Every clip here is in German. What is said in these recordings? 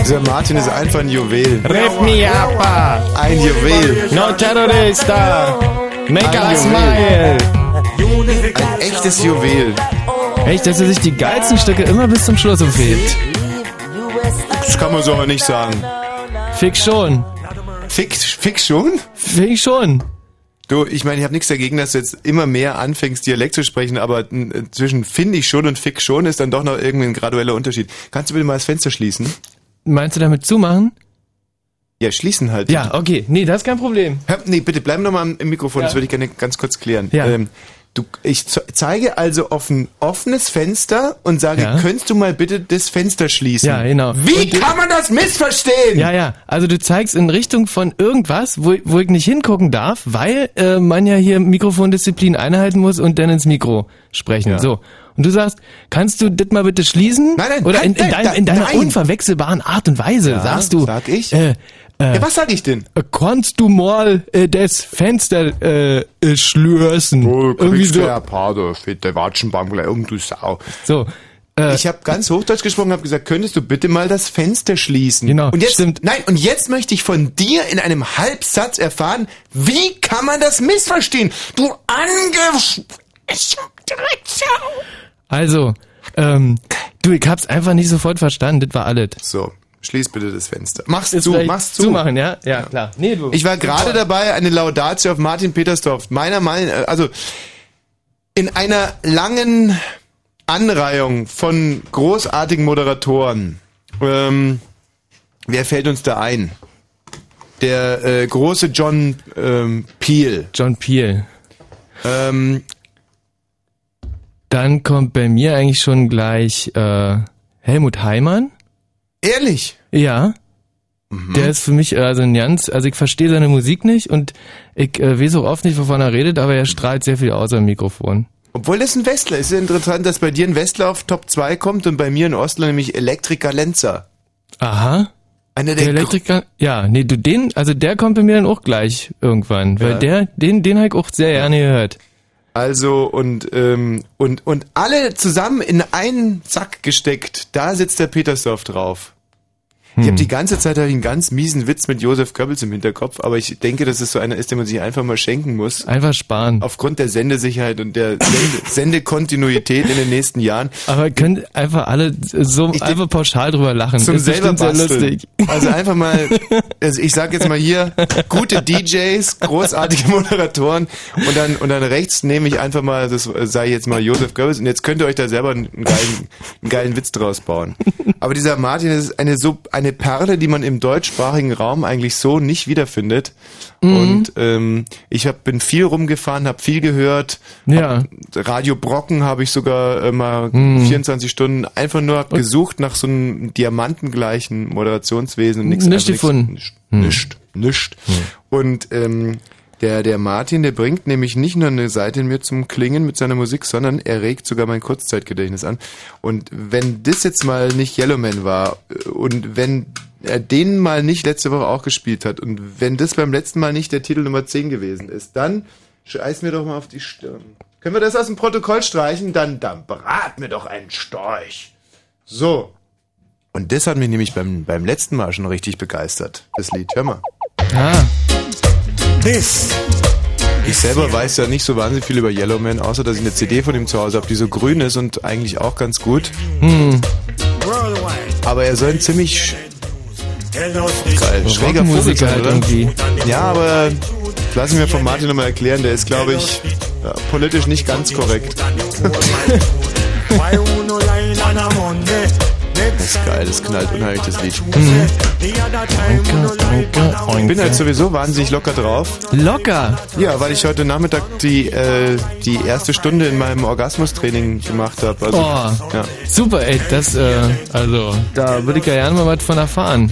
Dieser Martin ist einfach ein Juwel. Rip me up. Ein Juwel. No terrorista. Make Ein us smile. Ein echtes Juwel. Echt, dass er sich die geilsten Stücke immer bis zum Schluss empfiehlt. Das kann man so aber nicht sagen. Fick schon. Fick, fick schon? Fick schon. Du, ich meine, ich habe nichts dagegen, dass du jetzt immer mehr anfängst, Dialekt zu sprechen, aber äh, zwischen finde ich schon und fick schon ist dann doch noch irgendwie ein gradueller Unterschied. Kannst du bitte mal das Fenster schließen? Meinst du damit zumachen? Ja, schließen halt. Ja, okay. Nee, das ist kein Problem. Hör, nee, bitte bleib noch mal im Mikrofon, Ja. das würde ich gerne ganz kurz klären. Ja. Ähm, du, ich ze- zeige also auf ein offenes Fenster und sage, Ja. könntest du mal bitte das Fenster schließen? Ja, genau. Wie Und kann man das missverstehen? Ja, ja. Also du zeigst in Richtung von irgendwas, wo, wo ich nicht hingucken darf, weil äh, man ja hier Mikrofondisziplin einhalten muss und dann ins Mikro sprechen. Ja. So. Und du sagst, kannst du das mal bitte schließen? Nein, nein, Oder in, nein, in, nein, deinem, in deiner nein. unverwechselbaren Art und Weise Ja, sagst du. sag ich. Äh, äh, Ja, was sag ich denn? Kannst du mal äh, das Fenster äh, äh, schlürsen? Oh, Irgendwie so. Pader, fette Watschenbankler, um du Sau. so. Äh, Ich habe ganz Hochdeutsch gesprochen, habe gesagt, könntest du bitte mal das Fenster schließen? Genau, und jetzt, stimmt. Nein, und jetzt möchte ich von dir in einem Halbsatz erfahren, wie kann man das missverstehen? Du ange... also, ähm, du, ich hab's einfach nicht sofort verstanden. Das war alles. So, schließ bitte das Fenster. Mach's Jetzt zu, mach's zu. Zumachen, ja? Ja, klar. Nee, du. Ich war gerade dabei, eine Laudatio auf Martin Petersdorf. Meiner Meinung, äh, also in einer langen Anreihung von großartigen Moderatoren. Ähm, wer fällt uns da ein? Der äh, große John ähm, Peel. John Peel. Ähm, Dann kommt bei mir eigentlich schon gleich äh, Helmut Heimann. Ehrlich? Ja. Der ist für mich also ein ganz, also ich verstehe seine Musik nicht und ich äh, weiß auch oft nicht, wovon er redet, aber er strahlt sehr viel aus am Mikrofon. Obwohl das ein Westler ist. Ist interessant, dass bei dir ein Westler auf Top 2 kommt und bei mir ein Ostler, nämlich Elektriker Lenzer. Aha. Einer Der der, Elektriker, ja, nee, du den, also der kommt bei mir dann auch gleich irgendwann, weil Ja. der, den, den habe ich auch sehr gerne gehört. Also und ähm, und und alle zusammen in einen Sack gesteckt. Da sitzt der Petersdorf drauf. Ich Hm. habe die ganze Zeit hab ich einen ganz miesen Witz mit Josef Goebbels im Hinterkopf, aber ich denke, dass es so einer ist, den man sich einfach mal schenken muss. Einfach sparen. Aufgrund der Sendesicherheit und der Sende Sendekontinuität in den nächsten Jahren. Aber können einfach alle so Ich- einfach pauschal drüber lachen. Zum ist selber basteln. lustig. Also einfach mal, also ich sag jetzt mal hier, gute DJs, großartige Moderatoren und dann und dann rechts nehme ich einfach mal, das sei jetzt mal Josef Goebbels und jetzt könnt ihr euch da selber einen geilen, einen geilen Witz draus bauen. Aber dieser Martin ist eine so eine Perle, die man im deutschsprachigen Raum eigentlich so nicht wiederfindet. Mhm. Und ähm, ich hab, bin viel rumgefahren, habe viel gehört. Ja. Radio Brocken habe ich sogar äh, mal Mhm. 24 Stunden einfach nur gesucht nach so einem diamantengleichen Moderationswesen und nichts gefunden. Nichts, nischt, nischt. Und ähm, der, der Martin, der bringt nämlich nicht nur eine Seite in mir zum Klingen mit seiner Musik, sondern er regt sogar mein Kurzzeitgedächtnis an. Und wenn das jetzt mal nicht Yellowman war äh, und wenn er den mal nicht letzte Woche auch gespielt hat und wenn das beim letzten Mal nicht der Titel Nummer 10 gewesen ist, dann scheiß mir doch mal auf die Stirn. Können wir das aus dem Protokoll streichen? Dann, dann brat mir doch einen Storch. So. Und das hat mich nämlich beim, beim letzten Mal schon richtig begeistert, das Lied. Hör mal. Ah, Ich selber weiß ja nicht so wahnsinnig viel über Yellowman, außer dass ich eine CD von ihm zu Hause habe, die so grün ist und eigentlich auch ganz gut. Aber er soll ein ziemlich geil, schräger sein, halt oder? irgendwie. Ja, aber lass ich mir von Martin nochmal erklären, der ist, glaube ich, ja, politisch nicht ganz korrekt. Das ist geil, das knallt unheimlich, das Lied. Ich bin halt sowieso wahnsinnig locker drauf. Locker. Ja, weil ich heute Nachmittag die, äh, die erste Stunde in meinem Orgasmustraining gemacht habe. Also, Oh, ja. super, ey, das, äh, also, da würde ich ja gerne mal was von erfahren.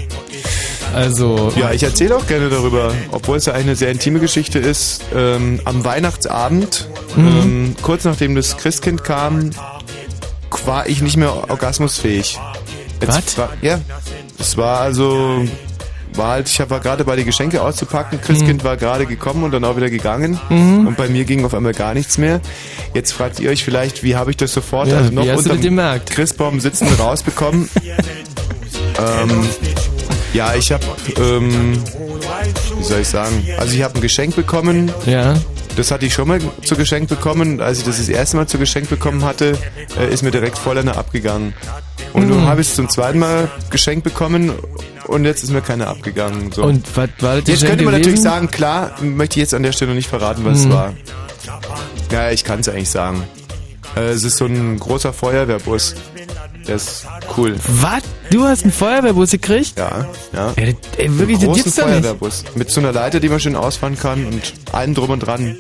Also, Ja, ich erzähle auch gerne darüber, obwohl es ja eine sehr intime Geschichte ist. Ähm, am Weihnachtsabend, ähm, kurz nachdem das Christkind kam, war ich nicht mehr orgasmusfähig. Was? Ja, es war also, war halt, ich war gerade bei die Geschenke auszupacken, Christkind war gerade gekommen und dann auch wieder gegangen und bei mir ging auf einmal gar nichts mehr. Jetzt fragt ihr euch vielleicht, wie habe ich das sofort Ja, also noch unterm gemerkt? Christbaum sitzen rausbekommen? Ähm, ja, ich habe, ähm, wie soll ich sagen? Also ich habe ein Geschenk bekommen. Ja. Das hatte ich schon mal zu Geschenk bekommen. Als ich das das erste Mal zu Geschenk bekommen hatte, äh, ist mir direkt Vollerner abgegangen. Und mhm. nun habe ich es zum zweiten Mal geschenkt bekommen und jetzt ist mir keiner abgegangen. So. Und was war das Jetzt könnte man gewesen? natürlich sagen, klar, möchte ich jetzt an der Stelle nicht verraten, was mhm. es war. Ja, ich kann es eigentlich sagen. Äh, es ist so ein großer Feuerwehrbus. Der ist cool. Was? Du hast einen Feuerwehrbus gekriegt? Ja, ja. Ey, ey wirklich, einen großen Feuerwehrbus. Mit so einer Leiter, die man schön ausfahren kann und allem drum und dran.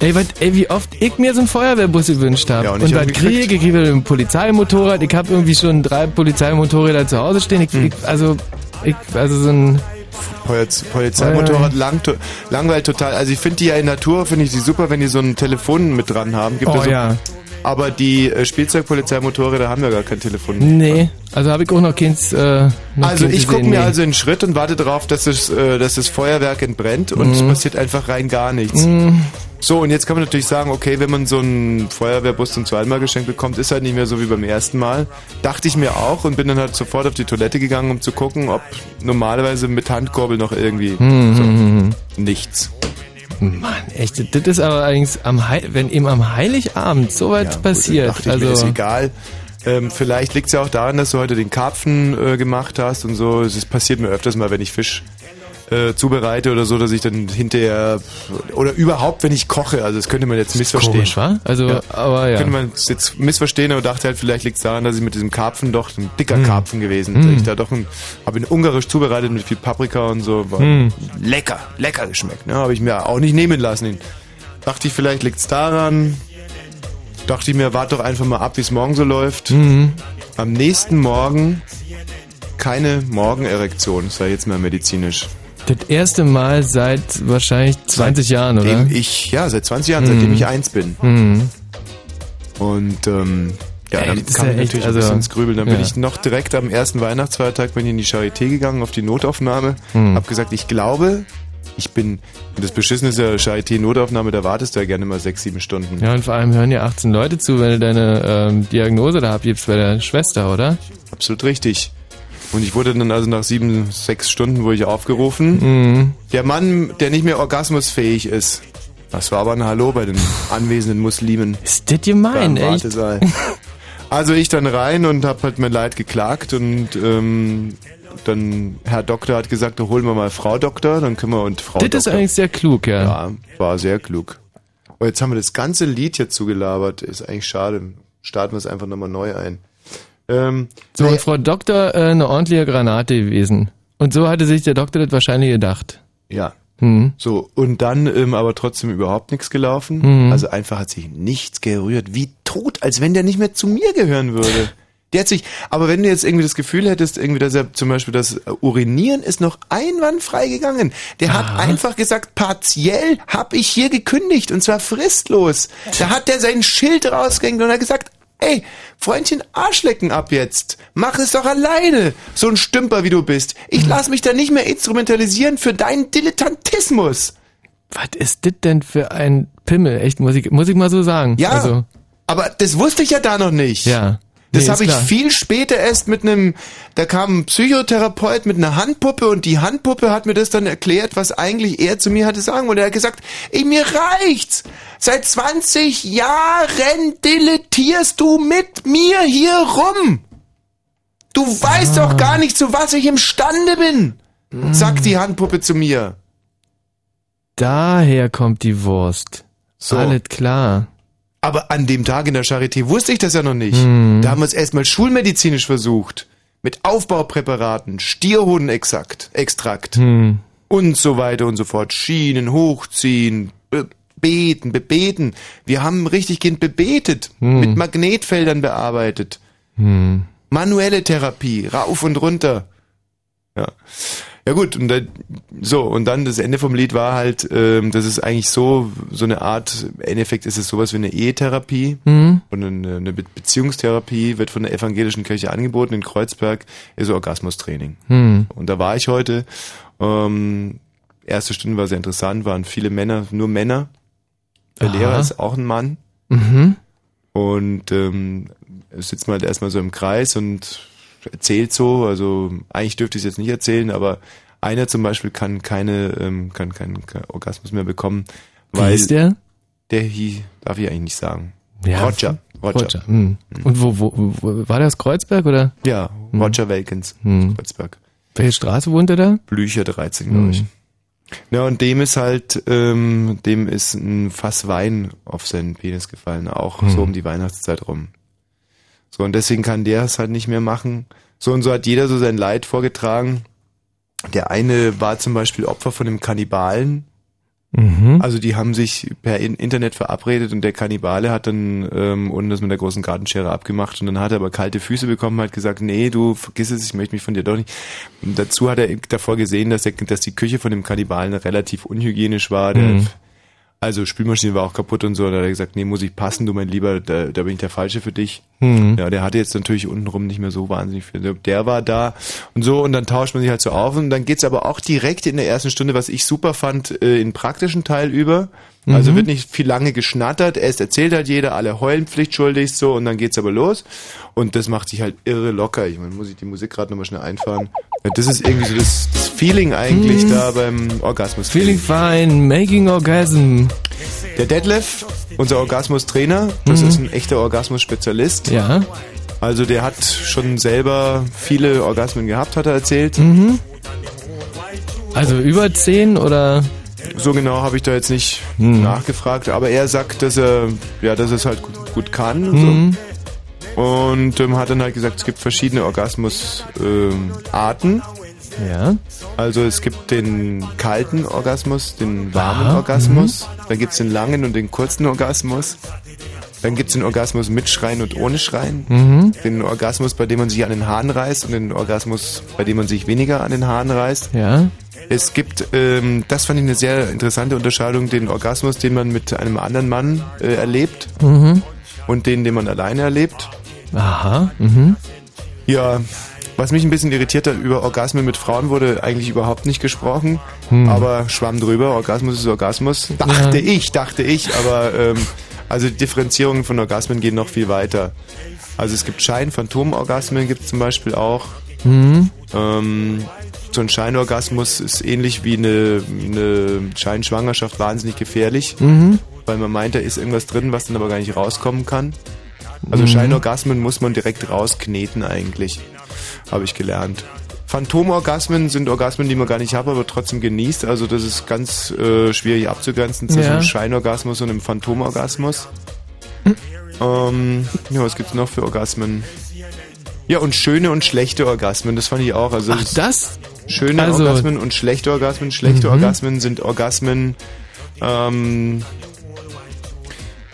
Ey, wat, ey, wie oft ich mir so einen Feuerwehrbus gewünscht habe. Ja, und, und was kriege ich? kriege ein Polizeimotorrad. Ich habe irgendwie schon drei Polizeimotorräder zu Hause stehen. Ich, hm. ich, also, ich, also so ein... Polizeimotorrad lang, langweilt total. Also ich finde die ja in Natur, finde ich sie super, wenn die so ein Telefon mit dran haben. Gibt oh, so, ja aber die äh, Spielzeugpolizeimotorräder haben ja gar kein Telefon. Nee, also habe ich auch noch keins. Äh, noch also ich gucke mir nee. also einen Schritt und warte darauf, dass das, äh, dass das Feuerwerk entbrennt und es mhm. passiert einfach rein gar nichts. Mhm. So, und jetzt kann man natürlich sagen, okay, wenn man so einen Feuerwehrbus zum zweiten Mal geschenkt bekommt, ist halt nicht mehr so wie beim ersten Mal. Dachte ich mir auch und bin dann halt sofort auf die Toilette gegangen, um zu gucken, ob normalerweise mit Handkurbel noch irgendwie mhm. so, nichts. Mann, echt, das ist aber eigentlich am Heil wenn eben am Heiligabend sowas ja, passiert. Gut, also mir, ist egal. Ähm, vielleicht liegt es ja auch daran, dass du heute den Karpfen äh, gemacht hast und so. Es passiert mir öfters mal, wenn ich Fisch äh, zubereite oder so, dass ich dann hinterher oder überhaupt, wenn ich koche, also das könnte man jetzt missverstehen. Komisch, wa? Also, ja. aber ja. Könnte man jetzt missverstehen, aber dachte halt, vielleicht liegt es daran, dass ich mit diesem Karpfen doch ein dicker hm. Karpfen gewesen. Hm. Ich da doch ein, habe ihn ungarisch zubereitet mit viel Paprika und so, war hm. lecker, lecker geschmeckt. Ne? Habe ich mir auch nicht nehmen lassen. Dachte ich, vielleicht liegt es daran. Dachte ich mir, warte doch einfach mal ab, wie es morgen so läuft. Mhm. Am nächsten Morgen keine Morgenerektion, sei jetzt mal medizinisch. Das erste Mal seit wahrscheinlich 20 Jahren, oder? Seitdem ich, ja, seit 20 Jahren, mhm. seitdem ich eins bin. Mhm. Und ähm, ja, Ey, dann kam ja ich natürlich also, ein bisschen ins Grübeln. Dann ja. bin ich noch direkt am ersten Weihnachtsfeiertag bin ich in die Charité gegangen, auf die Notaufnahme. Mhm. Hab gesagt, ich glaube, ich bin, das Beschissene ist ja Charité-Notaufnahme, da wartest du ja gerne mal sechs, sieben Stunden. Ja, und vor allem hören ja 18 Leute zu, wenn du deine ähm, Diagnose da abgibst bei der Schwester, oder? Absolut richtig. Und ich wurde dann also nach sieben, sechs Stunden wurde ich aufgerufen. Mhm. Der Mann, der nicht mehr orgasmusfähig ist. Das war aber ein Hallo bei den anwesenden Muslimen. Ist das gemein, echt? Also ich dann rein und hab halt mein Leid geklagt und ähm, dann Herr Doktor hat gesagt, holen wir mal Frau Doktor, dann können wir und Frau Das Doktor. ist eigentlich sehr klug, ja. Ja, war sehr klug. Und jetzt haben wir das ganze Lied hier zugelabert. Ist eigentlich schade. Starten wir es einfach nochmal neu ein. Ähm, so, und Frau Doktor, äh, eine ordentliche Granate gewesen. Und so hatte sich der Doktor das wahrscheinlich gedacht. Ja. Mhm. So, und dann ähm, aber trotzdem überhaupt nichts gelaufen. Mhm. Also einfach hat sich nichts gerührt. Wie tot, als wenn der nicht mehr zu mir gehören würde. Der hat sich, aber wenn du jetzt irgendwie das Gefühl hättest, irgendwie, dass er zum Beispiel das Urinieren ist noch einwandfrei gegangen. Der Aha. hat einfach gesagt, partiell hab ich hier gekündigt und zwar fristlos. Da hat der sein Schild rausgehängt und hat gesagt, Ey, Freundchen, Arschlecken ab jetzt. Mach es doch alleine, so ein Stümper wie du bist. Ich hm. lass mich da nicht mehr instrumentalisieren für deinen Dilettantismus. Was ist das denn für ein Pimmel? Echt, muss ich, muss ich mal so sagen. Ja, also. aber das wusste ich ja da noch nicht. Ja. Das nee, habe ich viel später erst mit einem, da kam ein Psychotherapeut mit einer Handpuppe und die Handpuppe hat mir das dann erklärt, was eigentlich er zu mir hatte sagen wollte. Er hat gesagt, ey, mir reicht's. Seit 20 Jahren dilettierst du mit mir hier rum. Du weißt ah. doch gar nicht, zu was ich imstande bin, mm. sagt die Handpuppe zu mir. Daher kommt die Wurst. So. Alles klar. Aber an dem Tag in der Charité wusste ich das ja noch nicht. Hm. Da haben wir es erstmal schulmedizinisch versucht. Mit Aufbaupräparaten, Stierhodenextrakt, Extrakt hm. und so weiter und so fort. Schienen hochziehen, beten, bebeten. Wir haben richtig Kind bebetet, hm. mit Magnetfeldern bearbeitet. Hm. Manuelle Therapie, rauf und runter. Ja. Ja gut, und dann, so, und dann das Ende vom Lied war halt, ähm, das ist eigentlich so, so eine Art, im Endeffekt ist es sowas wie eine Ehetherapie mhm. und eine, eine Beziehungstherapie wird von der evangelischen Kirche angeboten in Kreuzberg, ist so Orgasmustraining. Mhm. Und da war ich heute, ähm, erste Stunde war sehr interessant, waren viele Männer, nur Männer. Der Aha. Lehrer ist auch ein Mann. Mhm. Und ähm, sitzt man halt erstmal so im Kreis und erzählt so, also eigentlich dürfte ich es jetzt nicht erzählen, aber einer zum Beispiel kann keine, ähm, kann keinen Orgasmus mehr bekommen. Weil Wie ist der? Der hier, darf ich eigentlich nicht sagen. Ja, Roger. Roger. Roger. Hm. Und wo, wo, wo, war das Kreuzberg oder? Ja, Roger hm. Welkens, hm. Kreuzberg. Welche Straße wohnt er da? Blücher 13, glaube ich. Ja, und dem ist halt, ähm, dem ist ein Fass Wein auf seinen Penis gefallen, auch hm. so um die Weihnachtszeit rum. So, und deswegen kann der es halt nicht mehr machen. So und so hat jeder so sein Leid vorgetragen. Der eine war zum Beispiel Opfer von einem Kannibalen, Mhm. Also die haben sich per Internet verabredet und der Kannibale hat dann ähm, unten das mit der großen Gartenschere abgemacht und dann hat er aber kalte Füße bekommen, hat gesagt, nee, du vergiss es, ich möchte mich von dir doch nicht. Und dazu hat er davor gesehen, dass, er, dass die Küche von dem Kannibalen relativ unhygienisch war. Der mhm. Also Spülmaschine war auch kaputt und so. Da hat er gesagt, nee, muss ich passen, du mein Lieber, da, da bin ich der Falsche für dich. Mhm. Ja, der hatte jetzt natürlich untenrum nicht mehr so wahnsinnig viel. Der war da und so und dann tauscht man sich halt so auf und dann geht's aber auch direkt in der ersten Stunde, was ich super fand, äh, in praktischen Teil über. Also mhm. wird nicht viel lange geschnattert, erst erzählt halt jeder, alle heulen pflichtschuldig so und dann geht's aber los. Und das macht sich halt irre locker. Ich meine, muss ich die Musik gerade nochmal schnell einfahren. Das ist irgendwie so das, das Feeling eigentlich mhm. da beim Orgasmus. Feeling fine, making orgasm. Der Detlef, unser Orgasmus-Trainer, das mhm. ist ein echter Orgasmus-Spezialist. Ja. Also der hat schon selber viele Orgasmen gehabt, hat er erzählt. Mhm. Also über zehn oder? So genau habe ich da jetzt nicht mhm. nachgefragt, aber er sagt, dass er, ja, dass er es halt gut, gut kann. Mhm. So. Und ähm, hat dann halt gesagt, es gibt verschiedene Orgasmusarten. Ähm, ja. Also es gibt den kalten Orgasmus, den warmen Aha, Orgasmus, mhm. dann gibt es den langen und den kurzen Orgasmus. Dann gibt es den Orgasmus mit Schreien und ohne Schreien. Mhm. Den Orgasmus, bei dem man sich an den Haaren reißt und den Orgasmus, bei dem man sich weniger an den Haaren reißt. Ja. Es gibt, ähm, das fand ich eine sehr interessante Unterscheidung, den Orgasmus, den man mit einem anderen Mann äh, erlebt mhm. und den, den man alleine erlebt. Aha. Mhm. Ja, was mich ein bisschen irritiert hat, über Orgasmen mit Frauen wurde eigentlich überhaupt nicht gesprochen, hm. aber schwamm drüber, Orgasmus ist Orgasmus. Dachte ja. ich, dachte ich, aber ähm, also die Differenzierungen von Orgasmen gehen noch viel weiter. Also es gibt Schein-Phantom-Orgasmen gibt es zum Beispiel auch. Mhm. Ähm, so ein Scheinorgasmus ist ähnlich wie eine, eine Scheinschwangerschaft wahnsinnig gefährlich, mhm. weil man meint, da ist irgendwas drin, was dann aber gar nicht rauskommen kann. Also mhm. Scheinorgasmen muss man direkt rauskneten eigentlich, habe ich gelernt. Phantomorgasmen sind Orgasmen, die man gar nicht hat, aber trotzdem genießt. Also das ist ganz äh, schwierig abzugrenzen zwischen ja. einem Scheinorgasmus und einem Phantomorgasmus. Ähm, ja, was gibt's noch für Orgasmen? Ja, und schöne und schlechte Orgasmen, das fand ich auch. Also Ach, das? Schöne also Orgasmen und schlechte Orgasmen. Schlechte mhm. Orgasmen sind Orgasmen, ähm,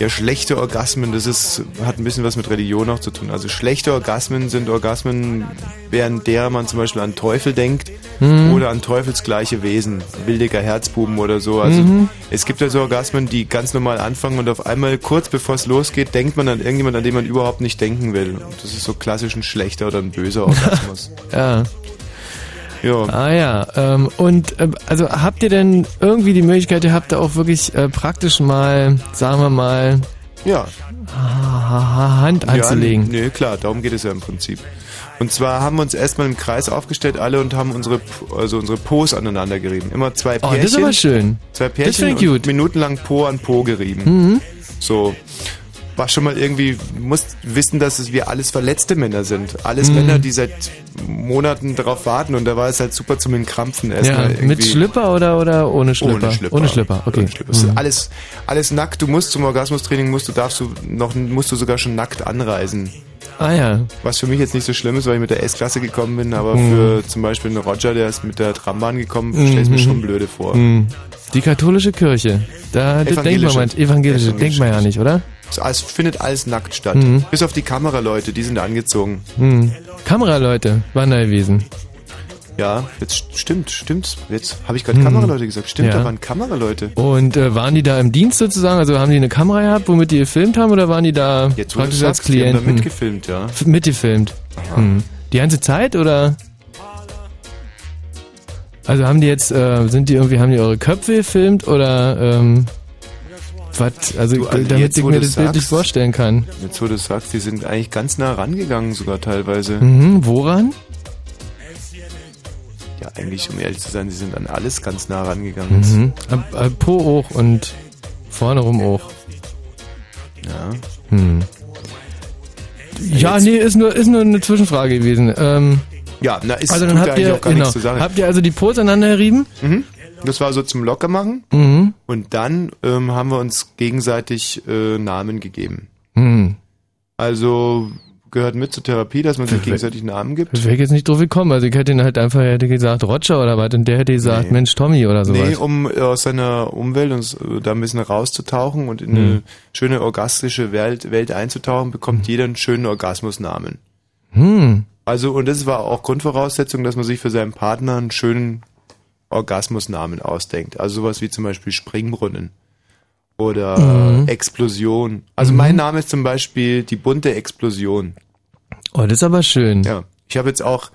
ja, schlechte Orgasmen, das ist, hat ein bisschen was mit Religion auch zu tun. Also schlechte Orgasmen sind Orgasmen, während der man zum Beispiel an Teufel denkt mhm. oder an teufelsgleiche Wesen, wildiger Herzbuben oder so. Also mhm. es gibt also Orgasmen, die ganz normal anfangen und auf einmal kurz bevor es losgeht, denkt man an irgendjemand, an den man überhaupt nicht denken will. Das ist so klassisch ein schlechter oder ein böser Orgasmus. ja. Ja. Ah ja. Ähm, und äh, also habt ihr denn irgendwie die Möglichkeit, ihr habt da auch wirklich äh, praktisch mal, sagen wir mal, ja. Hand anzulegen? Ja, nee, klar, darum geht es ja im Prinzip. Und zwar haben wir uns erstmal im Kreis aufgestellt, alle, und haben unsere, also unsere Po's aneinander gerieben. Immer zwei Pärchen. Oh, das ist aber schön. Zwei Pärchen das und minutenlang Po an Po gerieben. Mhm. So war schon mal irgendwie, musst wissen, dass es wir alles verletzte Männer sind. Alles mhm. Männer, die seit Monaten darauf warten und da war es halt super zum Entkrampfen erstmal. Ja, mit Schlipper oder, oder ohne Schlipper? Ohne Schlipper. Ohne Schlipper, okay. Ohne Schlipper. Mhm. Alles, alles nackt. Du musst zum Orgasmustraining, musst du, darfst du noch, musst du sogar schon nackt anreisen. Ah ja. Was für mich jetzt nicht so schlimm ist, weil ich mit der S-Klasse gekommen bin, aber mhm. für zum Beispiel einen Roger, der ist mit der Trambahn gekommen, mhm. stelle ich mir schon blöde vor. Mhm. Die katholische Kirche, da denkt man, evangelische denkt man ja nicht, oder? Es findet alles nackt statt. Mhm. Bis auf die Kameraleute, die sind angezogen. Mhm. Kameraleute waren da gewesen. Ja, jetzt stimmt, stimmt. Jetzt habe ich gerade hm. Kameraleute gesagt. Stimmt, ja. da waren Kameraleute. Und äh, waren die da im Dienst sozusagen? Also haben die eine Kamera gehabt, womit die gefilmt haben, oder waren die da jetzt, praktisch als Klienten? Die haben da mitgefilmt, ja. mitgefilmt. Hm. Die ganze Zeit oder? Also haben die jetzt, äh, sind die irgendwie, haben die eure Köpfe gefilmt oder? Ähm was, also, du, also damit ich mir das Bild nicht vorstellen kann. Jetzt wo du sagst, die sind eigentlich ganz nah rangegangen sogar teilweise. Mhm, woran? Ja, eigentlich, um ehrlich zu sein, sie sind an alles ganz nah rangegangen. Mhm. Ab, ab po hoch und vorne rum hoch. Ja. Hm. Ja, nee, ist nur, ist nur eine Zwischenfrage gewesen. Ähm, ja, na, ist also dann habt ihr, genau, habt ihr also die Po aneinander gerieben? Mhm. Das war so zum Lockermachen. Mhm. Und dann ähm, haben wir uns gegenseitig äh, Namen gegeben. Mhm. Also gehört mit zur Therapie, dass man sich gegenseitig Namen gibt. Ich wäre jetzt nicht drauf gekommen. Also ich hätte ihn halt einfach hätte gesagt Roger oder was und der hätte gesagt nee. Mensch Tommy oder sowas. Nee, um äh, aus seiner Umwelt und äh, da ein bisschen rauszutauchen und in mhm. eine schöne orgastische Welt, Welt einzutauchen, bekommt mhm. jeder einen schönen Orgasmusnamen. Hm. Also und das war auch Grundvoraussetzung, dass man sich für seinen Partner einen schönen Orgasmusnamen ausdenkt. Also sowas wie zum Beispiel Springbrunnen oder mhm. Explosion. Also mhm. mein Name ist zum Beispiel die bunte Explosion. Oh, das ist aber schön. Ja, ich habe jetzt auch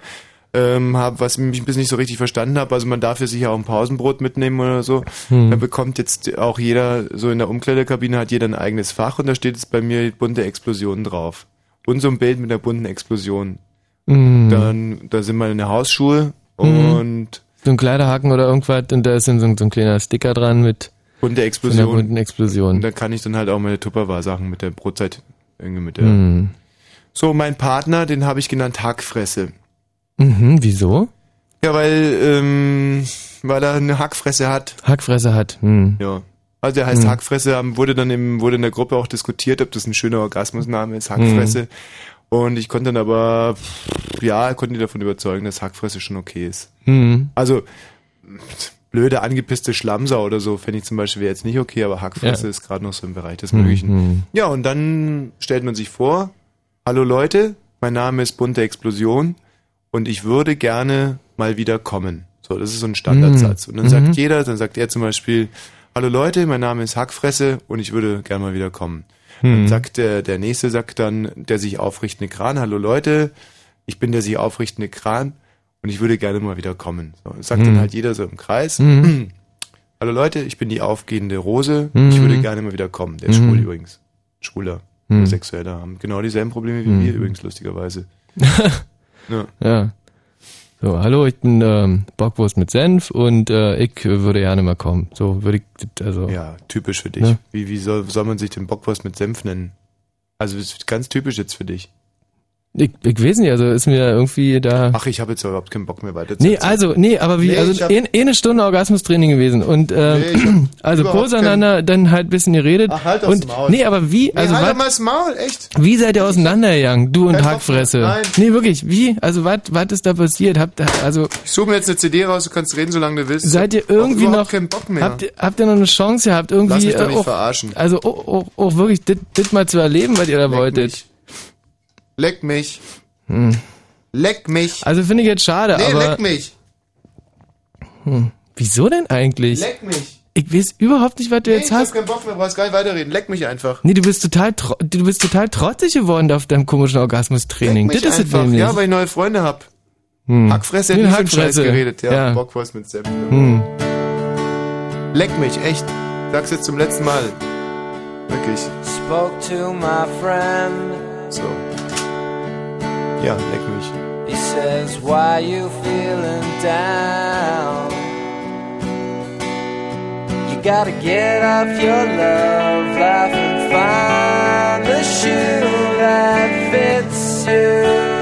ähm, hab, was ich ein bisschen nicht so richtig verstanden habe, also man darf ja sicher auch ein Pausenbrot mitnehmen oder so. Hm. Da bekommt jetzt auch jeder, so in der Umkleidekabine hat jeder ein eigenes Fach und da steht jetzt bei mir bunte Explosion drauf. Und so ein Bild mit der bunten Explosion. Hm. Dann, da sind meine Hausschuhe hm. und so ein Kleiderhaken oder irgendwas und da ist dann so, so ein kleiner Sticker dran mit bunte Explosion. So bunten Explosion. Und dann kann ich dann halt auch meine Tupperware-Sachen mit der Brotzeit irgendwie mit der. Mm. So, mein Partner, den habe ich genannt Hackfresse. Mhm, wieso? Ja, weil, ähm, weil er eine Hackfresse hat. Hackfresse hat, hm. Ja. Also der heißt hm. Hackfresse, wurde dann im, wurde in der Gruppe auch diskutiert, ob das ein schöner Orgasmusname ist, Hackfresse. Hm. Und ich konnte dann aber, ja, konnte ihn davon überzeugen, dass Hackfresse schon okay ist. Mhm. Also, blöde, angepisste Schlamser oder so, fände ich zum Beispiel jetzt nicht okay, aber Hackfresse ja. ist gerade noch so im Bereich des Möglichen. Mhm. Ja, und dann stellt man sich vor, hallo Leute, mein Name ist Bunte Explosion und ich würde gerne mal wieder kommen. So, das ist so ein Standardsatz. Mhm. Und dann sagt mhm. jeder, dann sagt er zum Beispiel, hallo Leute, mein Name ist Hackfresse und ich würde gerne mal wieder kommen. Dann hm. sagt der, der nächste sagt dann, der sich aufrichtende Kran, hallo Leute, ich bin der sich aufrichtende Kran und ich würde gerne mal wieder kommen. So, sagt hm. dann halt jeder so im Kreis. Hm. Hallo Leute, ich bin die aufgehende Rose, ich hm. würde gerne mal wieder kommen. Der ist schwul hm. übrigens. Schwuler, Sexueller, haben genau dieselben Probleme wie wir übrigens, lustigerweise. ja. ja. So, hallo, ich bin ähm, Bockwurst mit Senf und äh, ich würde gerne mal kommen. So würde ich, also. Ja, typisch für dich. Ne? Wie, wie soll, soll man sich den Bockwurst mit Senf nennen? Also ist ganz typisch jetzt für dich. Ich, ich weiß nicht, also ist mir irgendwie da. Ach, ich habe jetzt überhaupt keinen Bock mehr weiter zu Nee, also, nee, aber wie, nee, also eh, eh eine Stunde Orgasmustraining gewesen und ähm, nee, also auseinander, dann halt ein bisschen geredet. Ach, halt und, Maul. Nee, aber wie, also nee, halt mal das Maul, echt? Wie seid ihr auseinandergegangen, du und Hackfresse? Nein. Nee, wirklich, wie? Also was was ist da passiert? Habt also Ich suche mir jetzt eine CD raus, du kannst reden, solange du willst. Seid ihr irgendwie noch keinen Bock mehr. Habt ihr, habt ihr noch eine Chance gehabt irgendwie Lass mich doch nicht äh, auch, verarschen. Also auch, auch, auch wirklich das mal zu erleben, was ihr da Leck wolltet. Mich. Leck mich. Hm. Leck mich. Also finde ich jetzt schade, nee, aber... leck mich. Hm. Wieso denn eigentlich? Leck mich. Ich weiß überhaupt nicht, was du nee, jetzt hast. Ich hab keinen Bock mehr, brauchst gar nicht weiterreden. Leck mich einfach. Nee, du bist total, du bist total trotzig geworden auf deinem komischen Orgasmustraining. Das ist einfach. Ja, weil ich neue Freunde hab. Hm. Hackfresse hätte nicht Scheiß geredet. Ja, ja. Bockwurst mit Senf. Hm. Leck mich, echt. Sag's jetzt zum letzten Mal. Wirklich. Spoke to my friend. So. Ja. He says, Why you feeling down? You gotta get off your love life and find the shoe that fits you.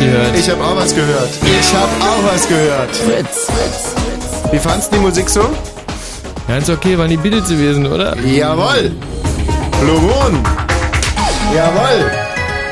Gehört. Ich habe auch was gehört. Ich habe auch was gehört. Fritz, Fritz. Wie fandst du die Musik so? Ganz okay, waren die Beatles gewesen, oder? Jawoll. Blue Moon. Jawoll.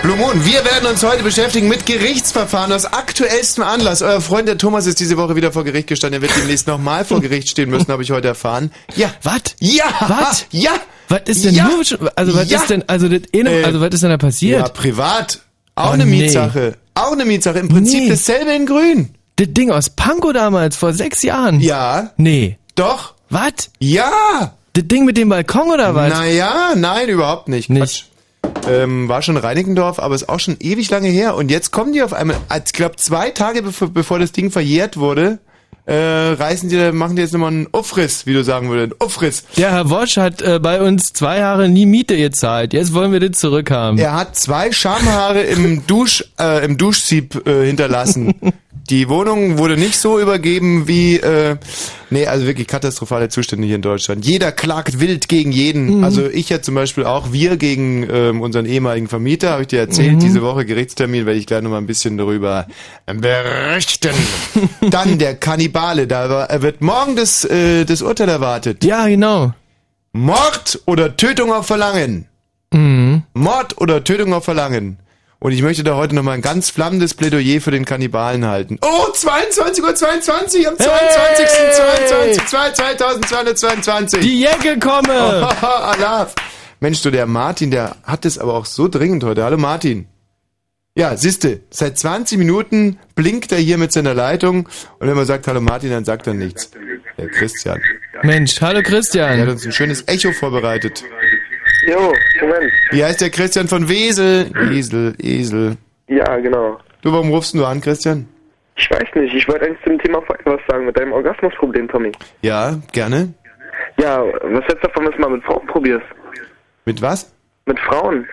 Blue Moon, wir werden uns heute beschäftigen mit Gerichtsverfahren aus aktuellstem Anlass. Euer Freund der Thomas ist diese Woche wieder vor Gericht gestanden. Er wird demnächst nochmal vor Gericht stehen müssen, habe ich heute erfahren. Ja. Was? Ja. Was? Ja. Was ist denn Ja. nur, also was Ja. ist denn, also das, eh noch- also was ist denn da passiert? Ja, privat. Auch Oh, eine nee. Mietsache. Auch eine Mietsache. Im Prinzip Nee. dasselbe in grün. Das Ding aus Pankow damals, vor sechs Jahren? Ja. Nee. Doch. Was? Ja. Das Ding mit dem Balkon oder was? Naja, nein, überhaupt nicht. Nicht. Quatsch. Ähm, war schon Reinickendorf, aber ist auch schon ewig lange her. Und jetzt kommen die auf einmal, ich glaube, zwei Tage bevor, bevor das Ding verjährt wurde, äh, reißen die, machen die jetzt nochmal einen Aufriss, wie du sagen würdest. Aufriss. Der Herr Wosch hat äh, bei uns zwei Jahre nie Miete gezahlt. Jetzt wollen wir das zurückhaben. Er hat zwei Schamhaare im Dusch, äh, im Duschsieb äh, hinterlassen. Die Wohnung wurde nicht so übergeben wie, äh, nee, also wirklich katastrophale Zustände hier in Deutschland. Jeder klagt wild gegen jeden. Also ich ja zum Beispiel auch, wir gegen ähm, unseren ehemaligen Vermieter, habe ich dir erzählt, diese Woche Gerichtstermin, werde ich gleich nochmal ein bisschen darüber berichten. Dann der Kannibale, da war- wird morgen das, äh, das Urteil erwartet. Ja, genau. Mord oder Tötung auf Verlangen? Mhm. Mord oder Tötung auf Verlangen. Und ich möchte da heute nochmal ein ganz flammendes Plädoyer für den Kannibalen halten. Oh, 22.22 Uhr 22, am 22. Hey! 22. 2222. Die Jäcke komme! Alaf. Mensch, du, der Martin, der hat es aber auch so dringend heute. Hallo Martin. Ja, siehste, seit 20 Minuten blinkt er hier mit seiner Leitung und wenn man sagt Hallo Martin, dann sagt er nichts. Der Christian. Mensch, hallo Der hat Christian. uns ein schönes Echo vorbereitet. Jo, Moment. Wie heißt der Christian von Wesel? Esel, Esel. Ja, genau. Du, warum rufst du an, Christian? Ich weiß nicht, ich wollte eigentlich zum Thema vorher was sagen mit deinem Orgasmusproblem, Tommy. Ja, gerne. Ja, was hältst du davon, wenn du es mal mit Frauen probierst? Mit was? Mit Frauen?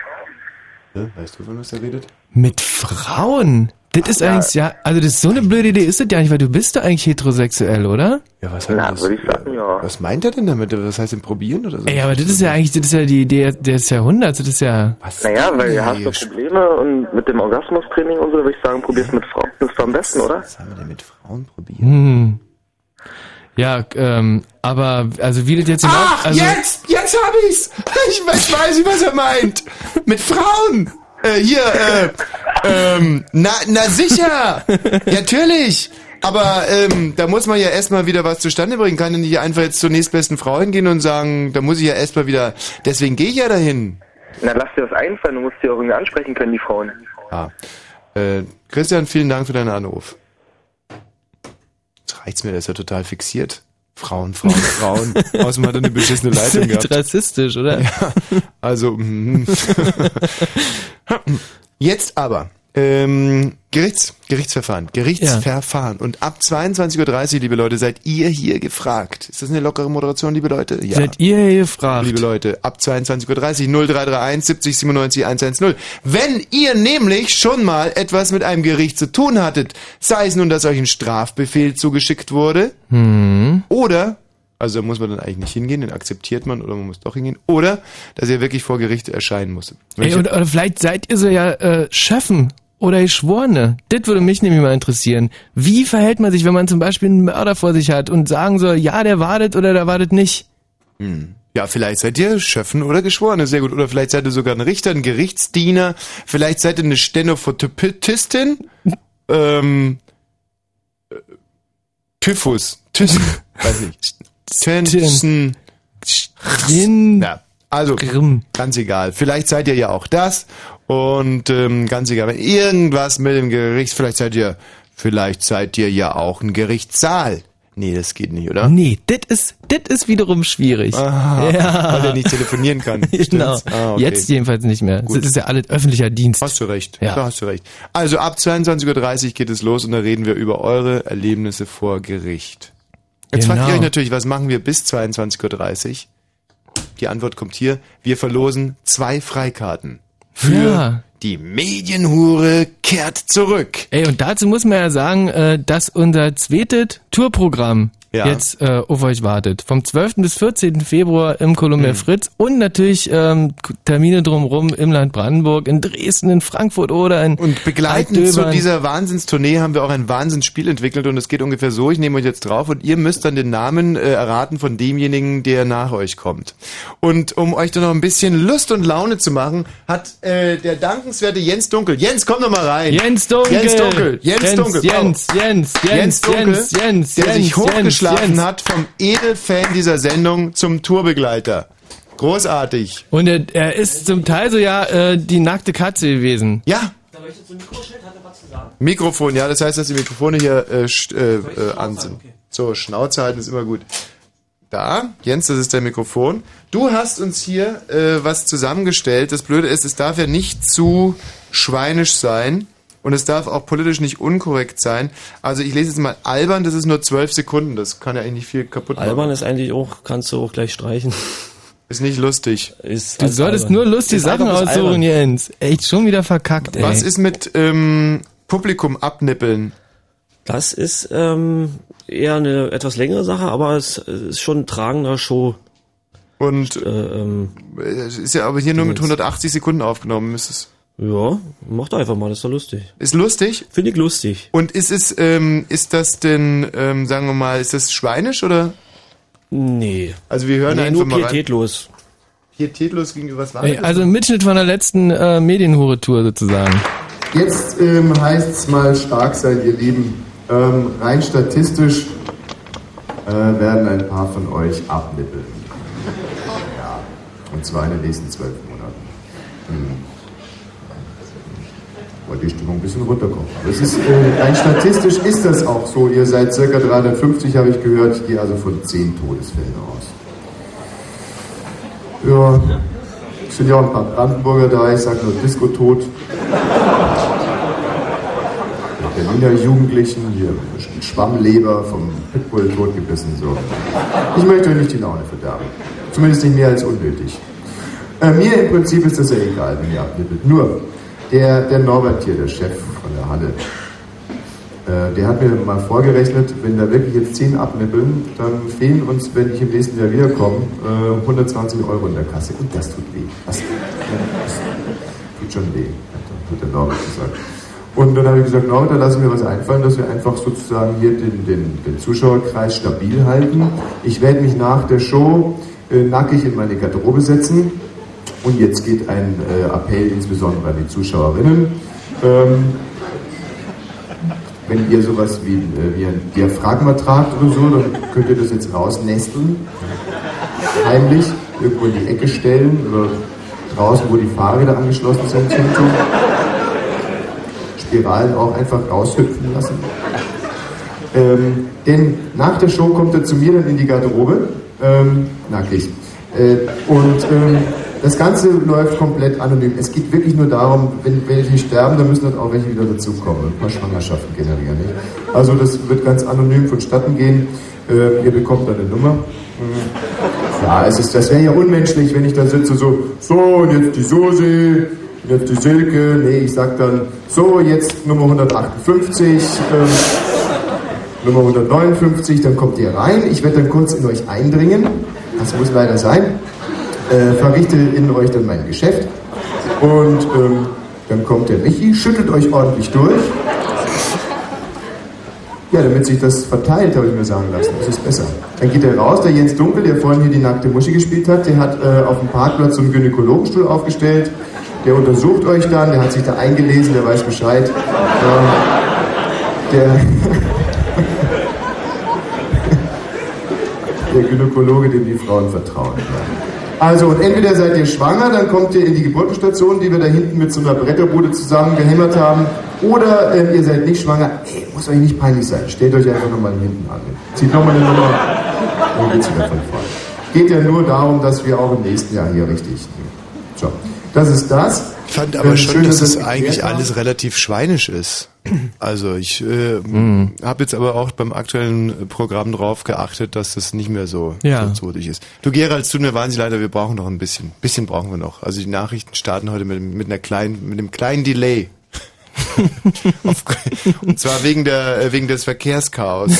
Ja, weißt du, von was er redet? Mit Frauen? Das ist Ja. eigentlich, ja, also das ist so eine blöde Idee ist das ja nicht, weil du bist doch eigentlich heterosexuell, oder? Ja, was Na, das? würde ich sagen, ja. Was meint er denn damit? Was heißt denn probieren oder so? Ey, aber das ist ja eigentlich, das ist ja die Idee des Jahrhunderts, das ist ja, was Naja, weil du hast doch Probleme und mit dem Orgasmustraining und so würde ich sagen, probier's mit Frauen. Das ist doch am besten, oder? Was haben wir denn mit Frauen probiert? hm. Ja, ähm, aber, also wie das jetzt Ach, also, jetzt! Jetzt hab ich's! Ich weiß, weiß ich, was er meint! Mit Frauen! Äh, hier, äh, ähm, na, na sicher! Natürlich! Aber ähm, da muss man ja erstmal wieder was zustande bringen. Kann ja nicht einfach jetzt zur nächstbesten Frau hingehen und sagen, da muss ich ja erstmal wieder. Deswegen gehe ich ja dahin. Na, lass dir das einfallen, du musst die auch irgendwie ansprechen können, die Frauen. Ah. Äh, Christian, vielen Dank für deinen Anruf. Jetzt reicht's mir, der ist ja total fixiert. Frauen, Frauen, Frauen. Außerdem hat er eine beschissene das ist Leitung nicht gehabt. rassistisch, oder? Also, mm. jetzt aber. Ähm, Gerichts, Gerichtsverfahren, Gerichtsverfahren. Und ab 22.30 Uhr, liebe Leute, seid ihr hier gefragt. Ist das eine lockere Moderation, liebe Leute? Ja. Seid ihr hier gefragt? Liebe Leute, ab 22.30 Uhr 0331 70 97 110. Wenn ihr nämlich schon mal etwas mit einem Gericht zu tun hattet, sei es nun, dass euch ein Strafbefehl zugeschickt wurde, Hm. oder, also da muss man dann eigentlich nicht hingehen, den akzeptiert man, oder man muss doch hingehen, oder, dass ihr wirklich vor Gericht erscheinen. Wenn Ey, oder, oder vielleicht seid ihr so ja äh, Schöffen oder Geschworene. Das würde mich nämlich mal interessieren. Wie verhält man sich, wenn man zum Beispiel einen Mörder vor sich hat und sagen soll, ja, der wartet oder der wartet nicht? Ja, vielleicht seid ihr Schöffen oder Geschworene, sehr gut. Oder vielleicht seid ihr sogar ein Richter, ein Gerichtsdiener. Vielleicht seid ihr eine Stenophotoptistin. ähm, äh, Typhus. Thyssen. Weiß nicht. Thyssen. Stin Ja, also Grimm. ganz egal. Vielleicht seid ihr ja auch das. Und ähm, ganz egal, wenn irgendwas mit dem Gericht, vielleicht seid ihr, vielleicht seid ihr ja auch ein Gerichtssaal. Nee, das geht nicht, oder? Nee, das ist, das ist wiederum schwierig. Ah, ja. Weil er nicht telefonieren kann. Genau. Ah, okay. Jetzt jedenfalls nicht mehr. Gut. Das ist ja alles öffentlicher Dienst. Hast du recht. Ja. Da hast du recht. Also ab 22.30 Uhr geht es los und da reden wir über eure Erlebnisse vor Gericht. Jetzt fragt Genau. ihr euch natürlich, was machen wir bis 22.30 Uhr? Die Antwort kommt hier. Wir verlosen zwei Freikarten für Ja. Die Medienhure kehrt zurück. Ey, und dazu muss man ja sagen, äh, dass unser zweites Tourprogramm ja. jetzt äh, auf euch wartet. Vom 12. bis 14. Februar im Columbia mhm. Fritz und natürlich ähm, Termine drumherum im Land Brandenburg, in Dresden, in Frankfurt oder in Und begleitend zu dieser Wahnsinnstournee haben wir auch ein Wahnsinnsspiel entwickelt und es geht ungefähr so, ich nehme euch jetzt drauf und ihr müsst dann den Namen äh, erraten von demjenigen, der nach euch kommt. Und um euch dann noch ein bisschen Lust und Laune zu machen, hat äh, der dankenswerte Jens Dunkel. Jens, komm doch mal rein. Jens Dunkel. Jens Dunkel. Jens, Jens Dunkel. Jens, Jens, Jens, Jens, Dunkel, Jens, Jens, der sich hochgeschlafen hat vom Edelfan dieser Sendung zum Tourbegleiter. Großartig. Und er, er ist zum Teil so ja äh, die nackte Katze gewesen. Ja. Mikrofon, ja, das heißt, dass die Mikrofone hier äh, äh, äh, an sind. So, Schnauze halten ist immer gut. Da, Jens, das ist der Mikrofon. Du hast uns hier äh, was zusammengestellt. Das Blöde ist, es darf ja nicht zu schweinisch sein und es darf auch politisch nicht unkorrekt sein. Also ich lese jetzt mal albern, das ist nur zwölf Sekunden. Das kann ja eigentlich nicht viel kaputt machen. Albern ist eigentlich auch, kannst du auch gleich streichen. Ist nicht lustig. Ist du solltest albern. nur lustige ist Sachen aussuchen, Jens. Echt schon wieder verkackt, ey. Was ist mit ähm, Publikum abnippeln? Das ist ähm, eher eine etwas längere Sache, aber es ist schon ein tragender Show. Und äh, ähm, ist ja aber hier nur mit 180 Sekunden aufgenommen, ist es. Ja, mach doch einfach mal, das ist doch lustig. Ist lustig? Finde ich lustig. Und ist es, ähm, ist das denn, ähm, sagen wir mal, ist das schweinisch oder? Nee. Also wir hören nee, einfach nur pietätlos. Rein. Pietätlos gegenüber was war Ey, Also ein Mitschnitt von der letzten äh, Medienhure-Tour sozusagen. Jetzt ähm, heißt es mal stark sein, ihr Lieben. Ähm, rein statistisch äh, werden ein paar von euch abnippeln. Ja. Und zwar in den nächsten zwölf Monaten. Hm. Weil die Stimmung ein bisschen runterkommt. Aber es ist, äh, rein statistisch ist das auch so. Ihr seid circa 350, habe ich gehört. Ich gehe also von zehn Todesfällen aus. Ja, es sind ja auch ein paar Brandenburger da. Ich sage nur Disco-Tot. Berliner Jugendlichen, hier Schwammleber vom Pitbull totgebissen. So. Ich möchte euch nicht die Laune verderben. Zumindest nicht mehr als unnötig. Äh, mir im Prinzip ist das ja egal, wenn ihr abnippelt. Nur, der, der Norbert hier, der Chef von der Halle, äh, der hat mir mal vorgerechnet, wenn da wirklich jetzt 10 abnippeln, dann fehlen uns, wenn ich im nächsten Jahr wiederkomme, äh, 120 Euro in der Kasse. Und das tut weh. Das, das tut schon weh, hat der Norbert gesagt. Und dann habe ich gesagt, no, da lassen wir was einfallen, dass wir einfach sozusagen hier den, den, den Zuschauerkreis stabil halten. Ich werde mich nach der Show äh, nackig in meine Garderobe setzen. Und jetzt geht ein äh, Appell insbesondere an die Zuschauerinnen. Ähm, wenn ihr sowas wie, äh, wie ein Diaphragma tragt oder so, dann könnt ihr das jetzt rausnesteln. Heimlich irgendwo in die Ecke stellen oder draußen, wo die Fahrräder angeschlossen sind. Spiralen auch einfach raushüpfen lassen. Ähm, denn nach der Show kommt er zu mir dann in die Garderobe, ähm, nackig. Äh, und ähm, das Ganze läuft komplett anonym. Es geht wirklich nur darum, wenn welche sterben, dann müssen dann auch welche wieder dazukommen ein paar Schwangerschaften generieren. Nicht? Also das wird ganz anonym vonstatten gehen. Äh, ihr bekommt dann eine Nummer. Ja, es ist, das wäre ja unmenschlich, wenn ich da sitze so, so und jetzt die Soße, jetzt die Silke, nee, ich sag dann, so, jetzt Nummer 158, ähm, Nummer 159, dann kommt ihr rein, ich werde dann kurz in euch eindringen, das muss leider sein, äh, verrichte in euch dann mein Geschäft und ähm, dann kommt der Michi, schüttelt euch ordentlich durch. Ja, damit sich das verteilt, habe ich mir sagen lassen. Das ist besser. Dann geht er raus, der Jens Dunkel, der vorhin hier die nackte Muschi gespielt hat, der hat äh, auf dem Parkplatz so einen Gynäkologenstuhl aufgestellt der untersucht euch dann, der hat sich da eingelesen, der weiß Bescheid. Ähm, der, der Gynäkologe, dem die Frauen vertrauen. Also, und entweder seid ihr schwanger, dann kommt ihr in die Geburtenstation, die wir da hinten mit so einer Bretterbude zusammengehämmert haben, oder äh, ihr seid nicht schwanger. Ey, muss euch nicht peinlich sein. Stellt euch einfach nochmal hinten an. Zieht nochmal eine Nummer. Dann geht's wieder von vorne. Geht ja nur darum, dass wir auch im nächsten Jahr hier richtig. So. Das ist das. Ich fand aber schon, dass das eigentlich alles relativ schweinisch ist. Also ich äh, mhm. habe jetzt aber auch beim aktuellen Programm drauf geachtet, dass das nicht mehr so ja. zotig ist. Du Gerald, es tut mir wahnsinnig leid, wir brauchen noch ein bisschen. Ein bisschen brauchen wir noch. Also die Nachrichten starten heute mit, mit einer kleinen, mit einem kleinen Delay. Und zwar wegen der wegen des Verkehrschaos.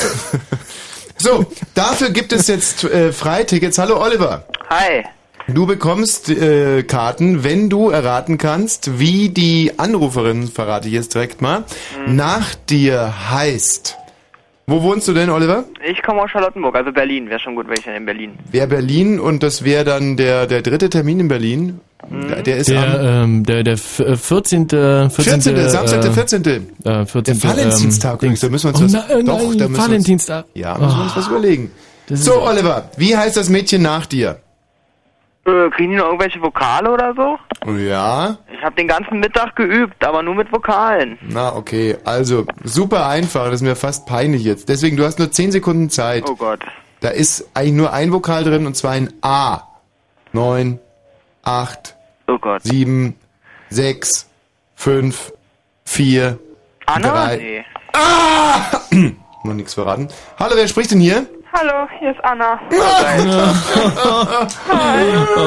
So, dafür gibt es jetzt äh, Freitickets. Hallo Oliver. Hi. Du bekommst äh, Karten, wenn du erraten kannst, wie die Anruferin, verrate ich jetzt direkt mal, Mhm. nach dir heißt. Wo wohnst du denn, Oliver? Ich komme aus Charlottenburg, also Berlin. Wäre schon gut, wenn ich dann in Berlin. Wäre Berlin und das wäre dann der, der dritte Termin in Berlin. Mhm. Der, der ist Der, am ähm, der, der f- äh, 14. 14. 14. Samstag, der 14. Äh, 14. Der Valentinstag übrigens, da müssen wir uns oh, was- na, äh, doch, nein, da müssen wir uns- Valentinstag. Ja, müssen wir uns Oh. was überlegen. Das So, Oliver, wie heißt das Mädchen nach dir? Äh, kriegen die noch irgendwelche Vokale oder so? Ja, Ich habe den ganzen Mittag geübt, aber nur mit Vokalen. na okay, also super einfach, das ist mir fast peinlich jetzt. Deswegen, du hast nur 10 Sekunden Zeit. Oh Gott. Da ist eigentlich nur ein Vokal drin und zwar ein A. 9, 8, Oh Gott. 7, 6, 5, 4, Anna? 3. Nee. Ah! Noch nichts verraten. Hallo, wer spricht denn hier? Hallo, hier ist Anna. Oh, oh,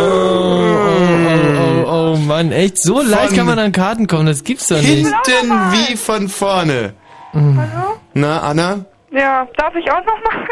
oh, oh Mann, echt, so leicht kann man an Karten kommen, das gibt's doch nicht. Hinten wie von vorne. Hallo? Na, Anna? Ja, darf ich auch noch mal?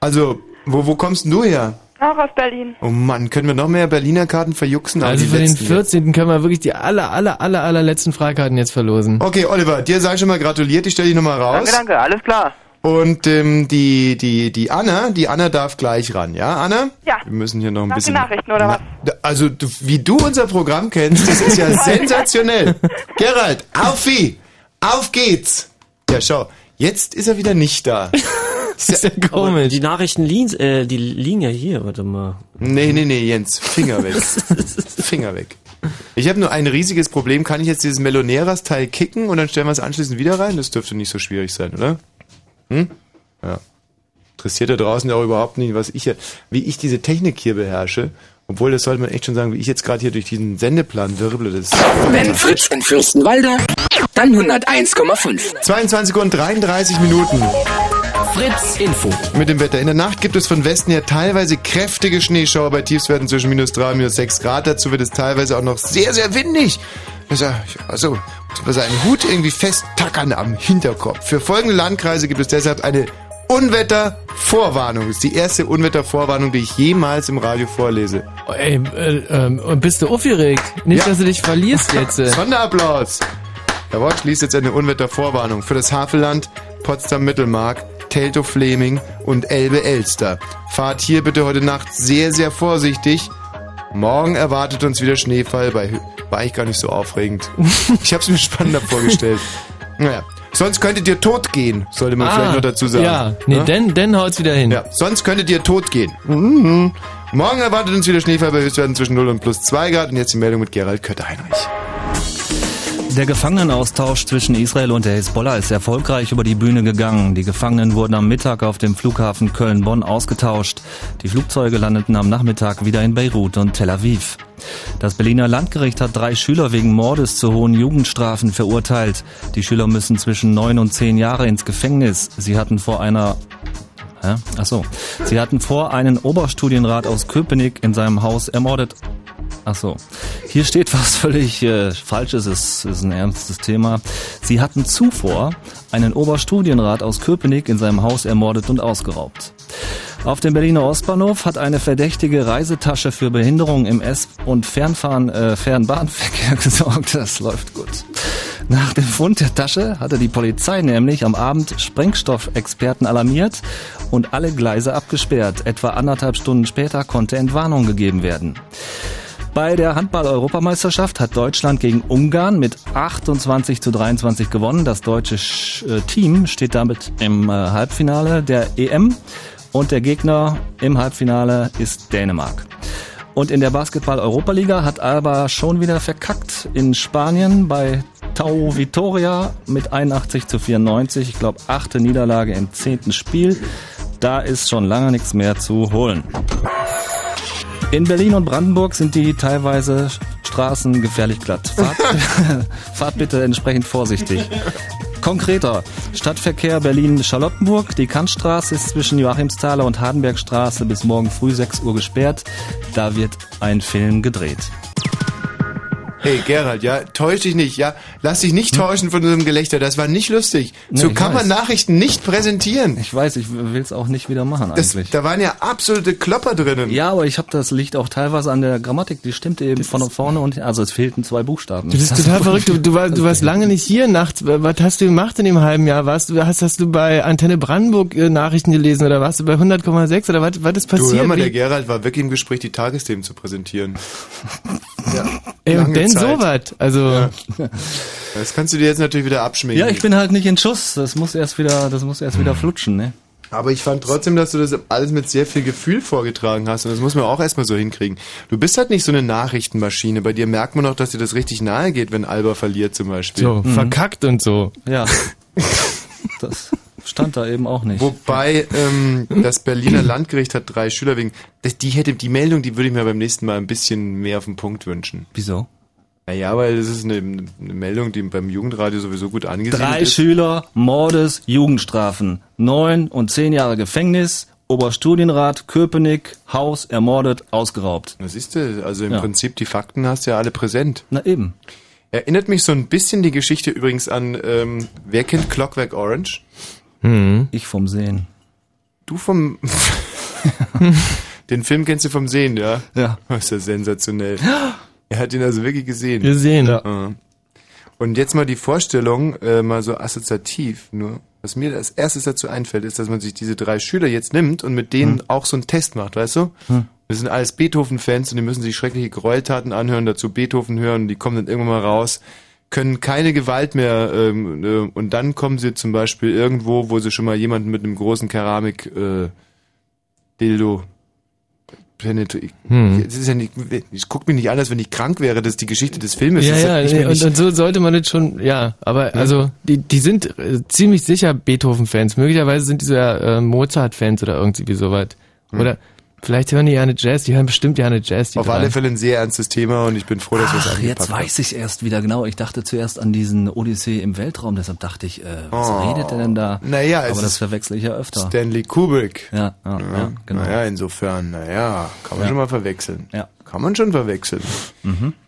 Also, wo, wo kommst denn du her? Auch aus Berlin. Oh Mann, können wir noch mehr Berliner Karten verjuxen? Also für den letzten jetzt. 14. können wir wirklich die aller, aller, aller, allerletzten Freikarten jetzt verlosen. Okay, Oliver, dir sei schon mal gratuliert, ich stelle dich nochmal raus. Danke, danke, alles klar. Und ähm, die, die, die Anna, die Anna darf gleich ran, ja, Anna? Ja. Wir müssen hier noch ein Nach bisschen. Nachrichten oder was? Na, Also, du, wie du unser Programm kennst, das ist ja sensationell. Gerald, auf wie? Auf geht's! Ja, schau, jetzt ist er wieder nicht da. ist ja Aber die Nachrichten liegen, äh, die liegen ja hier, warte mal. Nee, nee, nee, Jens, Finger weg. Finger weg. Ich habe nur ein riesiges Problem. Kann ich jetzt dieses Meloneras-Teil kicken und dann stellen wir es anschließend wieder rein? Das dürfte nicht so schwierig sein, oder? Hm? Ja. Interessiert da draußen ja auch überhaupt nicht, was ich hier, wie ich diese Technik hier beherrsche. Obwohl, das sollte man echt schon sagen, wie ich jetzt gerade hier durch diesen Sendeplan wirble. Das Wenn Fritz in Fürstenwalde, dann 101,5. 22 und 33 Minuten. Fritz Info. Mit dem Wetter. In der Nacht gibt es von Westen her teilweise kräftige Schneeschauer bei Tiefswerten zwischen minus 3 und minus 6 Grad. Dazu wird es teilweise auch noch sehr, sehr windig. Also, seinen Hut irgendwie festtackern am Hinterkopf. Für folgende Landkreise gibt es deshalb eine Unwettervorwarnung. Das ist die erste Unwettervorwarnung, die ich jemals im Radio vorlese. Oh, ey, äh, ähm, bist du aufgeregt? Nicht, Ja. dass du dich verlierst jetzt. äh. Sonderapplaus! Der Wort schließt jetzt eine Unwettervorwarnung für das Havelland, Potsdam-Mittelmark, Teltow-Fleming und Elbe-Elster. Fahrt hier bitte heute Nacht sehr, sehr vorsichtig. Morgen erwartet uns wieder Schneefall. Bei, war eigentlich gar nicht so aufregend. Ich habe es mir spannender vorgestellt. Naja, sonst könntet ihr tot gehen, sollte man Ah, vielleicht noch dazu sagen. Ja, nee, Ne? denn, denn haut's wieder hin. Ja, sonst könntet ihr tot gehen. Mhm. Morgen erwartet uns wieder Schneefall bei Höchstwerten zwischen 0 und plus 2 Grad. Und jetzt die Meldung mit Gerald Kötter-Heinrich. Der Gefangenenaustausch zwischen Israel und der Hisbollah ist erfolgreich über die Bühne gegangen. Die Gefangenen wurden am Mittag auf dem Flughafen Köln-Bonn ausgetauscht. Die Flugzeuge landeten am Nachmittag wieder in Beirut und Tel Aviv. Das Berliner Landgericht hat drei Schüler wegen Mordes zu hohen Jugendstrafen verurteilt. Die Schüler müssen zwischen neun und zehn Jahre ins Gefängnis. Sie hatten vor einer Hä? Ach so. Sie hatten vor, einen Oberstudienrat aus Köpenick in seinem Haus ermordet. Ach so. Hier steht was völlig äh, Falsches, es ist ein ernstes Thema. Sie hatten zuvor einen Oberstudienrat aus Köpenick in seinem Haus ermordet und ausgeraubt. Auf dem Berliner Ostbahnhof hat eine verdächtige Reisetasche für Behinderung im S- und Fernfahren, äh, Fernbahnverkehr gesorgt. Das läuft gut. Nach dem Fund der Tasche hatte die Polizei nämlich am Abend Sprengstoffexperten alarmiert und alle Gleise abgesperrt. Etwa anderthalb Stunden später konnte Entwarnung gegeben werden. Bei der Handball-Europameisterschaft hat Deutschland gegen Ungarn mit 28 zu 23 gewonnen. Das deutsche Sch- äh, Team steht damit im äh, Halbfinale der EM und der Gegner im Halbfinale ist Dänemark. Und in der Basketball-Europaliga hat Alba schon wieder verkackt in Spanien bei Tau Vitoria mit 81 zu 94. Ich glaube, achte Niederlage im zehnten Spiel. Da ist schon lange nichts mehr zu holen. In Berlin und Brandenburg sind die teilweise Straßen gefährlich glatt. Fahrt, fahrt bitte entsprechend vorsichtig. Konkreter, Stadtverkehr Berlin-Charlottenburg. Die Kantstraße ist zwischen Joachimsthaler und Hardenbergstraße bis morgen früh 6 Uhr gesperrt. Da wird ein Film gedreht. Hey Gerald, ja, täusch dich nicht, ja. Lass dich nicht täuschen von unserem Gelächter, das war nicht lustig. Nee, so kann man weiß. Nachrichten nicht präsentieren. Ich weiß, ich will es auch nicht wieder machen Das, eigentlich. da waren ja absolute Klopper drinnen. ja, aber ich habe das liegt auch teilweise an der Grammatik, die stimmte eben von vorne und also es fehlten zwei Buchstaben. Du bist Das- total verrückt. Du, du, war, du warst lange nicht hier nachts. Was hast du gemacht in dem halben Jahr? Warst du, hast, hast du bei Antenne Brandenburg äh, Nachrichten gelesen oder warst du bei 100,6 oder was, was ist Du, passiert? hör mal, Wie- der Gerald war wirklich im Gespräch, die Tagesthemen zu präsentieren. ja, Ey, denn sowas. Also, Das kannst du dir jetzt natürlich wieder abschminken. Ja, ich bin halt nicht in Schuss. Das muss erst wieder, das muss erst wieder flutschen, ne? Aber ich fand trotzdem, dass du das alles mit sehr viel Gefühl vorgetragen hast und das muss man auch erstmal so hinkriegen. Du bist halt nicht so eine Nachrichtenmaschine. Bei dir merkt man auch, dass dir das richtig nahe geht, wenn Alba verliert zum Beispiel. so, verkackt und so. Ja. das stand da eben auch nicht. Wobei ähm, das Berliner Landgericht hat drei Schüler wegen. Die hätte die Meldung, die würde ich mir beim nächsten Mal ein bisschen mehr auf den Punkt wünschen. Wieso? Naja, weil das ist eine, eine Meldung, die beim Jugendradio sowieso gut angesiedelt Drei ist. Schüler, Mordes, Jugendstrafen, neun und zehn Jahre Gefängnis, Oberstudienrat, Köpenick, Haus, ermordet, ausgeraubt. Das siehst du, also im Ja. Prinzip die Fakten hast du ja alle präsent. Na eben. Erinnert mich so ein bisschen die Geschichte übrigens an, ähm, wer kennt Clockwork Orange? Ich vom Sehen. Du vom... Den Film kennst du vom Sehen, ja? Ja. Das ist ja sensationell. Er hat ihn also wirklich gesehen. Gesehen. Ja. Und jetzt mal die Vorstellung, äh, mal so assoziativ nur. Was mir als erstes dazu einfällt, ist, dass man sich diese drei Schüler jetzt nimmt und mit denen auch so einen Test macht, weißt du? Das sind alles Beethoven-Fans und die müssen sich schreckliche Gräueltaten anhören, dazu Beethoven hören, die kommen dann irgendwann mal raus, können keine Gewalt mehr ähm, äh, und dann kommen sie zum Beispiel irgendwo, wo sie schon mal jemanden mit einem großen Keramik äh, Dildo penetriert. Hm. Das ist ja nicht, ich guck mich nicht an, als wenn ich krank wäre, das ist die Geschichte des Filmes. Ja, ja, ich nee, und, und so sollte man das schon, ja, aber also die, die sind äh, ziemlich sicher Beethoven-Fans. Möglicherweise sind diese äh, Mozart-Fans oder irgendwie sowas. Oder vielleicht hören die ja eine Jazz, die hören bestimmt ja eine Jazz. Die Auf drei. alle Fälle ein sehr ernstes Thema und ich bin froh, dass wir es Ach, angepackt jetzt weiß ich erst wieder genau. Ich dachte zuerst an diesen Odyssee im Weltraum, deshalb dachte ich, äh, was Oh. redet der denn da? Naja, es aber das verwechsel ich ja öfter. Stanley Kubrick. Ja, ja, ja, genau. Naja, insofern, naja, kann man Ja. schon mal verwechseln. Ja. Kann man schon verwechseln.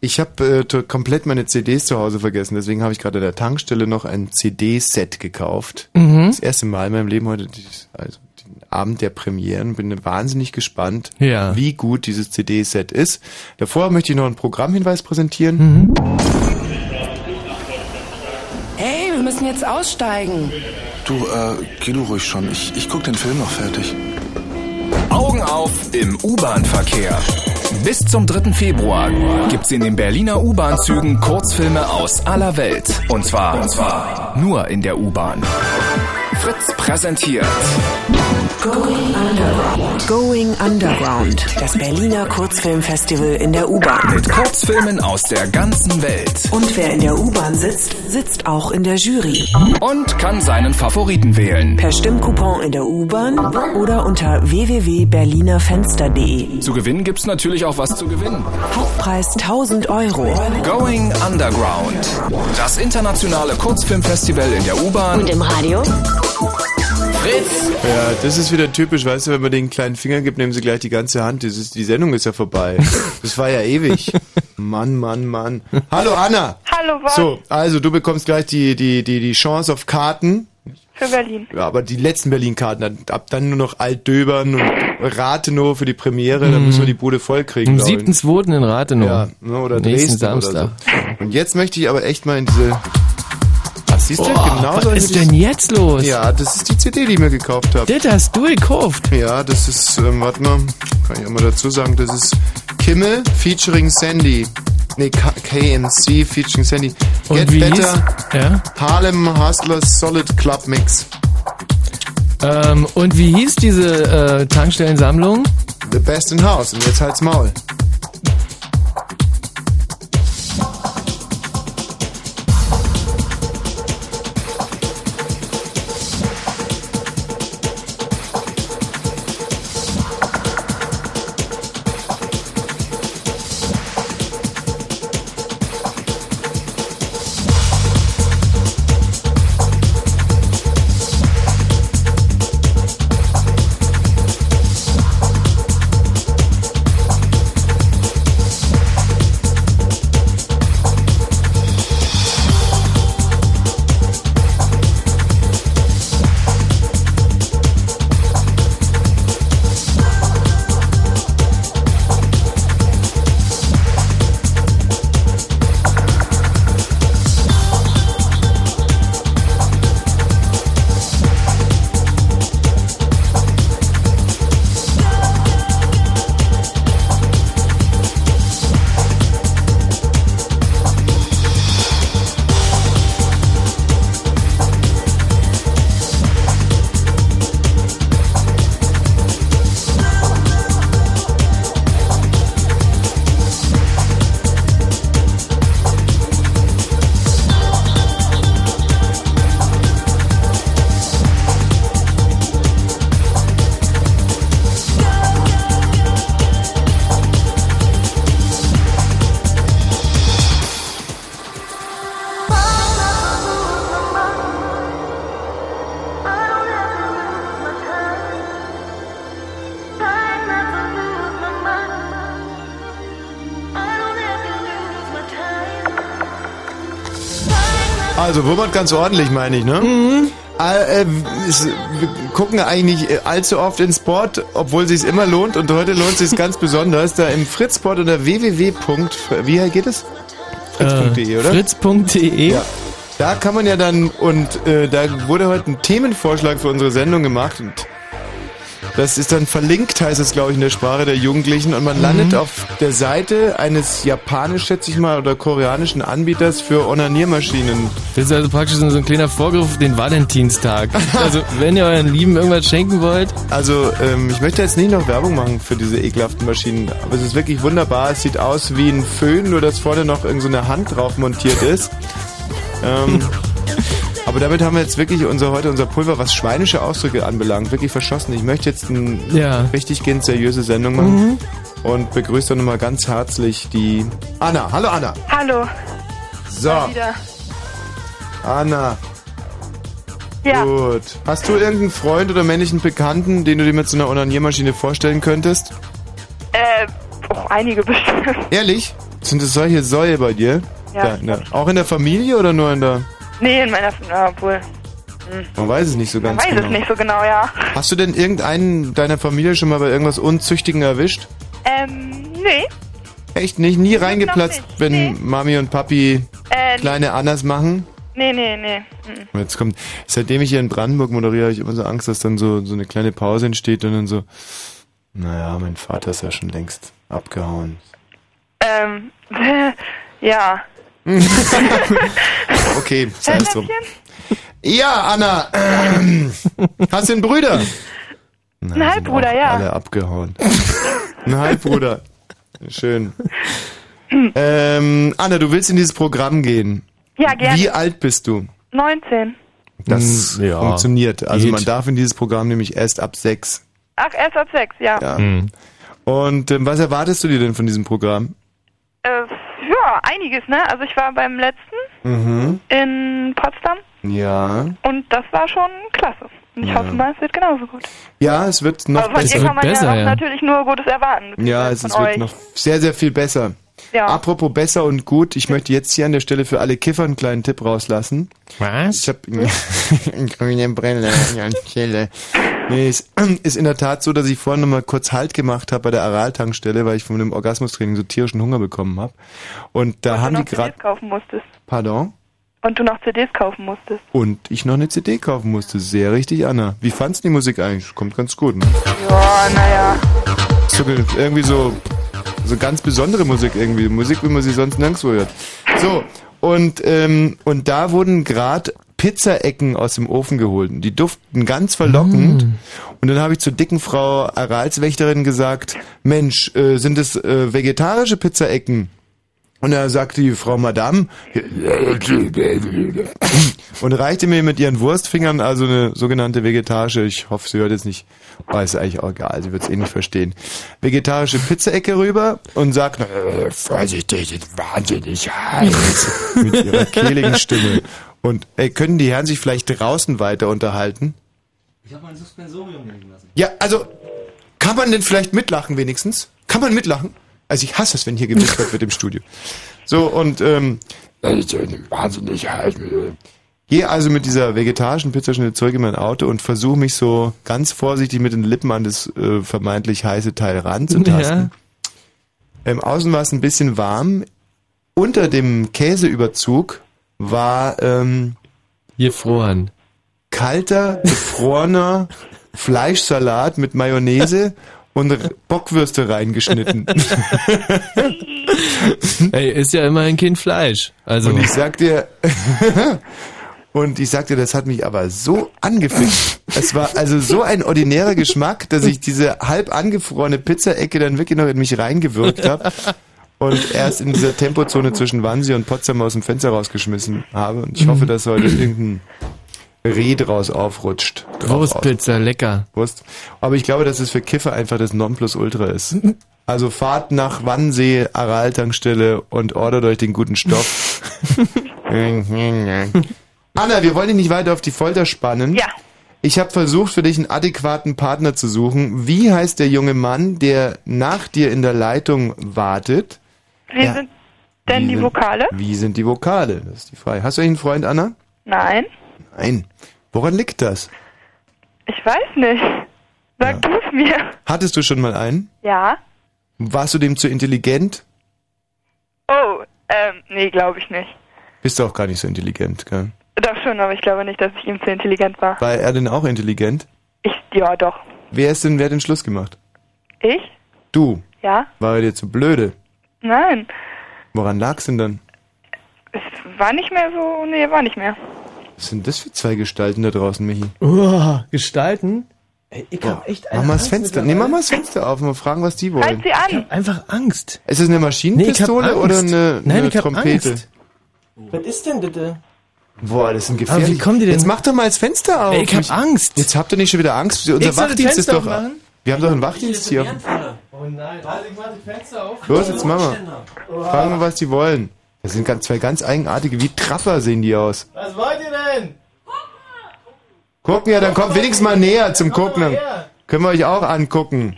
Ich habe äh, komplett meine CDs zu Hause vergessen, deswegen habe ich gerade an der Tankstelle noch ein CD-Set gekauft. Mhm. Das erste Mal in meinem Leben heute, also Abend der Premieren, bin wahnsinnig gespannt, Ja. wie gut dieses CD-Set ist. Davor möchte ich noch einen Programmhinweis präsentieren. Mhm. Hey, wir müssen jetzt aussteigen. Du, äh, geh du ruhig schon. Ich, ich guck den Film noch fertig. Augen auf im U-Bahn-Verkehr. Bis zum 3. Februar gibt's in den Berliner U-Bahn-Zügen Kurzfilme aus aller Welt. Und zwar, und zwar nur in der U-Bahn. Fritz präsentiert Going Underground. Going Underground. Das Berliner Kurzfilmfestival in der U-Bahn. mit Kurzfilmen aus der ganzen Welt Und wer in der U-Bahn sitzt, sitzt auch in der Jury. und kann seinen Favoriten wählen. Per Stimmcoupon in der U-Bahn oder unter www.berlinerfenster.de. Zu gewinnen gibt's natürlich auch was zu gewinnen. Hauptpreis 1000 Euro. Going Underground. Das internationale Kurzfilmfestival in der U-Bahn. Und im Radio? Fritz. Ja, das ist wieder typisch, weißt du, wenn man den kleinen Finger gibt, nehmen sie gleich die ganze Hand. Das ist, die Sendung ist ja vorbei. Das war ja ewig. Mann, Mann, Mann. Hallo Anna. Hallo, was? So, also du bekommst gleich die, die, die, die Chance auf Karten. Für Berlin. Ja, aber die letzten Berlin-Karten, dann- ab dann nur noch Altdöbern und Rathenow für die Premiere, dann müssen wir die Bude voll kriegen. Am glaub ich. 7.2. in Rathenow. Ja, oder Nächsten Dresden Samstag. oder so. Und jetzt möchte ich aber echt mal in diese... Was siehst du? Genau was so ist denn jetzt los? Ja, das ist die CD, die ich mir gekauft habe. Das hast du gekauft. Ja, das ist, ähm, warte mal, kann ich auch mal dazu sagen, das ist Kimmel featuring Sandy. Nee, K KMC featuring Sandy. Und Get wie Better hieß? Ja. Harlem Hustlers Solid Club Mix. Ähm, und wie hieß diese äh, Tankstellensammlung? The Best in House. Und jetzt halt's Maul. Also, wummert ganz ordentlich, meine ich, ne? Mhm. Äh, äh, es, wir gucken eigentlich nicht äh, allzu oft in Sport, obwohl es sich immer lohnt. Und heute lohnt es sich ganz besonders. Da im Fritzsport unter www. Wie geht es? Fritz.de, Äh, oder? Fritz.de. Ja. Da kann man ja dann, und äh, da wurde heute ein Themenvorschlag für unsere Sendung gemacht. Und das ist dann verlinkt, heißt es, glaube ich, in der Sprache der Jugendlichen. Und man Mhm. landet auf der Seite eines japanisch, schätze ich mal, oder koreanischen Anbieters für Onaniermaschinen. Das ist also praktisch so ein kleiner Vorgriff auf den Valentinstag. Also, wenn ihr euren Lieben irgendwas schenken wollt. Also, ähm, ich möchte jetzt nicht noch Werbung machen für diese ekelhaften Maschinen, aber es ist wirklich wunderbar. Es sieht aus wie ein Föhn, nur dass vorne noch irgend so eine Hand drauf montiert ist. Ähm, aber damit haben wir jetzt wirklich unser, heute unser Pulver, was schweinische Ausdrücke anbelangt, wirklich verschossen. Ich möchte jetzt eine Ja. richtig gehend seriöse Sendung machen und begrüße dann nochmal ganz herzlich die Anna. Hallo Anna. Hallo. So, Mal wieder. Anna. Ja. Gut. Hast du irgendeinen Freund oder männlichen Bekannten, den du dir mit so einer Onaniermaschine vorstellen könntest? Äh, auch einige bestimmt. Ehrlich? Sind es solche Säue bei dir? Ja. Da, der, auch in der Familie oder nur in der... Nee, in meiner, na, obwohl, hm, Man weiß es nicht so man ganz weiß genau. es nicht so genau, ja. Hast du denn irgendeinen deiner Familie schon mal bei irgendwas Unzüchtigen erwischt? Ähm, nee. Echt nicht? Nie reingeplatzt, wenn Mami und Papi Äh, kleine Annas machen? Nee, nee, nee. Mhm. Jetzt kommt, seitdem ich hier in Brandenburg moderiere, habe ich immer so Angst, dass dann so, so eine kleine Pause entsteht und dann so, naja, mein Vater ist ja schon längst abgehauen. Ähm, ja. Okay, sei es drum. Ja, Anna, ähm, hast du einen Brüder? Ein Halbbruder, ja. Alle abgehauen. Ein Halbbruder. Schön. Ähm, Anna, du willst in dieses Programm gehen. Ja, gerne. Wie alt bist du? 19. Das Hm, ja. funktioniert. Also Geht. man darf in dieses Programm nämlich erst ab sechs. Ach, erst ab 6, ja. Ja. Und ähm, was erwartest du dir denn von diesem Programm? Äh, ja, einiges, ne? Also ich war beim letzten Mhm. in Potsdam Ja. und das war schon klasse. Und ich Ja. hoffe mal, es wird genauso gut. Ja, es wird noch Aber von besser. dir kann man ja auch natürlich nur Gutes erwarten. Ja, es, von es wird euch. noch sehr, sehr viel besser. Ja. Apropos besser und gut, ich möchte jetzt hier an der Stelle für alle Kiffer einen kleinen Tipp rauslassen. Was? Ich habe eine grüne Brille, ganz chille. Nee, es ist in der Tat so, dass ich vorhin noch mal kurz Halt gemacht habe bei der Aral-Tankstelle, weil ich von dem Orgasmustraining so tierischen Hunger bekommen habe. Und da haben und die du noch gerade... CDs kaufen musstest. Pardon? Und du noch CDs kaufen musstest. Und ich noch eine CD kaufen musste. Sehr richtig, Anna. Wie fandst du die Musik eigentlich? Kommt ganz gut, ne? Ja, naja. So, irgendwie so, so ganz besondere Musik irgendwie. Musik, wie man sie sonst nirgendwo hört. So, und, ähm, und da wurden gerade Pizzaecken aus dem Ofen geholt. Die duften ganz verlockend. Und dann habe ich zur dicken Frau Aralswächterin gesagt, Mensch, äh, sind es äh, vegetarische Pizzaecken? Und da sagte die Frau Madame und reichte mir mit ihren Wurstfingern also eine sogenannte vegetarische, ich hoffe, sie hört jetzt nicht, oh, ist eigentlich auch egal, sie wird es eh nicht verstehen, vegetarische Pizzaecke rüber und sagt, äh, vorsichtig, ist wahnsinnig heiß, mit ihrer kehligen Stimme. Und ey, können die Herren sich vielleicht draußen weiter unterhalten? Ich habe mein Suspensorium liegen lassen. Ja, also, kann man denn vielleicht mitlachen wenigstens? Kann man mitlachen? Also ich hasse es, wenn hier gewittert wird im Studio. So, und ähm, wahnsinnig heiß. Gehe also mit dieser vegetarischen Pizzaschnitte zurück in mein Auto und versuche mich so ganz vorsichtig mit den Lippen an das äh, vermeintlich heiße Teil ranzutasten. Ähm, außen war es ein bisschen warm. Unter dem Käseüberzug war ähm, gefroren. Kalter, gefrorener Fleischsalat mit Mayonnaise und Bockwürste reingeschnitten. Ey, ist ja immerhin kein Fleisch. Also. Und ich sag dir, und ich sag dir, das hat mich aber so angefickt. Es war also so ein ordinärer Geschmack, dass ich diese halb angefrorene Pizzaecke dann wirklich noch in mich reingewirkt habe und erst in dieser Tempozone zwischen Wannsee und Potsdam aus dem Fenster rausgeschmissen habe. Und ich hoffe, dass heute irgendein Reh draus aufrutscht. Wurstpizza, lecker. Wurst. Aber ich glaube, dass es für Kiffer einfach das Nonplusultra ist. Also fahrt nach Wannsee, Aral-Tankstelle und ordert euch den guten Stoff. Anna, wir wollen dich nicht weiter auf die Folter spannen. Ja. Ich habe versucht, für dich einen adäquaten Partner zu suchen. Wie heißt der junge Mann, der nach dir in der Leitung wartet? Wir Ja. sind denn Wie die sind- Vokale? Wie sind die Vokale? Das ist die Frage. Hast du einen Freund, Anna? Nein, Nein. Woran liegt das? ich weiß nicht. Sag du es mir. Hattest du schon mal einen? Ja. Warst du dem zu intelligent? Oh, ähm, nee, glaube ich nicht. Bist du auch gar nicht so intelligent, gell? Doch schon, aber ich glaube nicht, dass ich ihm zu intelligent war. War er denn auch intelligent? Ich, ja, doch. Wer ist denn, wer hat den Schluss gemacht? Ich? Du. Ja? War er dir zu blöde? Nein. Woran lag's denn dann? Es war nicht mehr so, nee, war nicht mehr. Was sind das für zwei Gestalten da draußen, Michi? Oh, Gestalten? Ey, ich hab echt Mach mal das Fenster. Nee, mach mal das Fenster auf und mal fragen, was die wollen. Halt sie an. Ich hab einfach Angst. Ist es eine Maschinenpistole Nee, ich hab oder Angst. eine, Nein, eine ich hab Trompete? Angst. Was ist denn bitte? Boah, das sind Aber gefährlich. wie kommen die denn- Jetzt mach doch mal das Fenster auf. Ey, ich hab Angst. Jetzt habt ihr nicht schon wieder Angst. Unser soll das Wachdienst ist Fenster doch. aufmachen? Wir haben doch einen Wachdienst hier. Oh nein, warte, ich mach das Fenster auf. Los, jetzt machen wir. Fragen wir, was die wollen. Das sind ganz, zwei ganz eigenartige, wie Trapper sehen die aus. Was wollt ihr denn? Gucken ja, dann kommt wenigstens mal näher zum Gucken. Dann können wir euch auch angucken.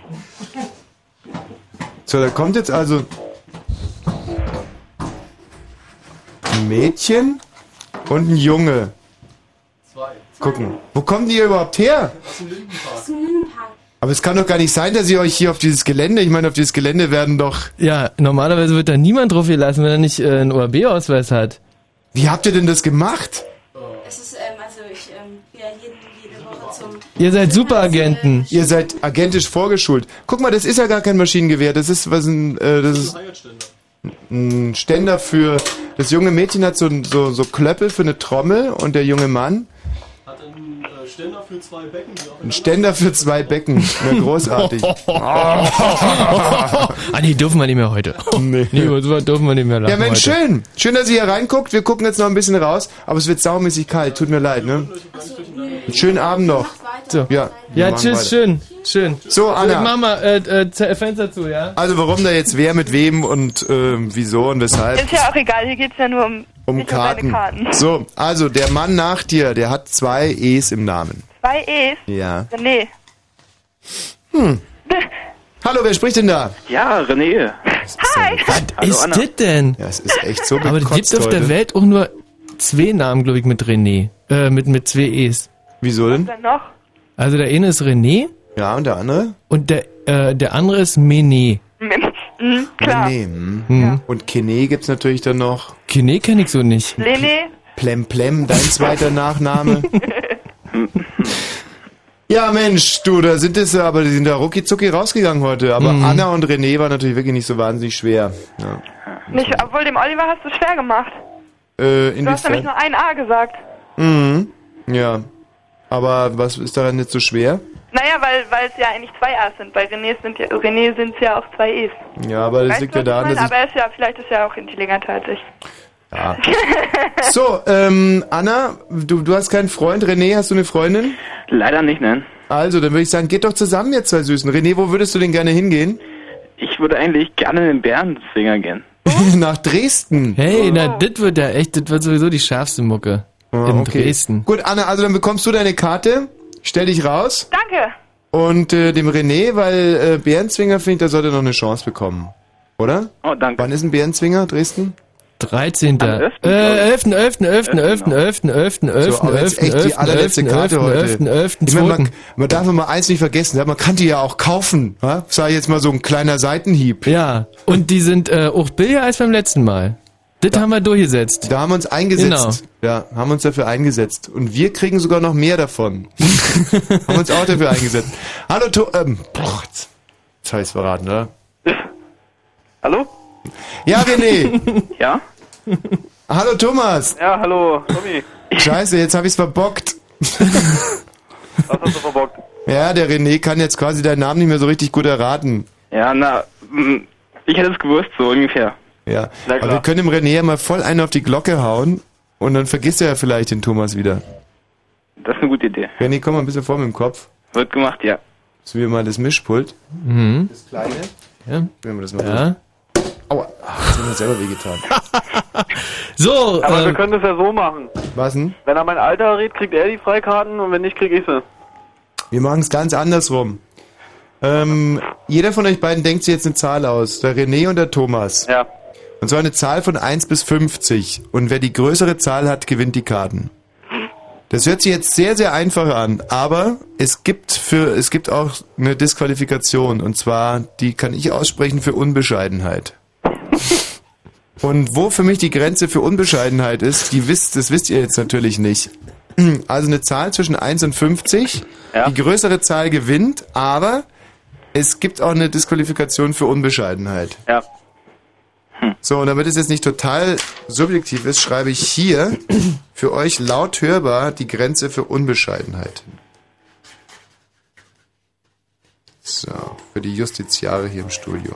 So, da kommt jetzt also ein Mädchen und ein Junge. Gucken. Wo kommen die hier überhaupt her? Aber es kann doch gar nicht sein, dass ihr euch hier auf dieses Gelände, ich meine, auf dieses Gelände werden doch. Ja, normalerweise wird da niemand drauf gelassen, wenn er nicht äh, einen ORB-Ausweis hat. Wie habt ihr denn das gemacht? Es ist, ähm, also ich ähm, ja jeden, jede Woche zum. Ihr seid Superagenten. Ihr seid agentisch vorgeschult. Guck mal, das ist ja gar kein Maschinengewehr. Das ist was ein, äh, das ist ein Ständer für. Das junge Mädchen hat so, so, so Klöppel für eine Trommel und der junge Mann Ständer für zwei Becken, einen Ständer für zwei Becken. Na, großartig. ah, nee, dürfen wir nicht mehr heute. Nee, sowas dürfen wir nicht mehr lachen Ja, Mensch, heute. schön. Schön, dass ihr hier reinguckt. Wir gucken jetzt noch ein bisschen raus, aber es wird saumäßig kalt. Tut mir leid, ne? Einen schönen Abend noch. So. Ja, Ja, tschüss, weiter. schön, schön. So, Anna. Ich mach mal äh, äh, Z- Fenster zu, ja? Also warum da jetzt wer mit wem und ähm, wieso und weshalb? Ist ja auch egal, hier geht's ja nur um, Um um Karten. Karten. So, also der Mann nach dir, der hat zwei E's im Namen. Zwei E's? Ja. Nee. Hm. Hallo, wer spricht denn da? Ja, René. Hi. Hallo, ist Anna. das denn? Ja, es ist echt so Aber es gibt auf der. Welt auch nur zwei Namen, glaube ich, mit René. Äh, mit, mit zwei E's. Wieso denn? Dann noch? Also der eine ist René Ja, und der andere? und der, äh, der andere ist Mené. Mhm, klar. René. Hm. Hm. Und Kene gibt's natürlich dann noch. Kine kenne ich so nicht. Lene? Plem Plem, dein zweiter Nachname. Ja, Mensch, du, da sind es aber, die sind da rucki zucki rausgegangen heute. Aber Mhm. Anna und René war natürlich wirklich nicht so wahnsinnig schwer. Ja. Nicht, obwohl dem Oliver hast du schwer gemacht. Äh, Du hast nämlich inwiefern? nur ein A gesagt. Mhm. Ja. Aber was ist daran jetzt so schwer? Naja, weil weil es ja eigentlich zwei A's sind. Bei René sind ja, René sind es ja auch zwei E's. Ja, aber das Weißt liegt ja daran, dass. Aber er ist ja, vielleicht ist er auch intelligenter als ich. Ja. So, ähm, Anna, du, du hast keinen Freund. René, hast du eine Freundin? Leider nicht, nein. Also, dann würde ich sagen, geht doch zusammen, ihr zwei Süßen. René, wo würdest du denn gerne hingehen? Ich würde eigentlich gerne in den Bärenzwinger gehen. Nach Dresden. Hey, na, das wird ja echt, das wird sowieso die schärfste Mucke. Ah, in okay. Dresden. Gut, Anna, also dann bekommst du deine Karte. Stell dich raus. Danke. Und äh, dem René, weil äh, Bärenzwinger, finde ich, der sollte noch eine Chance bekommen. Oder? Oh, danke. Wann ist ein Bärenzwinger, Dresden? 13. Am Äh, 11., glaub 11. 11. 11. 11. 11. 11. 11. So, aber jetzt echt die allerletzte Karte heute. 11. 11. Ich meine, man, 11. man darf immer eins nicht vergessen, man kann die ja auch kaufen. Sei jetzt mal so ein kleiner Seitenhieb. Ja, und die sind äh, auch billiger als beim letzten Mal. Das haben wir durchgesetzt. Da haben wir uns eingesetzt. Ja, haben uns dafür eingesetzt. Und wir kriegen sogar noch mehr davon. haben uns auch dafür eingesetzt. Hallo, to ähm, boah, jetzt, jetzt hab ich's verraten, oder? Hallo? Ja, René. Ja? hallo, Thomas. Ja, hallo, Tommy. Scheiße, jetzt hab ich's verbockt. Was hast du verbockt? Ja, der René kann jetzt quasi deinen Namen nicht mehr so richtig gut erraten. Ja, na, ich hätte es gewusst, so ungefähr. Ja, Na aber klar. wir können dem René ja mal voll einen auf die Glocke hauen und dann vergisst er ja vielleicht den Thomas wieder. Das ist eine gute Idee. René, komm mal ein bisschen vor mit dem Kopf. Wird gemacht, ja. So wie mal das Mischpult. Mhm. Das kleine. Ja. Wenn wir das mal Ja. Aua, das hat mir selber wehgetan. So, Aber wir ähm, können das ja so machen. Was denn? Wenn er mein Alter redet, kriegt er die Freikarten und wenn nicht, krieg ich sie. Wir machen es ganz andersrum. Ähm, jeder von euch beiden denkt sich jetzt eine Zahl aus. Der René und der Thomas. Ja. Und zwar eine Zahl von 1 bis 50. Und wer die größere Zahl hat, gewinnt die Karten. Das hört sich jetzt sehr, sehr einfach an, aber es gibt für, es gibt auch eine Disqualifikation. Und zwar, die kann ich aussprechen für Unbescheidenheit. Und wo für mich die Grenze für Unbescheidenheit ist, die wisst, das wisst ihr jetzt natürlich nicht. Also eine Zahl zwischen 1 und 50. Die größere Zahl gewinnt, aber es gibt auch eine Disqualifikation für Unbescheidenheit. Ja. So, und damit es jetzt nicht total subjektiv ist, schreibe ich hier für euch laut hörbar die Grenze für Unbescheidenheit. So, für die Justiziare hier im Studio.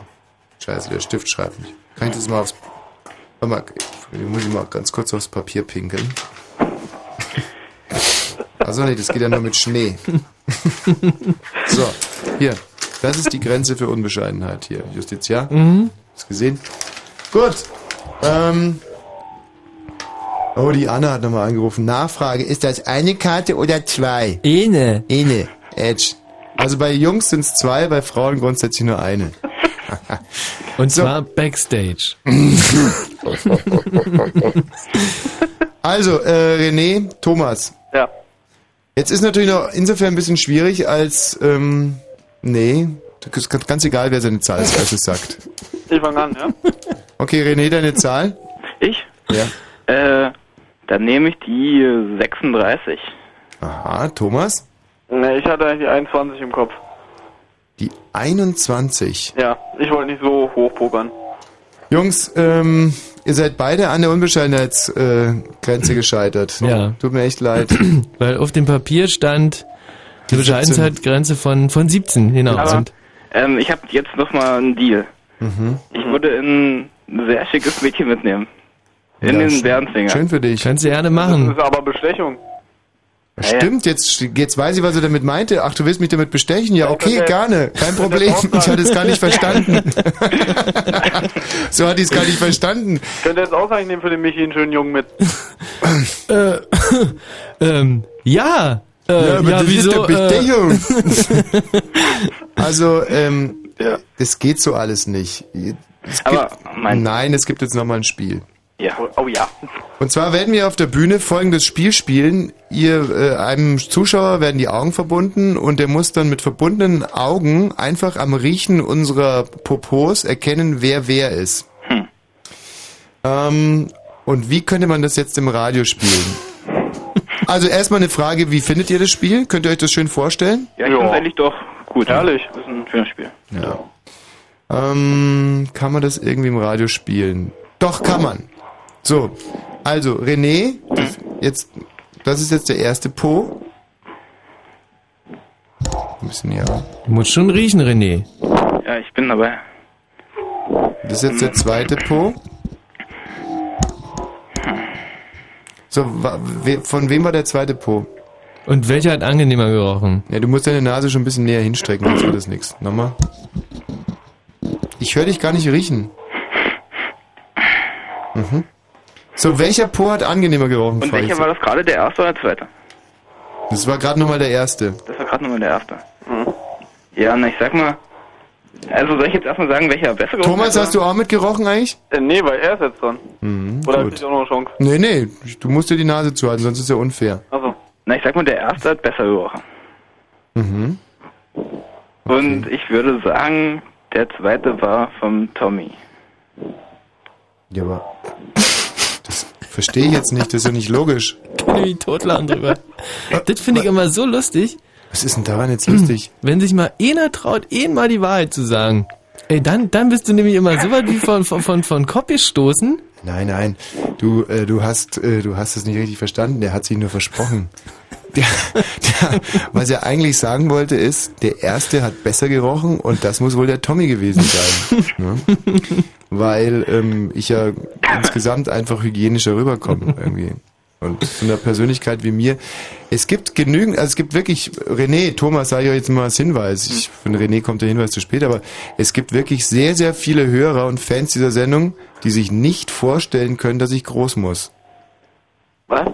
Scheiße, der Stift schreibt nicht. Kann ich das mal aufs... Warte mal, ich muss ich mal ganz kurz aufs Papier pinkeln. Achso, nee, das geht ja nur mit Schnee. so, hier. Das ist die Grenze für Unbescheidenheit hier. Justiziar? Mhm. Hast gesehen? Gut. Ähm. Oh, die Anna hat nochmal angerufen. Nachfrage, ist das eine Karte oder zwei? Eine. Eine. Edge. Also bei Jungs sind es zwei, bei Frauen grundsätzlich nur eine. Und zwar Backstage. also, äh, René, Thomas. Ja. Jetzt ist natürlich noch insofern ein bisschen schwierig, als, ähm, nee, das ist ganz- ganz egal, wer seine Zahl als erstes sagt. Ich fange an, ja? Okay, René, deine Zahl? Ich? Ja. Äh, dann nehme ich die äh, 36. Aha, Thomas? Ne, ich hatte eigentlich die 21 im Kopf. Die 21. Ja, ich wollte nicht so hoch pokern. Jungs, ähm, ihr seid beide an der Unbescheidenheitsgrenze äh, gescheitert. Ja. Tut mir echt leid. Weil auf dem Papier stand die Bescheidenheitsgrenze von, von 17, genau. Aber ähm, ich habe jetzt noch mal einen Deal. Mhm. Ich würde ein sehr schickes Mädchen mitnehmen. In Ja, den schön- Bärenzwinger. Schön für dich. Kannst du gerne Das machen. ist aber Bestechung. Stimmt, jetzt, jetzt weiß ich, was er damit meinte. Ach, du willst mich damit bestechen? Ja, okay, gerne. Kein Problem. Ich hatte es gar nicht verstanden. so hatte ich es gar nicht verstanden. Könnt ihr jetzt auch sagen, ich nehme für den Michi einen schönen Jungen mit. Äh, ähm, ja. Äh, Ja, aber das ist wieso? doch Bestechung. Äh, Also, ähm, das geht so alles nicht. Es Aber, gibt, nein, es gibt jetzt nochmal ein Spiel. Ja. Oh ja. Und zwar werden wir auf der Bühne folgendes Spiel spielen. Ihr, äh, einem Zuschauer werden die Augen verbunden und der muss dann mit verbundenen Augen einfach am Riechen unserer Popos erkennen, wer wer ist. Ähm, und wie könnte man das jetzt im Radio spielen? Also erstmal eine Frage, wie findet ihr das Spiel? Könnt ihr euch das schön vorstellen? Ja, ich finde eigentlich doch gut. Herrlich. Das ist ein schönes Spiel. Ja. Ähm, kann man das irgendwie im Radio spielen? Doch, kann man. So, also René, das, jetzt, das ist jetzt der erste Po. Ein bisschen näher. ran. Du musst schon riechen, René. Ja, ich bin dabei. Das ist jetzt der zweite Po. So, von wem war der zweite Po? Und welcher hat angenehmer gerochen? Ja, du musst deine Nase schon ein bisschen näher hinstrecken, sonst wird das nichts. Nochmal. Ich höre dich gar nicht riechen. Mhm. So, welcher Po hat angenehmer gerochen? Und welcher war das gerade, der erste oder der zweite? Das war gerade nochmal der erste. Das war gerade nochmal der erste. Ja, na, ich sag mal. Also soll ich jetzt erstmal sagen, welcher besser gerochen Thomas, hat, hast du auch mitgerochen eigentlich? Äh, nee, weil er ist jetzt dran. Mhm, Oder gut. hab ich auch noch eine Chance? Nee, nee, du musst dir die Nase zuhalten, sonst ist ja unfair. Also, na, ich sag mal, der erste hat besser gerochen. Mhm. Und ich würde sagen, der zweite war vom Tommy. Ja, aber das verstehe ich jetzt nicht, das ist ja nicht logisch. Kann ich mich totlachen drüber. Das finde ich immer so lustig. Was ist denn daran jetzt lustig? Wenn sich mal einer traut, eh mal die Wahrheit zu sagen. Ey, dann, dann bist du nämlich immer so weit wie von, von, von, von Kopf gestoßen. Nein, nein, du, äh, du hast, äh, du hast es nicht richtig verstanden. Der hat sich nur versprochen. Der, der, was er eigentlich sagen wollte ist, der erste hat besser gerochen und das muss wohl der Tommy gewesen sein. ne? Weil ähm, ich ja insgesamt einfach hygienischer rüberkomme irgendwie. Und so einer Persönlichkeit wie mir. Es gibt genügend, also es gibt wirklich, René, Thomas, sage ich euch jetzt mal als Hinweis. Ich, von René kommt der Hinweis zu spät, aber es gibt wirklich sehr, sehr viele Hörer und Fans dieser Sendung, die sich nicht vorstellen können, dass ich groß muss. Was?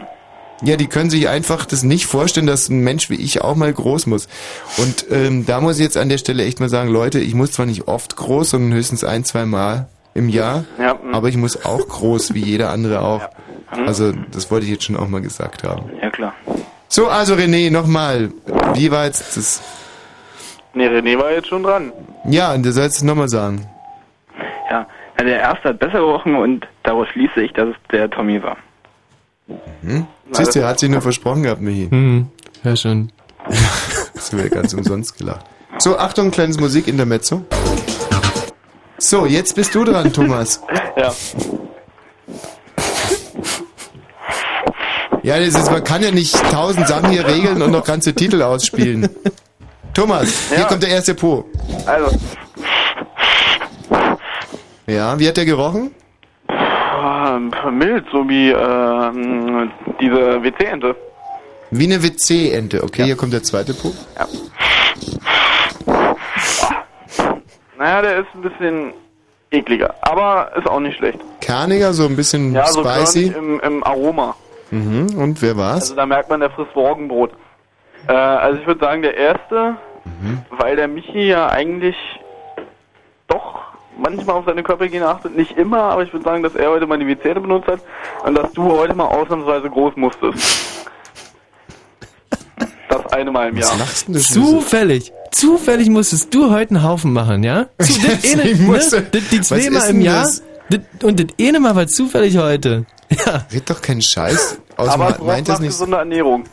Ja, die können sich einfach das nicht vorstellen, dass ein Mensch wie ich auch mal groß muss. Und ähm, da muss ich jetzt an der Stelle echt mal sagen, Leute, ich muss zwar nicht oft groß, sondern höchstens ein, zwei Mal. im Jahr, Ja, aber ich muss auch groß, wie jeder andere auch. Mhm. Also das wollte ich jetzt schon auch mal gesagt haben. Ja, klar. So, also René, nochmal. Wie war jetzt das? Nee, René war jetzt schon dran. Ja, und du sollst es nochmal sagen. Ja, ja, der erste hat besser gerochen und daraus schließe ich, dass es der Tommy war. Hm? Siehst du, er hat sich nur versprochen gehabt, Michi. Hm, ja schon. Das wäre ganz umsonst gelacht. So, Achtung, kleines Musikintermezzo. So, jetzt bist du dran, Thomas. Ja. Ja, das ist, man kann ja nicht tausend Sachen hier regeln und noch ganze Titel ausspielen. Thomas, hier Ja. kommt der erste Po. Also, Ja, wie hat der gerochen? Mild, so wie ähm, diese WC-Ente. Wie eine WC-Ente. Okay, hier kommt der zweite Po. Ja. Naja, der ist ein bisschen ekliger, aber ist auch nicht schlecht. Kerniger, so ein bisschen Ja, so spicy. im, im Aroma. Mhm. Und wer war's? Also da merkt man, der frisst Morgenbrot. Äh, also ich würde sagen, der erste, Mhm. weil der Michi ja eigentlich doch manchmal auf seine Körperhygiene achtet. Nicht immer, aber ich würde sagen, dass er heute mal die WC benutzt hat und dass du heute mal ausnahmsweise groß musstest. Das eine Mal im Jahr. Zufällig, zufällig musstest du heute einen Haufen machen, ja? Zu, das eine, ne? Das, die Was zweimal ist im Jahr. das? Das, und das eine Mal war zufällig heute. Ja. Red doch keinen Scheiß. Aus aber meint das nicht. gesunder Ernährung.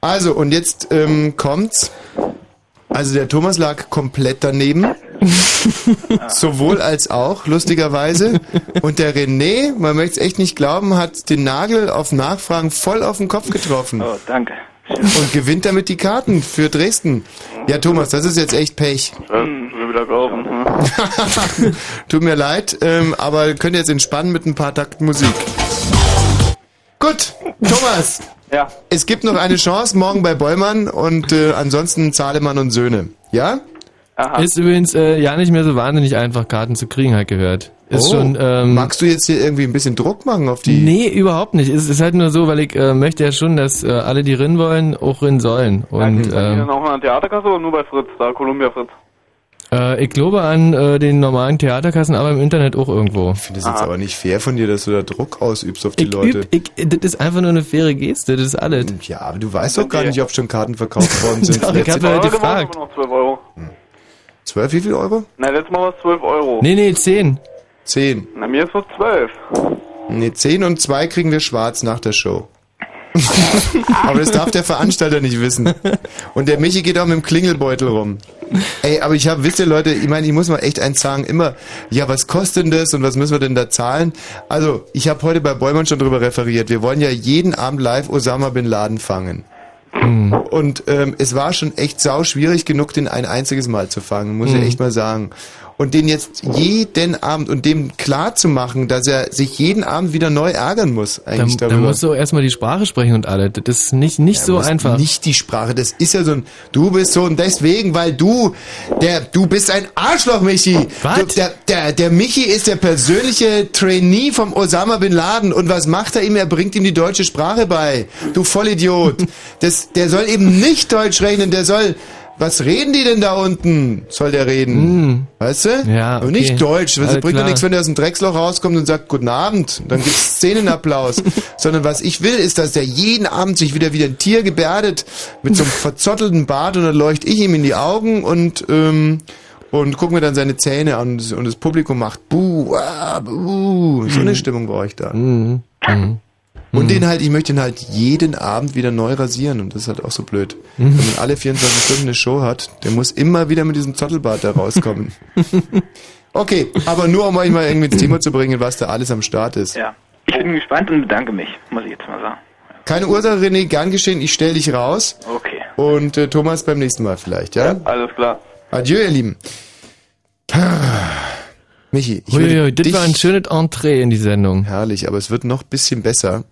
Also, und jetzt ähm, kommt's. Also der Thomas lag komplett daneben. Sowohl als auch, lustigerweise. Und der René, man möchte es echt nicht glauben, hat den Nagel auf Nachfragen voll auf den Kopf getroffen. Oh, danke. Und gewinnt damit die Karten für Dresden. Ja, Thomas, das ist jetzt echt Pech. Ähm, wir wieder kaufen. Hm? Tut mir leid, ähm, aber ihr könnt jetzt entspannen mit ein paar Takten Musik. Gut, Thomas. Ja. Es gibt noch eine Chance morgen bei Bollmann und äh, ansonsten Zahlemann und Söhne. Ja? Ist übrigens äh, ja nicht mehr so wahnsinnig einfach, Karten zu kriegen, halt gehört. Ist Oh. schon. Ähm, Magst du jetzt hier irgendwie ein bisschen Druck machen auf die? Nee, überhaupt nicht. Es ist halt nur so, weil ich äh, möchte ja schon, dass äh, alle, die rin wollen, auch rin sollen. Und Ist die dann ähm, auch mal an Theaterkasse oder nur bei Fritz, da Columbia Fritz? Äh, ich glaube an äh, den normalen Theaterkassen, aber im Internet auch irgendwo. Ich finde das jetzt aber nicht fair von dir, dass du da Druck ausübst auf die ich Leute. Üb, ich, das ist einfach nur eine faire Geste, das ist alles. Ja, aber du weißt doch gar nicht, ob schon Karten verkauft worden sind. Doch, ich hab ja Euro gefragt. noch 12 Euro. Zwölf, wie viel Euro? Na, letztes Mal war es 12 Euro. Nee, nee, 10. Zehn. Na, mir ist es 12. Nee, zehn und zwei kriegen wir schwarz nach der Show. aber das darf der Veranstalter nicht wissen. Und der Michi geht auch mit dem Klingelbeutel rum. Ey, aber ich habe, wisst ihr Leute, ich meine, ich muss mal echt eins sagen, immer, ja, was kostet denn das und was müssen wir denn da zahlen? Also, ich habe heute bei Bollmann schon drüber referiert. Wir wollen ja jeden Abend live Osama Bin Laden fangen. Und ähm, es war schon echt sau schwierig genug, den ein einziges Mal zu fangen, muss ich Mhm. echt mal sagen. Und den jetzt jeden Abend und dem klar zu machen, dass er sich jeden Abend wieder neu ärgern muss, Da, eigentlich da darüber. musst du erstmal die Sprache sprechen und alles. Das ist nicht, nicht so musst einfach. Nicht die Sprache, das ist ja so ein, du bist so und deswegen, weil du, der, du bist ein Arschloch, Michi. Was? Der, der, der Michi ist der persönliche Trainee vom Osama Bin Laden und was macht er ihm? Er bringt ihm die deutsche Sprache bei. Du Vollidiot. Das, der soll eben nicht Deutsch rechnen, der soll, was reden die denn da unten? Soll der reden? Weißt du? Ja, Und okay. nicht Deutsch. Das Alles bringt doch nichts, wenn er aus dem Drecksloch rauskommt und sagt Guten Abend. Dann gibt's Szenenapplaus. Sondern was ich will, ist, dass der jeden Abend sich wieder wie ein Tier gebärdet mit so einem verzottelten Bart und dann leuchte ich ihm in die Augen und ähm, und guck mir dann seine Zähne an und, und das Publikum macht Buh, ah, buh. So eine Stimmung brauche ich da. Mhm. Mhm. Und den halt, ich möchte ihn halt jeden Abend wieder neu rasieren und das ist halt auch so blöd. Mhm. Wenn man alle 24 Stunden eine Show hat, der muss immer wieder mit diesem Zottelbart da rauskommen. Okay, aber nur um euch mal irgendwie ins Thema zu bringen, was da alles am Start ist. Ja. Ich bin gespannt und bedanke mich, muss ich jetzt mal sagen. Keine Ursache, René, gern geschehen, ich stell dich raus. Okay. Und äh, Thomas beim nächsten Mal vielleicht, ja? Alles klar. Adieu, ihr Lieben. Michi, ich Uiuiui, das dich, war ein schönes Entree in die Sendung. Herrlich, aber es wird noch ein bisschen besser.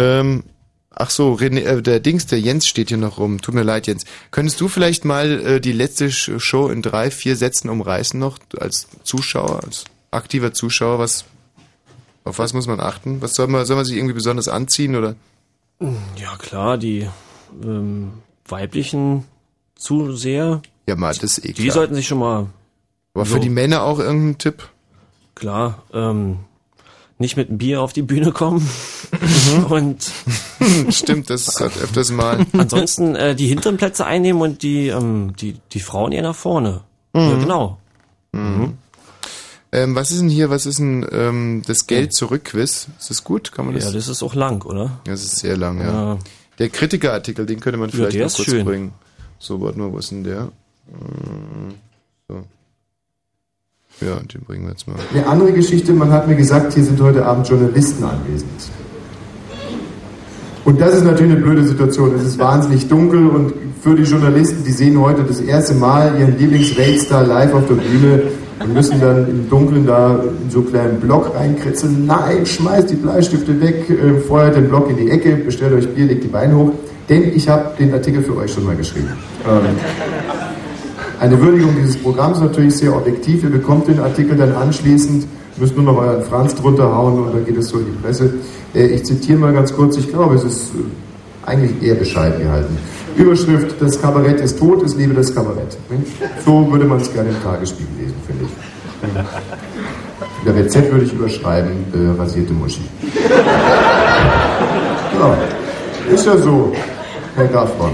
Ähm, ach so, René, äh, der Dings, der Jens steht hier noch rum. Tut mir leid, Jens. Könntest du vielleicht mal äh, die letzte Show in drei, vier Sätzen umreißen noch als Zuschauer, als aktiver Zuschauer? Was, auf was muss man achten? Was soll man, soll man sich irgendwie besonders anziehen oder? Ja, klar, die ähm, weiblichen Zuseher, Ja, mal, das ist eh die klar. sollten sich schon mal. Aber so- für die Männer auch irgendein Tipp? Klar, ähm, nicht mit einem Bier auf die Bühne kommen und Stimmt, das hat öfters mal. ansonsten äh, die hinteren Plätze einnehmen und die ähm, die die Frauen eher nach vorne. Ja, Mhm. genau. Mhm. Ähm, was ist denn hier, was ist denn ähm, das Geld zurück Quiz? Ist das gut? Kann man das? Ja, das ist auch lang, oder? Das ist sehr lang, ja. Ja. Der Kritikerartikel, den könnte man Ja, vielleicht der noch kurz schön. bringen. So, warte mal, wo ist denn der? Ähm, So. Ja, den bringen wir jetzt mal. Eine andere Geschichte, man hat mir gesagt, hier sind heute Abend Journalisten anwesend. Und das ist natürlich eine blöde Situation. Es ist wahnsinnig dunkel und für die Journalisten, die sehen heute das erste Mal ihren Lieblingsweltstar live auf der Bühne und müssen dann im Dunkeln da in so einen kleinen Block reinkritzeln. Nein, schmeißt die Bleistifte weg, äh, feuert den Block in die Ecke, bestellt euch Bier, legt die Beine hoch. Denn ich habe den Artikel für euch schon mal geschrieben. Ähm, eine Würdigung dieses Programms ist natürlich sehr objektiv. Ihr bekommt den Artikel dann anschließend, müsst nur noch euren Franz drunter hauen und dann geht es so in die Presse. Äh, Ich zitiere mal ganz kurz, ich glaube, es ist äh, eigentlich eher bescheiden gehalten. Überschrift, das Kabarett ist tot, es lebe das Kabarett. So würde man es gerne im Tagesspiegel lesen, finde ich. Der WZ würde ich überschreiben, äh, rasierte Muschi. Ja, ist ja so, Herr Gaffron.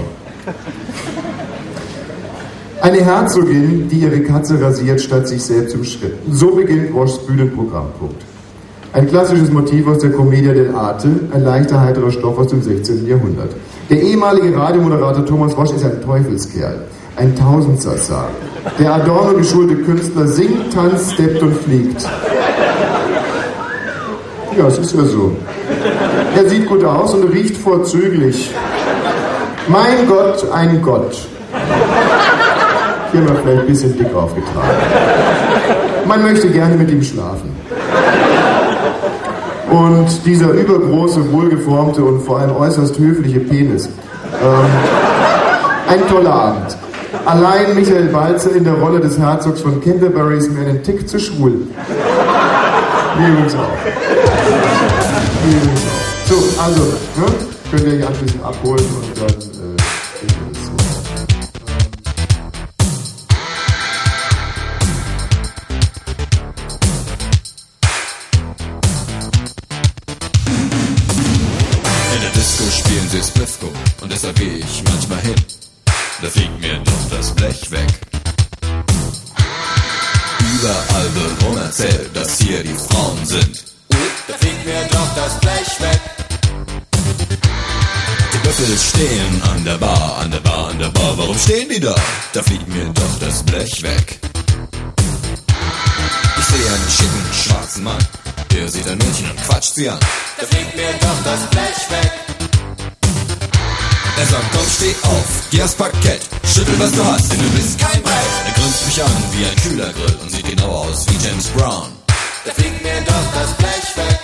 Eine Herzogin, die ihre Katze rasiert, statt sich selbst im Schritt. So beginnt Woschs Bühnenprogramm. Punkt. Ein klassisches Motiv aus der Commedia dell'arte, ein leichter, heiterer Stoff aus dem 16. Jahrhundert. Der ehemalige Radiomoderator Thomas Wosch ist ein Teufelskerl, ein Tausendsassa. Der Adorno-geschulte Künstler singt, tanzt, steppt und fliegt. Ja, es ist ja so. Er sieht gut aus und riecht vorzüglich. Mein Gott, ein Gott. Hier haben wir vielleicht ein bisschen dick aufgetragen. Man möchte gerne mit ihm schlafen. Und dieser übergroße, wohlgeformte und vor allem äußerst höfliche Penis. Ähm, ein toller Abend. Allein Michael Balzer in der Rolle des Herzogs von Canterbury ist mir einen Tick zu schwul. Mir übrigens auch. Mir übrigens auch. So, also, ne? könnt ihr euch anschließend abholen und dann sie Splifco und deshalb gehe ich manchmal hin. Da fliegt mir doch das Blech weg. Überall wird rum erzählt, dass hier die Frauen sind. Da fliegt mir doch das Blech weg. Die Büffel stehen an der Bar, an der Bar, an der Bar. Warum stehen die da? Da fliegt mir doch das Blech weg. Ich sehe einen schicken schwarzen Mann. Der sieht ein Mädchen und quatscht sie an. Da fliegt mir doch das Blech weg. Er sagt, komm, steh auf, geh aufs Parkett, schüttel, was du hast, denn du bist kein Brett. Er grinst mich an wie ein kühler Grill und sieht genau aus wie James Brown. Da fliegt mir doch das Blech weg.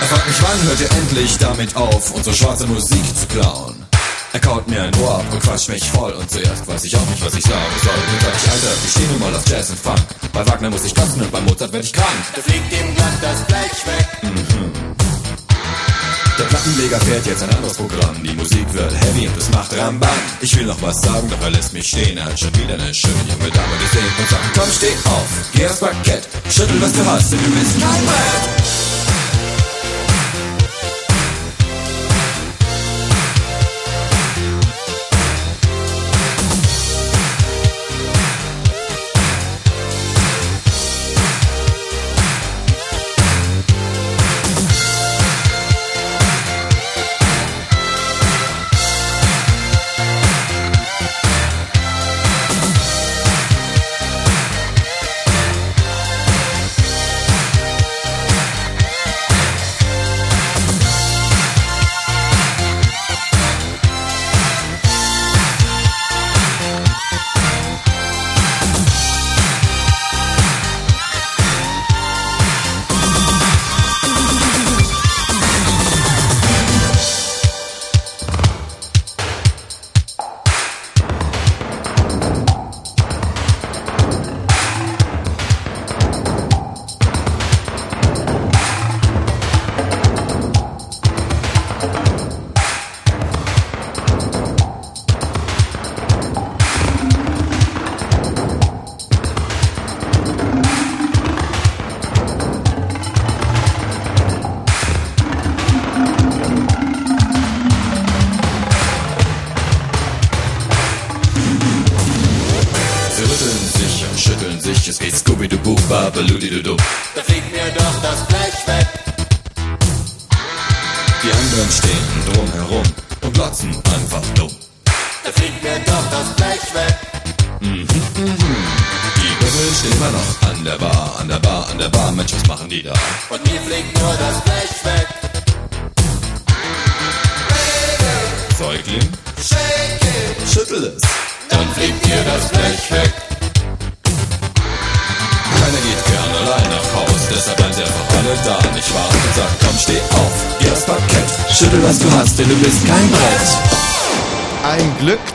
Er fragt mich, wann hört ihr endlich damit auf, unsere schwarze Musik zu klauen? Er kaut mir ein Ohr ab und quatscht mich voll und zuerst weiß ich auch nicht, was ich sagen soll. Nun sag ich, Alter, ich steh nun mal auf Jazz und Funk. Bei Wagner muss ich kotzen und bei Mozart werd ich krank. Da fliegt ihm glatt das Blech weg. Mhm. Der Plattenleger fährt jetzt ein anderes Programm. Die Musik wird heavy und es macht Rambam. Ich will noch was sagen, doch er lässt mich stehen. Er hat schon wieder eine schöne junge Dame gesehen und sagt, komm, steh auf, geh aufs Parkett, schüttel, was du hast, denn du bist kein Brett.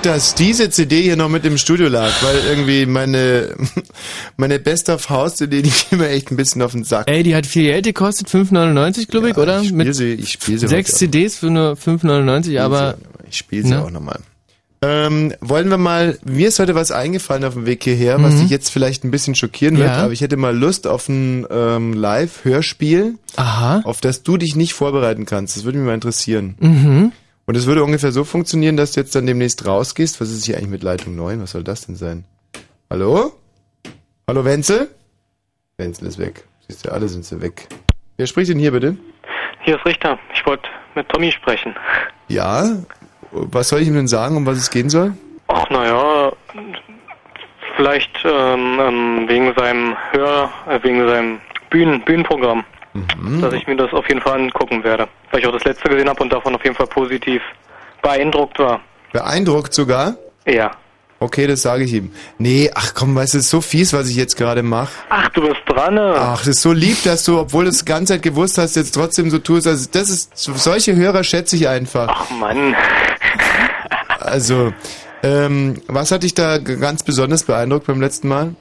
Dass diese CD hier noch mit im Studio lag, weil irgendwie meine, meine Best of House CD, die geht mir echt ein bisschen auf den Sack. Ey, die hat viel Geld gekostet, 5,99 glaube ich, oder? Ich spiel sie, ich spiel sie Sechs. CDs für nur 5,99, aber... Ich spiele sie Ne? auch nochmal. Ähm, wollen wir mal, mir ist heute was eingefallen auf dem Weg hierher, was Mhm. dich jetzt vielleicht ein bisschen schockieren wird, Ja. aber ich hätte mal Lust auf ein ähm, Live-Hörspiel, Aha. auf das du dich nicht vorbereiten kannst. Das würde mich mal interessieren. Mhm. Und es würde ungefähr so funktionieren, dass du jetzt dann demnächst rausgehst. Was ist hier eigentlich mit Leitung 9? Was soll das denn sein? Hallo? Hallo Wenzel? Wenzel ist weg. Siehst du, alle sind sie weg. Wer spricht denn hier bitte? Hier ist Richter. Ich wollte mit Tommy sprechen. Ja? Was soll ich ihm denn sagen, um was es gehen soll? Ach, naja, vielleicht ähm, ähm, wegen seinem Hör, äh, wegen seinem Bühnen, Bühnenprogramm, Mhm. dass ich mir das auf jeden Fall angucken werde. Weil ich auch das letzte gesehen habe und davon auf jeden Fall positiv beeindruckt war. Beeindruckt sogar? Ja. Okay, das sage ich ihm. Nee, ach komm, weißt du, es ist so fies, was ich jetzt gerade mache. Ach, du bist dran. ne? Ach, das ist so lieb, dass du, obwohl du es die ganze Zeit gewusst hast, jetzt trotzdem so tust. Also das ist, solche Hörer schätze ich einfach. Ach Mann. Also, ähm, was hat dich da ganz besonders beeindruckt beim letzten Mal?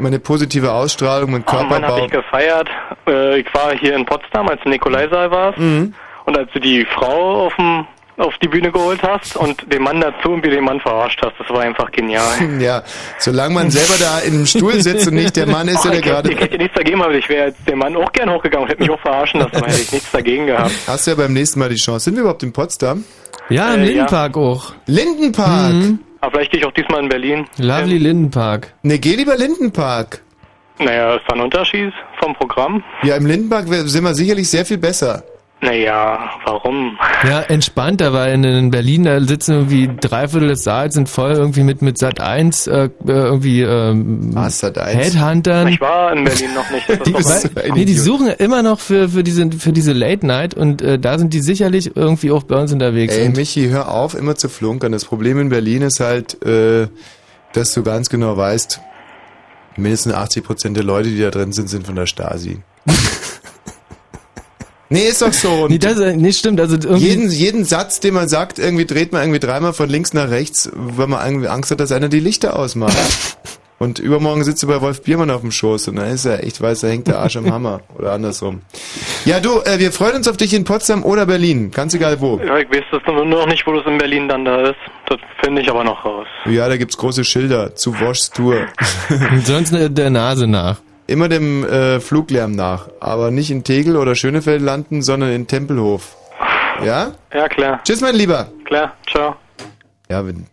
Meine positive Ausstrahlung, mein Ach Mann, hab Körperbau. ich gefeiert. Äh, ich war hier in Potsdam, als du Nikolaisaal warst. Mhm. Und als du die Frau auf, dem, auf die Bühne geholt hast und den Mann dazu und wie den Mann verarscht hast, das war einfach genial. Ja, solange man selber da in einem Stuhl sitzt und nicht der Mann ist, der Ach, da ich, hätte- gerade... ich hätte nichts dagegen, aber ich wäre jetzt dem Mann auch gern hochgegangen und hätte mich auch verarschen lassen, weil hätte ich nichts dagegen gehabt. Hast du ja beim nächsten Mal die Chance. Sind wir überhaupt in Potsdam? Ja, im Äh, Lindenpark auch. Lindenpark? Aber vielleicht gehe ich auch diesmal in Berlin. Lovely Lindenpark. Ne, geh lieber Lindenpark. Naja, ist da ein Unterschied vom Programm? Ja, im Lindenpark sind wir sicherlich sehr viel besser. Naja, warum? Ja, entspannter, weil in, in Berlin, da sitzen irgendwie drei Viertel des Saals sind voll irgendwie mit, mit Sat 1, äh, äh, irgendwie, ähm, Sat 1? Headhuntern. Ich war in Berlin noch nicht. Die, weil, nee, die suchen immer noch für, für diese, für diese Late Night und äh, da sind die sicherlich irgendwie auch bei uns unterwegs. Ey, Michi, hör auf, immer zu flunkern. Das Problem in Berlin ist halt, äh, dass du ganz genau weißt, mindestens 80 Prozent der Leute, die da drin sind, sind von der Stasi. nee, ist doch so. Und nee, das, nee, stimmt. Also irgendwie, jeden, jeden Satz, den man sagt, irgendwie dreht man irgendwie dreimal von links nach rechts, weil man irgendwie Angst hat, dass einer die Lichter ausmacht. Und übermorgen sitzt du bei Wolf Biermann auf dem Schoß und dann ist er echt weiß, da hängt der Arsch am Hammer. Oder andersrum. Ja, du, äh, wir freuen uns auf dich in Potsdam oder Berlin. Ganz egal wo. Ja, ich weiß das nur noch nicht, wo das in Berlin dann da ist. Das finde ich aber noch raus. Ja, da gibt's große Schilder zu Woschs Tour. sonst äh, der Nase nach. Immer dem äh, Fluglärm nach. Aber nicht in Tegel oder Schönefeld landen, sondern in Tempelhof. Ja? Ja, klar. Tschüss, mein Lieber. Klar, ciao. Ja, wenn,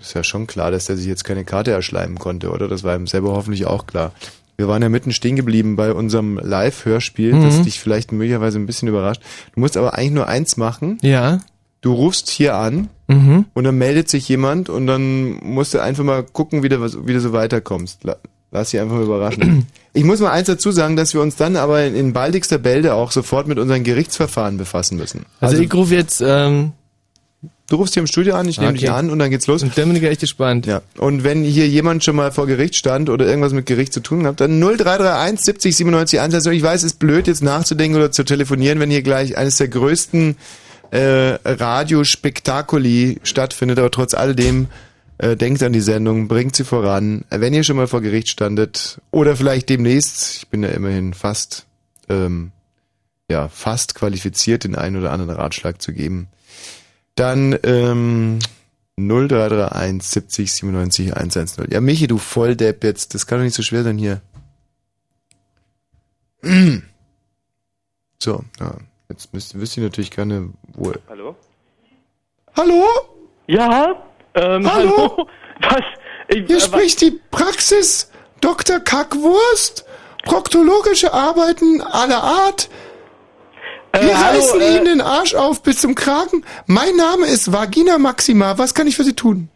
ist ja schon klar, dass der sich jetzt keine Karte erschleimen konnte, oder? Das war ihm selber hoffentlich auch klar. Wir waren ja mitten stehen geblieben bei unserem Live-Hörspiel, Mhm. das dich vielleicht möglicherweise ein bisschen überrascht. Du musst aber eigentlich nur eins machen. Ja. Du rufst hier an Mhm. und dann meldet sich jemand und dann musst du einfach mal gucken, wie du, wie du so weiterkommst. La- Lass dich einfach überraschen. Ich muss mal eins dazu sagen, dass wir uns dann aber in, baldigster Bälde auch sofort mit unseren Gerichtsverfahren befassen müssen. Also, ich rufe jetzt, ähm, Du rufst hier im Studio an, ich nehme Okay. dich an und dann geht's los. Und dann bin ich echt gespannt. Ja. Und wenn hier jemand schon mal vor Gericht stand oder irgendwas mit Gericht zu tun hat, dann 0331 70 97 110. Ich weiß, es ist blöd, jetzt nachzudenken oder zu telefonieren, wenn hier gleich eines der größten äh, Radiospektakuli stattfindet, aber trotz alledem äh, denkt an die Sendung, bringt sie voran. Äh, Wenn ihr schon mal vor Gericht standet oder vielleicht demnächst, ich bin ja immerhin fast, ähm, ja, fast qualifiziert, den einen oder anderen Ratschlag zu geben, dann ähm, 0331 70 97 110. Ja, Michi, du Volldepp jetzt. Das kann doch nicht so schwer sein hier. So, ja. Jetzt müsst, wisst ihr natürlich gerne, wo... Hallo? Hallo? Ja? Ähm, Hallo? hallo? Was? Ich, Hier äh, spricht die Praxis. Dr. Kackwurst? Proktologische Arbeiten aller Art? Wir Äh, hallo, reißen äh, Ihnen den Arsch auf bis zum Kragen. Mein Name ist Vagina Maxima. Was kann ich für Sie tun?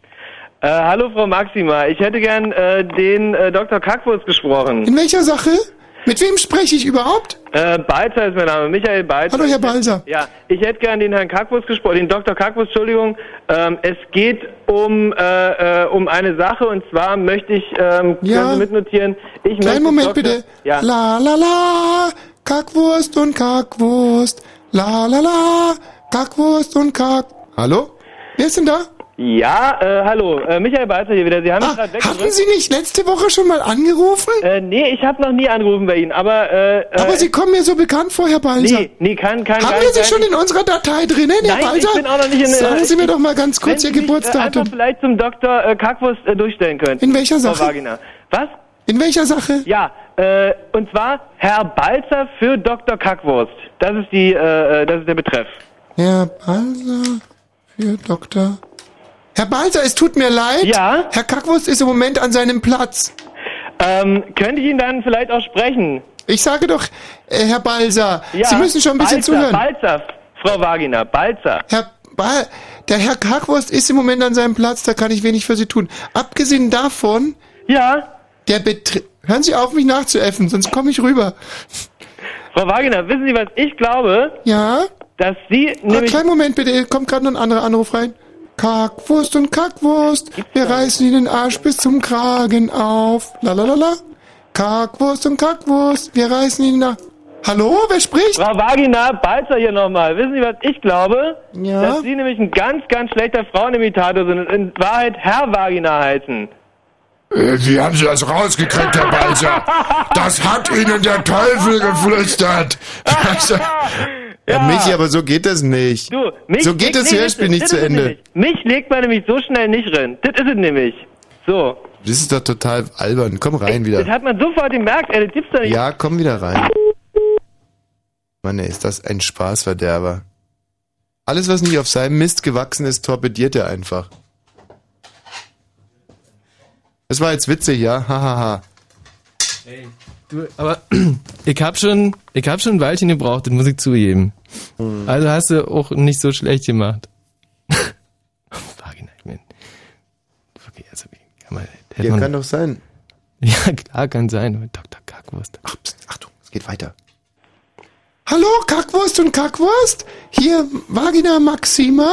Äh, hallo Frau Maxima, ich hätte gern äh, den äh, Dr. Kackwurst gesprochen. In welcher Sache? Mit wem spreche ich überhaupt? Äh, Balzer ist mein Name, Michael Balzer. Hallo, Herr Balzer. Ja, ich hätte gern den Herrn Kackwurst gesprochen, den Dr. Kackwurst, Entschuldigung. Ähm, es geht um äh, äh, um eine Sache und zwar möchte ich, ähm, Ja. können Sie mitnotieren, ich möchte Kleinen Moment Dr. bitte. Ja. La la la, Kackwurst und Kackwurst. La la la, Kackwurst und Kack. Hallo? Wer ist denn da? Ja, äh, hallo, äh, Michael Balzer hier wieder. Sie haben mich gerade. Ah, Hatten Sie nicht letzte Woche schon mal angerufen? Äh, nee, ich habe noch nie angerufen bei Ihnen, aber äh, Aber äh, Sie kommen mir so bekannt vor, Herr Balzer. Nee, nee, kann, kann Haben wir Sie schon in unserer Datei drinnen, Herr Nein, Balzer? ich bin auch noch nicht in der- Sagen Sie mir doch mal ganz kurz Ihr mich, Äh, Geburtsdatum. einfach vielleicht zum Dr. Äh, Kackwurst äh, durchstellen können. In welcher Sache? Was? In welcher Sache? Ja, äh, und zwar Herr Balzer für Dr. Kackwurst. Das ist die, äh, das ist der Betreff. Herr Balzer für Dr. Herr Balzer, es tut mir leid. Ja? Herr Kackwurst ist im Moment an seinem Platz. Ähm, könnte ich ihn dann vielleicht auch sprechen? Ich sage doch, äh, Herr Balzer, Ja, Sie müssen schon ein bisschen Balzer, zuhören. Balzer, Frau Vagina, Balzer. Herr Bal der Herr Kackwurst ist im Moment an seinem Platz, da kann ich wenig für Sie tun. Abgesehen davon, ja, der Betri Hören Sie auf, mich nachzuäffen, sonst komme ich rüber. Frau Wagner, wissen Sie, was ich glaube? Ja? Dass Sie Ah, nämlich... kleinen Moment bitte, kommt gerade noch ein anderer Anruf rein. Kackwurst und Kackwurst, wir reißen Ihnen den Arsch bis zum Kragen auf. Lalalala. Kackwurst und Kackwurst, wir reißen Ihnen nach. Hallo, wer spricht? Frau Vagina, Balzer hier nochmal. Wissen Sie, was ich glaube? Ja? Dass Sie nämlich ein ganz, ganz schlechter Frauenimitator sind und in Wahrheit Herr Vagina heißen. Äh, Wie haben Sie das rausgekriegt, Herr Balzer? Das hat Ihnen der Teufel geflüstert. Also, ja. Michi, aber so geht das nicht. Du, mich so geht das Hörspiel das- nicht das zu Ende. Mich legt man nämlich so schnell nicht rein. Das ist es nämlich. So. Das ist doch total albern. Komm rein Das wieder. hat man sofort gemerkt, ey, das gibt's doch nicht. Ja, komm wieder rein. Mann, ey, ist das ein Spaßverderber. Alles, was nicht auf seinem Mist gewachsen ist, torpediert er einfach. Das war jetzt witzig, ja? Hahaha. Ey, du, aber ich hab schon, ich hab schon ein Weilchen gebraucht, das muss ich zugeben. Also hast du auch nicht so schlecht gemacht. Vagina, ich mein, okay, also wie kann man, Ja, man, kann doch sein. Ja, klar, kann sein. Dr. Kackwurst. Ach, pst, Achtung, es geht weiter. Hallo, Kackwurst und Kackwurst? Hier Vagina Maxima.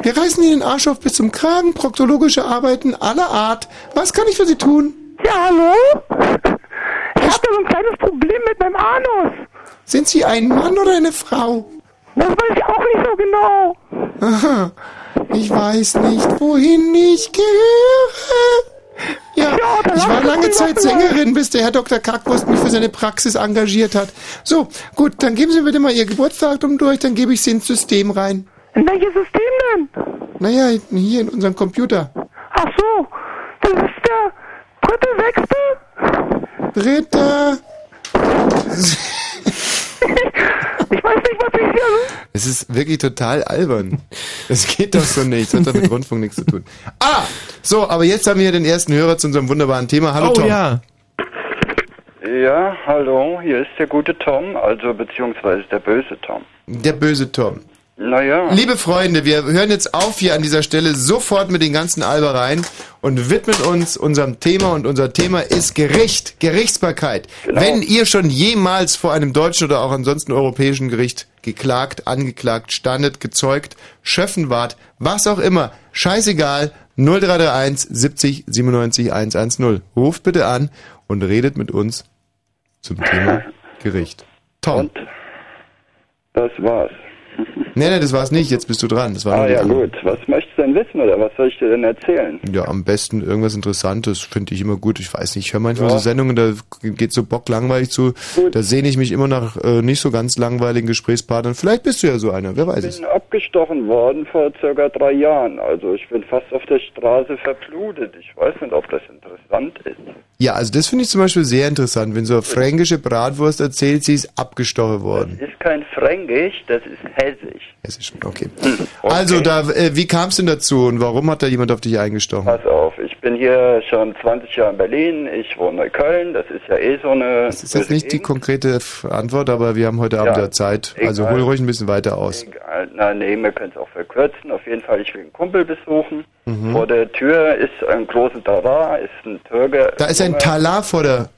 Wir reißen Ihnen den Arsch auf bis zum Kragen. Proktologische Arbeiten aller Art. Was kann ich für Sie tun? Ja, hallo? Ich habe da so ein kleines Problem mit meinem Anus. Sind Sie ein Mann oder eine Frau? Das weiß ich auch nicht so genau. Aha. Ich weiß nicht, wohin ich gehöre. Ja, ich war lange Zeit Sängerin, bis der Herr Dr. Kackwurst mich für seine Praxis engagiert hat. So, gut, dann geben Sie mir bitte mal Ihr Geburtsdatum durch, dann gebe ich Sie ins System rein. In welches System denn? Naja, hier in unserem Computer. Ach so, das ist der dritte, sechste. Dritter. Ich weiß nicht, was ich hier... Es ist wirklich total albern. Es geht doch so nicht. Das hat doch mit Rundfunk nichts zu tun. Ah! So, aber jetzt haben wir den ersten Hörer zu unserem wunderbaren Thema. Hallo oh Tom. ja. Ja, hallo, hier ist der gute Tom, also beziehungsweise der böse Tom. Der böse Tom. Naja. Liebe Freunde, wir hören jetzt auf hier an dieser Stelle sofort mit den ganzen Albereien und widmen uns unserem Thema und unser Thema ist Gericht, Gerichtsbarkeit. Genau. Wenn ihr schon jemals vor einem deutschen oder auch ansonsten europäischen Gericht geklagt, angeklagt, standet, gezeugt, schöffen wart, was auch immer, scheißegal, 0331 70 97 110. Ruft bitte an und redet mit uns zum Thema Gericht. Tom. Und das war's. Nee, nee, das war's nicht. Jetzt bist du dran. Das war Ah ja gut, was möchtest du denn wissen oder was soll ich dir denn erzählen? Ja, am besten irgendwas Interessantes, finde ich immer gut. Ich weiß nicht, ich höre manchmal Ja. so Sendungen, da geht so bocklangweilig zu. Da sehne ich mich immer nach äh, nicht so ganz langweiligen Gesprächspartnern. Vielleicht bist du ja so einer, wer weiß Ich es. bin abgestochen worden vor circa drei Jahren. Also ich bin fast auf der Straße verblutet. Ich weiß nicht, ob das interessant ist. Ja, also das finde ich zum Beispiel sehr interessant. Wenn so eine fränkische Bratwurst erzählt, sie ist abgestochen worden. Ist kein Fränkisch, das ist Hessisch. Okay. Also, da, äh, wie kam es denn dazu und warum hat da jemand auf dich eingestochen? Pass auf, ich bin hier schon 20 Jahre in Berlin, ich wohne in Köln, das ist ja eh so eine... Das ist jetzt nicht die konkrete Antwort, aber wir haben heute Abend Ja, ja Zeit. Also egal. hol ruhig ein bisschen weiter aus. Egal, na nee, wir können es auch verkürzen. Auf jeden Fall, ich will einen Kumpel besuchen. Mhm. Vor der Tür ist ein großer Tara, ist ein Türke. Da ist ein. Talar vor der...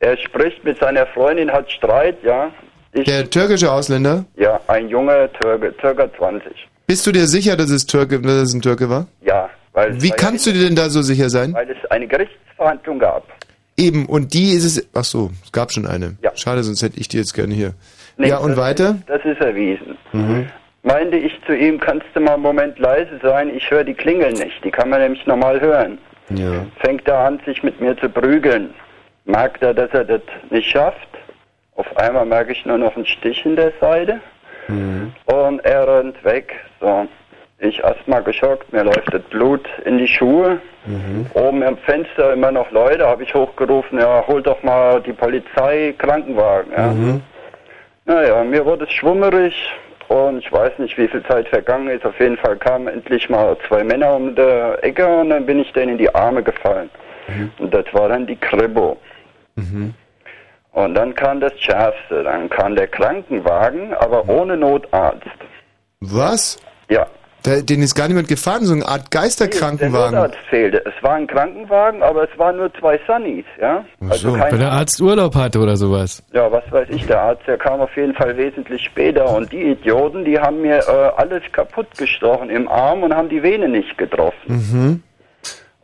Er spricht mit seiner Freundin, hat Streit, ja. Ich, Der türkische Ausländer? ja, ein junger Türke, circa 20. Bist du dir sicher, dass es, Türke, dass es ein Türke war? Ja, weil... Wie kannst du dir denn da so sicher sein? Weil es eine Gerichtsverhandlung gab. Eben, und die ist es... Ach so, es gab schon eine. Ja. Schade, sonst hätte ich die jetzt gerne hier. Nee, ja, und weiter? Ist, das ist erwiesen. Mhm. Meinte ich zu ihm, kannst du mal einen Moment leise sein? Ich höre die Klingel nicht. Die kann man nämlich normal hören. Ja. Fängt er an, sich mit mir zu prügeln. Merkt er, dass er das nicht schafft. Auf einmal merke ich nur noch einen Stich in der Seite. Und er rennt weg. So. Ich erstmal geschockt, mir läuft das Blut in die Schuhe. Oben im Fenster immer noch Leute, habe ich hochgerufen, ja, hol doch mal die Polizei, Krankenwagen. Ja. Mhm. Naja, mir wurde es schwummerig und ich weiß nicht, wie viel Zeit vergangen ist. Auf jeden Fall kamen endlich mal zwei Männer um die Ecke und dann bin ich denen in die Arme gefallen. Und das war dann die Kribo. Und dann kam das Schärfste, dann kam der Krankenwagen, aber ohne Notarzt. Was? Ja. Den ist gar niemand gefahren, so eine Art Der Geisterkrankenwagen. Notarzt fehlte. Es war ein Krankenwagen, aber es waren nur zwei Sunnies, ja? Also Weil kein der Arzt Urlaub hatte oder sowas. Ja, was weiß ich, der Arzt, der kam auf jeden Fall wesentlich später und die Idioten, die haben mir äh, alles kaputt gestochen im Arm und haben die Vene nicht getroffen. Mhm.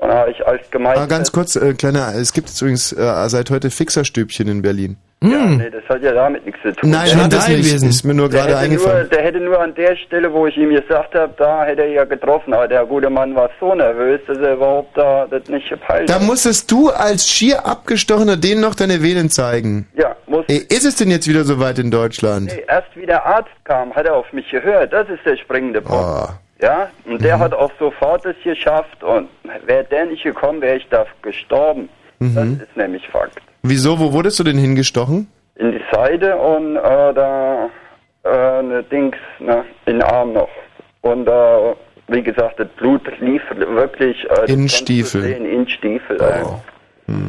Und da habe ich als gemeint, Ah, ganz kurz, äh, kleiner, es gibt jetzt übrigens äh, seit heute Fixerstübchen in Berlin. ja, nee, das hat ja damit nichts zu tun. Nein, der, hat es nicht. Ist mir nur der, gerade hätte nur, eingefallen. der hätte nur an der Stelle, wo ich ihm gesagt habe, da hätte er ja getroffen, aber der gute Mann war so nervös, dass er überhaupt da das nicht gepeilt Da hat. musstest du als schier abgestochener denen noch deine Venen zeigen. Ja, muss. Ey, ist es denn jetzt wieder soweit in Deutschland? Nee, erst wie der Arzt kam, hat er auf mich gehört. Das ist der springende Punkt. Ah. Ja, und der hat auch sofort es geschafft. Und wäre der nicht gekommen, wäre ich da gestorben. Das Mhm. ist nämlich Fakt. Wieso, wo wurdest du denn hingestochen? In die Seite und äh, da äh, ne Dings ne, in den Arm noch. Und äh, wie gesagt, das Blut lief wirklich äh, das In Stiefel. Sehen, in Stiefel. Äh.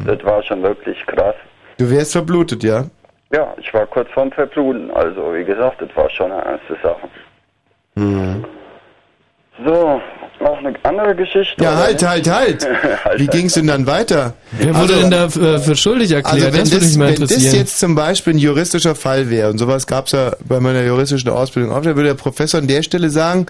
Das war schon wirklich krass. Du wärst verblutet, ja? Ja, ich war kurz vorm Verbluten. Also wie gesagt, das war schon eine ernste Sache. Mhm. So, noch eine andere Geschichte. Ja, oder halt, nicht? halt, halt. Wie ging's denn dann weiter? Wer wurde denn da für, für schuldig erklärt? Also wenn, das würde das, mich mal wenn das interessieren. jetzt zum Beispiel ein juristischer Fall wäre, und sowas gab's ja bei meiner juristischen Ausbildung auch, dann würde der Professor an der Stelle sagen,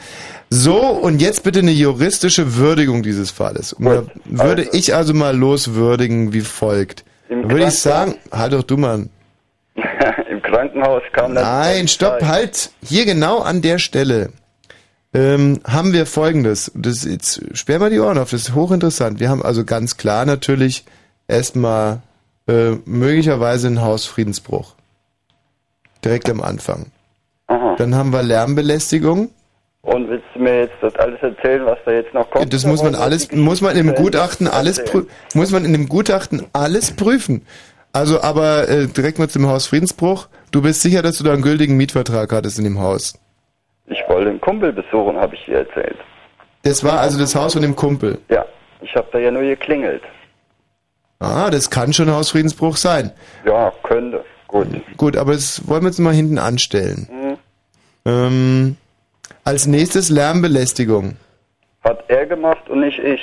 so, und jetzt bitte eine juristische Würdigung dieses Falles. Und da würde ich also mal loswürdigen wie folgt. Im Dann würde ich sagen, halt doch du mal. Im Krankenhaus kam dann. Nein, stopp, halt. Hier genau an der Stelle ähm, haben wir folgendes. Das jetzt sperr mal die Ohren auf, das ist hochinteressant. Wir haben also ganz klar natürlich erstmal äh, möglicherweise einen Hausfriedensbruch. Direkt am Anfang. Dann haben wir Lärmbelästigung. Und willst du mir jetzt das alles erzählen, was da jetzt noch kommt? Das muss man alles, muss man dem Gutachten alles, muss man in dem Gutachten alles prüfen. Also, aber äh, direkt mal zum Hausfriedensbruch. Du bist sicher, dass du da einen gültigen Mietvertrag hattest in dem Haus? Ich wollte einen Kumpel besuchen, habe ich dir erzählt. Das war also das Haus von dem Kumpel. Ja, ich habe da ja nur geklingelt. Ah, das kann schon Hausfriedensbruch sein. Ja, könnte. Gut. Gut, aber das wollen wir jetzt mal hinten anstellen. Mhm. Ähm, als nächstes Lärmbelästigung. Hat er gemacht und nicht ich.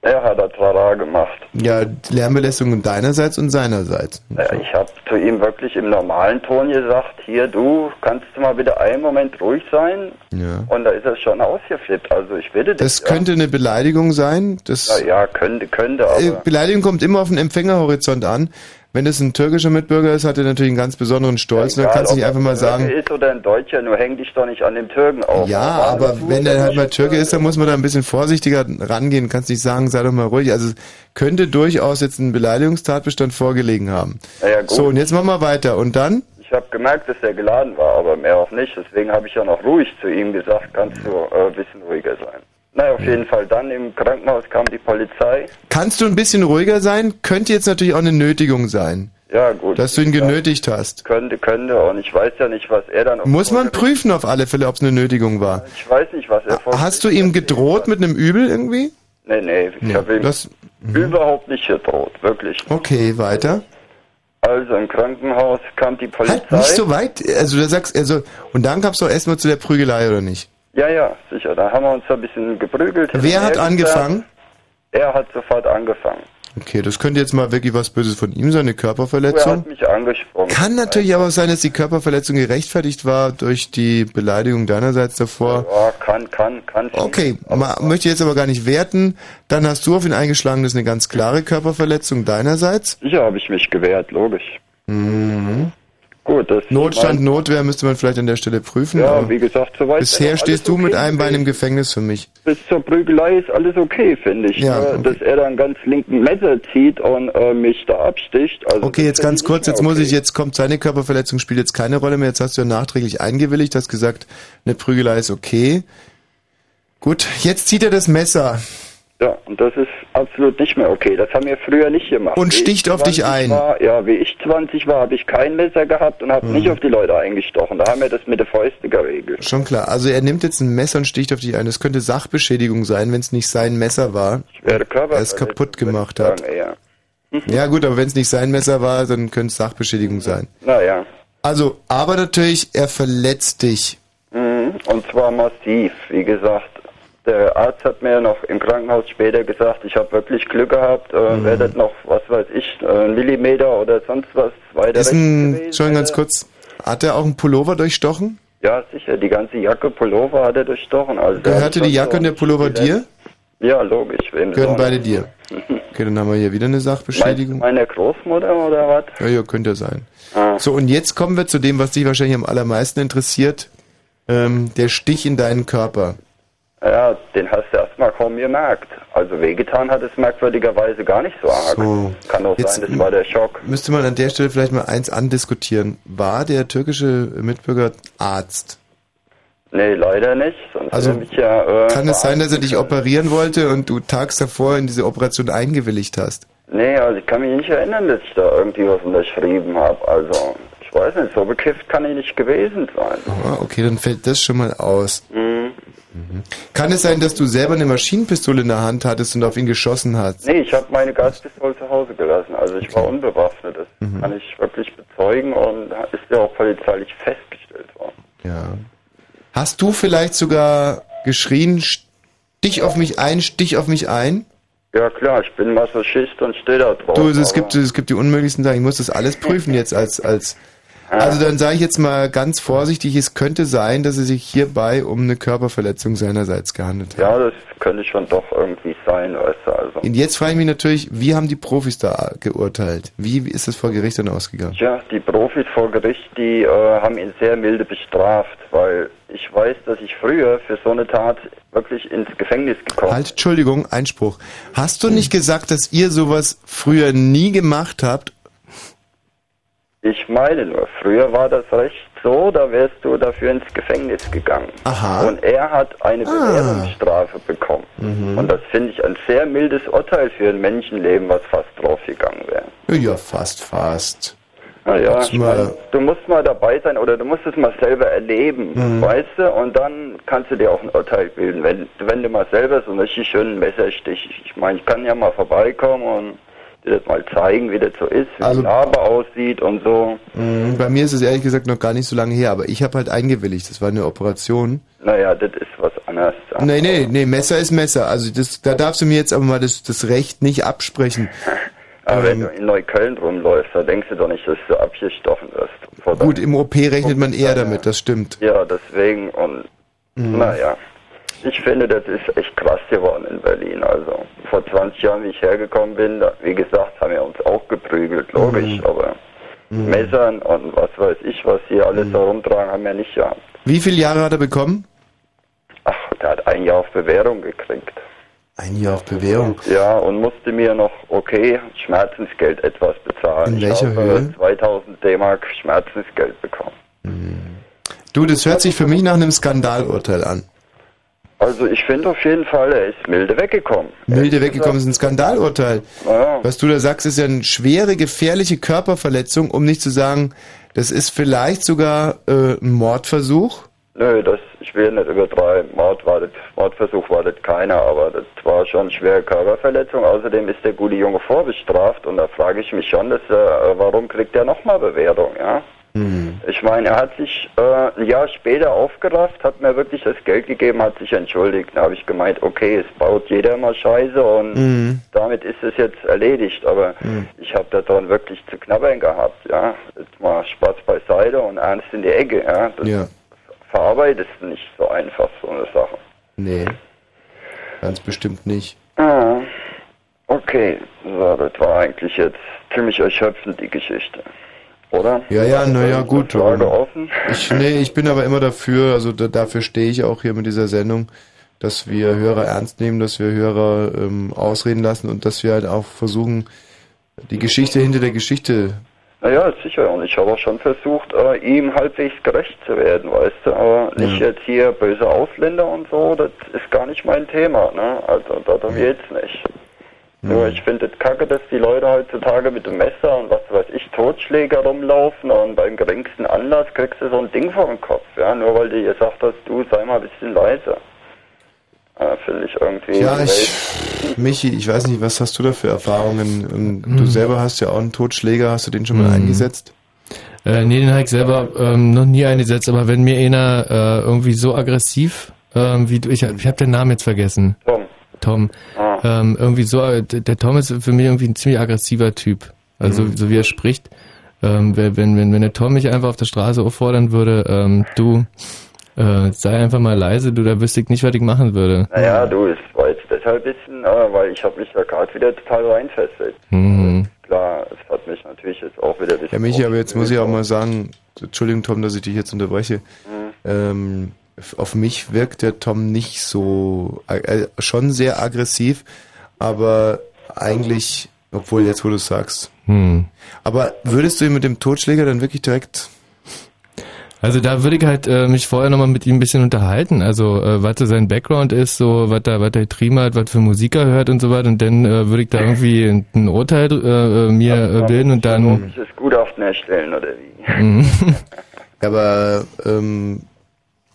Er hat das Trara gemacht. Ja, Lärmbelästigung deinerseits und seinerseits. Ja, ich habe zu ihm wirklich im normalen Ton gesagt, hier du, kannst du mal bitte einen Moment ruhig sein? Ja. Und da ist er schon ausgeflippt. Also ich bitte dich. Das könnte eine Beleidigung sein. Das, ja. ja, könnte, könnte, Äh, aber Beleidigung kommt immer auf den Empfängerhorizont an. Wenn es ein türkischer Mitbürger ist, hat er natürlich einen ganz besonderen Stolz. und dann kannst du nicht einfach mal er Türke sagen, ist oder ein Deutscher, nur häng dich doch nicht an dem Türken auf. ja, aber wenn der halt mal Türke ist, dann muss man da ein bisschen vorsichtiger rangehen. Kannst nicht sagen, sei doch mal ruhig. Also es könnte durchaus jetzt ein Beleidigungstatbestand vorgelegen haben. Ja, ja, gut. So, und jetzt machen wir weiter. Und dann? Ich habe gemerkt, dass er geladen war, aber mehr auch nicht. Deswegen habe ich ja noch ruhig zu ihm gesagt, kannst du äh, ein bisschen ruhiger sein. Naja, auf jeden Fall. Dann im Krankenhaus kam die Polizei. Kannst du ein bisschen ruhiger sein? Könnte jetzt natürlich auch eine Nötigung sein, Ja, gut. dass du ihn genötigt hast. Könnte, könnte. Und ich weiß ja nicht, was er dann... Muss man prüfen auf alle Fälle, ob es eine Nötigung war. Ich weiß nicht, was er vor... Hast du ihm gedroht mit einem Übel irgendwie? Nee, nee, ich habe ihn das- überhaupt nicht gedroht, wirklich. Okay, weiter. Also im Krankenhaus kam die Polizei. Halt nicht so weit. Also du sagst, also und dann kam's doch erstmal zu der Prügelei oder nicht? Ja, ja, sicher. Da haben wir uns ein bisschen geprügelt. Wer hat angefangen? Er hat sofort angefangen. Okay, das könnte jetzt mal wirklich was Böses von ihm sein, eine Er Körperverletzung. hat mich angesprochen. Kann natürlich aber auch sein, dass die Körperverletzung gerechtfertigt war durch die Beleidigung deinerseits davor. Ja, kann, kann, kann. Okay, ma, möchte jetzt aber gar nicht werten. Dann hast du auf ihn eingeschlagen, das ist eine ganz klare Körperverletzung deinerseits. Sicher habe ich mich gewehrt, logisch. Mhm. Gut, Notstand, Notwehr müsste man vielleicht an der Stelle prüfen. Ja, wie gesagt, soweit Bisher stehst du okay mit einem Bein im Gefängnis für mich. Bis zur Prügelei ist alles okay, finde ich. Ja, Nur, okay. Dass er dann ganz linken Messer zieht und äh, mich da absticht. Also Okay, jetzt ganz kurz, jetzt muss ich, jetzt kommt seine Körperverletzung, spielt jetzt keine Rolle mehr. Jetzt hast du ja nachträglich eingewilligt, hast gesagt, eine Prügelei ist okay. Gut, jetzt zieht er das Messer. Ja, und das ist absolut nicht mehr okay. Das haben wir früher nicht gemacht. Und Wie sticht ich auf dich 20 ein. War, ja, wie ich 20 war, habe ich kein Messer gehabt und habe Mhm. nicht auf die Leute eingestochen. Da haben wir das mit der Fäuste geregelt. Schon klar. Also er nimmt jetzt ein Messer und sticht auf dich ein. Das könnte Sachbeschädigung sein, wenn es nicht sein Messer war. Schwere Er es kaputt gemacht hat. Sagen, eher. Ja gut, aber wenn es nicht sein Messer war, dann könnte es Sachbeschädigung sein. Naja. Also, aber natürlich, er verletzt dich. Mhm. Und zwar massiv. Wie gesagt, der Arzt hat mir noch im Krankenhaus später gesagt, ich habe wirklich Glück gehabt, äh, Mhm. werdet noch, was weiß ich, äh, einen Millimeter oder sonst was weiter Ist ein, gewesen. Ganz kurz. Hat er auch einen Pullover durchstochen? Ja, sicher, die ganze Jacke, Pullover hat er durchstochen. Also Gehörte die Jacke und der Pullover dir? Ja, logisch. Gehören beide dir. Okay, dann haben wir hier wieder eine Sachbeschädigung. Meine Großmutter oder was? Ja, ja, könnte sein. Ah. So, und jetzt kommen wir zu dem, was dich wahrscheinlich am allermeisten interessiert. Ähm, der Stich in deinen Körper. Ja, den hast du erstmal kaum gemerkt. Also wehgetan hat es merkwürdigerweise gar nicht so arg. So. Kann auch Jetzt- sein, das war der Schock. Müsste man an der Stelle vielleicht mal eins andiskutieren. War der türkische Mitbürger Arzt? Nee, leider nicht. Sonst Also, ja, äh, Kann es sein, dass er dich operieren wollte und du tags davor in diese Operation eingewilligt hast? Nee, also ich kann mich nicht erinnern, dass ich da irgendwie was unterschrieben habe. Also, ich weiß nicht, so bekifft kann ich nicht gewesen sein. Ah, okay, dann fällt das schon mal aus. Mhm. Kann es sein, dass du selber eine Maschinenpistole in der Hand hattest und auf ihn geschossen hast? Nee, ich habe meine Gaspistole zu Hause gelassen. Also ich war unbewaffnet. Das Mhm. kann ich wirklich bezeugen und ist ja auch polizeilich festgestellt worden. Ja. Hast du vielleicht sogar geschrien, stich auf mich ein, stich auf mich ein? Ja klar, ich bin Masochist und stehe da drauf. Du, es gibt, es gibt die unmöglichsten Sachen. Ich muss das alles prüfen jetzt als, als, also dann sage ich jetzt mal ganz vorsichtig, es könnte sein, dass es sich hierbei um eine Körperverletzung seinerseits gehandelt hat. Ja, das könnte schon doch irgendwie sein, weißt du, also. Und jetzt frage ich mich natürlich, wie haben die Profis da geurteilt? Wie ist es vor Gericht dann ausgegangen? Ja, die Profis vor Gericht, die äh, haben ihn sehr milde bestraft, weil ich weiß, dass ich früher für so eine Tat wirklich ins Gefängnis gekommen Halt, Entschuldigung, Einspruch. Hast du nicht gesagt, dass ihr sowas früher nie gemacht habt? Ich meine nur, früher war das Recht so, da wärst du dafür ins Gefängnis gegangen. Aha. Und er hat eine Ah. Bewährungsstrafe bekommen. Mhm. Und das finde ich ein sehr mildes Urteil für ein Menschenleben, was fast draufgegangen wäre. Ja, fast, fast. Naja, Hab's ich mal- mein, du musst mal dabei sein oder du musst es mal selber erleben, Mhm. weißt du? Und dann kannst du dir auch ein Urteil bilden. Wenn, wenn du mal selber so einen richtig schönen Messerstich, ich meine, ich kann ja mal vorbeikommen und dir das mal zeigen, wie das so ist, wie Also- die Narbe aussieht und so. Mhm. Bei mir ist es ehrlich gesagt noch gar nicht so lange her, aber ich habe halt eingewilligt. Das war eine Operation. Naja, das ist was anderes. Nee, nee, nee, Messer ist Messer. Also das, da darfst du mir jetzt aber mal das, das Recht nicht absprechen. Aber wenn Ähm, du in Neukölln rumläufst, da denkst du doch nicht, dass du abgestochen wirst. Gut, im OP rechnet man eher damit, das stimmt. Ja, deswegen und Mhm. naja. Ich finde, das ist echt krass geworden in Berlin. Also vor 20 Jahren, wie ich hergekommen bin, wie gesagt, haben wir uns auch geprügelt, logisch, Mhm. aber Messern und was weiß ich, was hier alles Mhm. da rumtragen, haben wir nicht gehabt. Wie viele Jahre hat er bekommen? Ach, der hat ein Jahr auf Bewährung gekriegt. Ein Jahr auf Bewährung. Ja, und musste mir noch, okay, Schmerzensgeld etwas bezahlen. In welcher Höhe? 2000 D-Mark Schmerzensgeld bekommen. Du, das hört sich für mich nach einem Skandalurteil an. Also ich finde auf jeden Fall, er ist milde weggekommen. Milde weggekommen ist ein Skandalurteil. Ja. Was du da sagst, ist ja eine schwere, gefährliche Körperverletzung, um nicht zu sagen, das ist vielleicht sogar äh, ein Mordversuch. Nö, das, ich will nicht übertreiben. Mord war das, Mordversuch war das keiner, aber das war schon schwere Körperverletzung. Außerdem ist der gute Junge vorbestraft und da frage ich mich schon, dass, äh, warum kriegt er nochmal Bewährung, ja? Ich meine, er hat sich äh, ein Jahr später aufgerafft, hat mir wirklich das Geld gegeben, hat sich entschuldigt. Da habe ich gemeint, okay, es baut jeder mal Scheiße und Mhm. damit ist es jetzt erledigt. Aber ich habe da dran wirklich zu knabbern gehabt, ja. Jetzt mal Spaß beiseite und ernst in die Ecke, ja. Das Ja. verarbeitest nicht so einfach, so eine Sache. Nee. Ganz bestimmt nicht. Ah, okay, so, das war eigentlich jetzt ziemlich erschöpfend, die Geschichte. Oder? Ja, ja, naja, gut. Ähm. Ich, nee, ich bin aber immer dafür, also da, dafür stehe ich auch hier mit dieser Sendung, dass wir Hörer ernst nehmen, dass wir Hörer ähm, ausreden lassen und dass wir halt auch versuchen, die Geschichte hinter der Geschichte. Naja, sicher. Und ich habe auch schon versucht, äh, ihm halbwegs gerecht zu werden, weißt du. Aber nicht Ja. jetzt hier böse Ausländer und so, das ist gar nicht mein Thema, ne? Also darum geht's nicht. Nur ich finde es kacke, dass die Leute heutzutage mit dem Messer und was weiß ich, Totschläger rumlaufen und beim geringsten Anlass kriegst du so ein Ding vor den Kopf, ja? Nur weil du gesagt hast, du sei mal ein bisschen leiser. Finde ich irgendwie. Ja, ich, Michi, ich weiß nicht, was hast du da für Erfahrungen? Und Du Mhm. selber hast ja auch einen Totschläger, hast du den schon mal eingesetzt? Äh, nee, den habe ich selber ähm, noch nie eingesetzt, aber wenn mir einer äh, irgendwie so aggressiv, ähm, wie du, ich, ich habe den Namen jetzt vergessen. Tom. Tom. Ähm, irgendwie so, äh, der Tom ist für mich irgendwie ein ziemlich aggressiver Typ. Also Mhm. so wie er spricht. Ähm, wenn, wenn, wenn, der Tom mich einfach auf der Straße auffordern würde, ähm, du, äh, sei einfach mal leise, du, da wüsste ich nicht, was ich machen würde. Naja, du, es war jetzt deshalb ein bisschen, äh, weil ich habe mich da gerade wieder total reinfesselt. Mhm. Klar, es hat mich natürlich jetzt auch wieder ein bisschen... Ja, Michi, aber jetzt muss ich auch mal sagen, Entschuldigung, Tom, dass ich dich jetzt unterbreche. Ähm, f- auf mich wirkt der Tom nicht so, äh, schon sehr aggressiv, aber eigentlich, obwohl jetzt, wo du es sagst. Hm. Aber würdest du ihn mit dem Totschläger dann wirklich direkt Also da würde ich halt äh, mich vorher nochmal mit ihm ein bisschen unterhalten. Also äh, was so sein Background ist, so was da, was er getrieben hat, was für Musik er hört und so weiter. Und dann äh, würde ich da irgendwie ein, ein Urteil äh, äh, mir äh, bilden und dann. Das Gutachten erstellen, oder wie? Mhm. Aber ähm,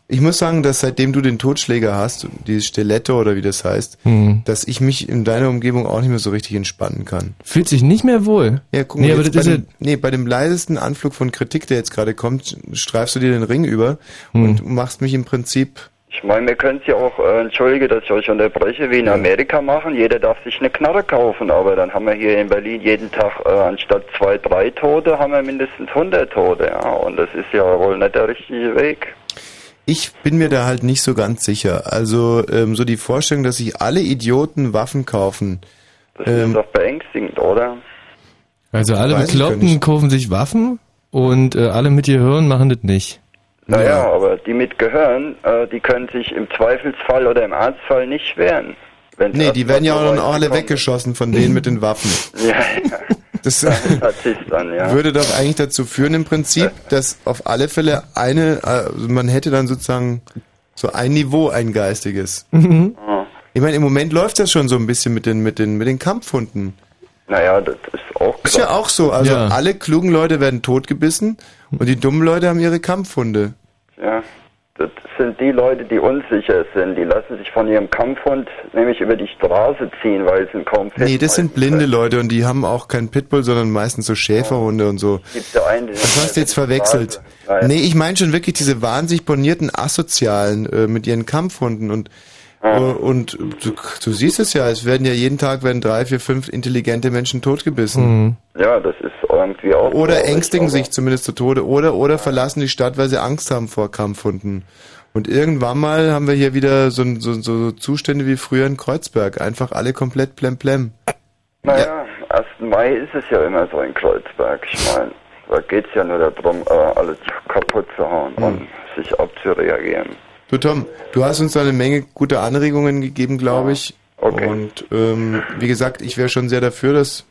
ich muss sagen, dass seitdem du den Totschläger hast, dieses Stiletto oder wie das heißt, Mhm. dass ich mich in deiner Umgebung auch nicht mehr so richtig entspannen kann. Fühlt sich nicht mehr wohl. Ja, guck Nee, mal, aber das bei, ist dem, nee, bei dem leisesten Anflug von Kritik, der jetzt gerade kommt, streifst du dir den Ring über und machst mich im Prinzip Ich meine, wir können es ja auch, äh, entschuldige, dass ich euch unterbreche, wie in Amerika machen. Jeder darf sich eine Knarre kaufen, aber dann haben wir hier in Berlin jeden Tag äh, anstatt zwei, drei Tote, haben wir mindestens 100 Tote, ja. Und das ist ja wohl nicht der richtige Weg. Ich bin mir da halt nicht so ganz sicher. Also ähm, so die Vorstellung, dass sich alle Idioten Waffen kaufen. Das ähm, ist doch beängstigend, oder? Also alle Weiß Bekloppten kaufen sich Waffen und äh, alle mit Gehirn machen das nicht. Naja, aber die mit Gehirn, äh, die können sich im Zweifelsfall oder im Ernstfall nicht wehren. Nee, die werden ja auch dann alle weggeschossen von denen mit den Waffen. Ja, ja. Das dann, ja. würde doch eigentlich dazu führen im Prinzip, dass auf alle Fälle eine, äh, also man hätte dann sozusagen so ein Niveau, ein geistiges. Ich meine, im Moment läuft das schon so ein bisschen mit den, mit den, mit den Kampfhunden. Naja, das ist auch Ist ja auch so. Also Ja. alle klugen Leute werden totgebissen und die dummen Leute haben ihre Kampfhunde. Ja, das sind die Leute, die unsicher sind. Die lassen sich von ihrem Kampfhund nämlich über die Straße ziehen, weil sie ihn kaum Nee, das sind blinde Leute und die haben auch keinen Pitbull, sondern meistens so Schäferhunde und so. Gibt ja einen, Das hast du jetzt verwechselt. Nein. Nee, ich meine schon wirklich diese wahnsinnig bonierten Asozialen äh, mit ihren Kampfhunden und äh, und du, du siehst es ja, es werden ja jeden Tag werden drei, vier, fünf intelligente Menschen totgebissen. Ja, das ist irgendwie auch. Oder ängstigen sich zumindest zu Tode oder oder verlassen die Stadt, weil sie Angst haben vor Kampfhunden. Und irgendwann mal haben wir hier wieder so, so, so Zustände wie früher in Kreuzberg. Einfach alle komplett plemplem. Naja, 1. Mai ist es ja immer so in Kreuzberg. Ich meine, da geht's ja nur darum, äh, alles kaputt zu hauen Hm. und sich abzureagieren. Du Tom, du hast uns da eine Menge gute Anregungen gegeben, glaube ich. Okay. Und ähm, wie gesagt, ich wäre schon sehr dafür, dass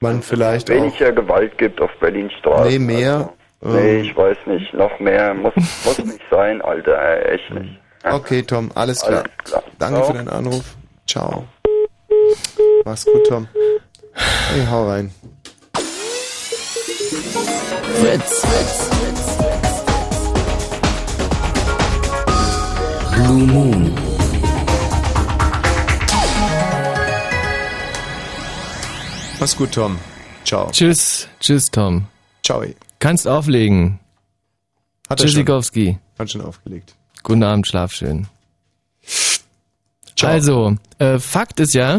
man vielleicht auch... Weniger Gewalt gibt auf Berlin Straßen. Nee, mehr. Also, nee, ähm, ich weiß nicht. Noch mehr muss, muss nicht sein, Alter. ey, Echt nicht. Okay, Tom, alles klar. Alles klar. Danke Ciao. für deinen Anruf. Ciao. Mach's gut, Tom. Hey, hau rein. Fritz. Blue Moon. Mach's gut, Tom. Ciao. Tschüss, tschüss, Tom. Ciao. Kannst auflegen. Hat er schon. Tschüssikowski. Hat schon aufgelegt. Guten Abend, schlaf schön. Ciao. Also, äh, Fakt ist ja,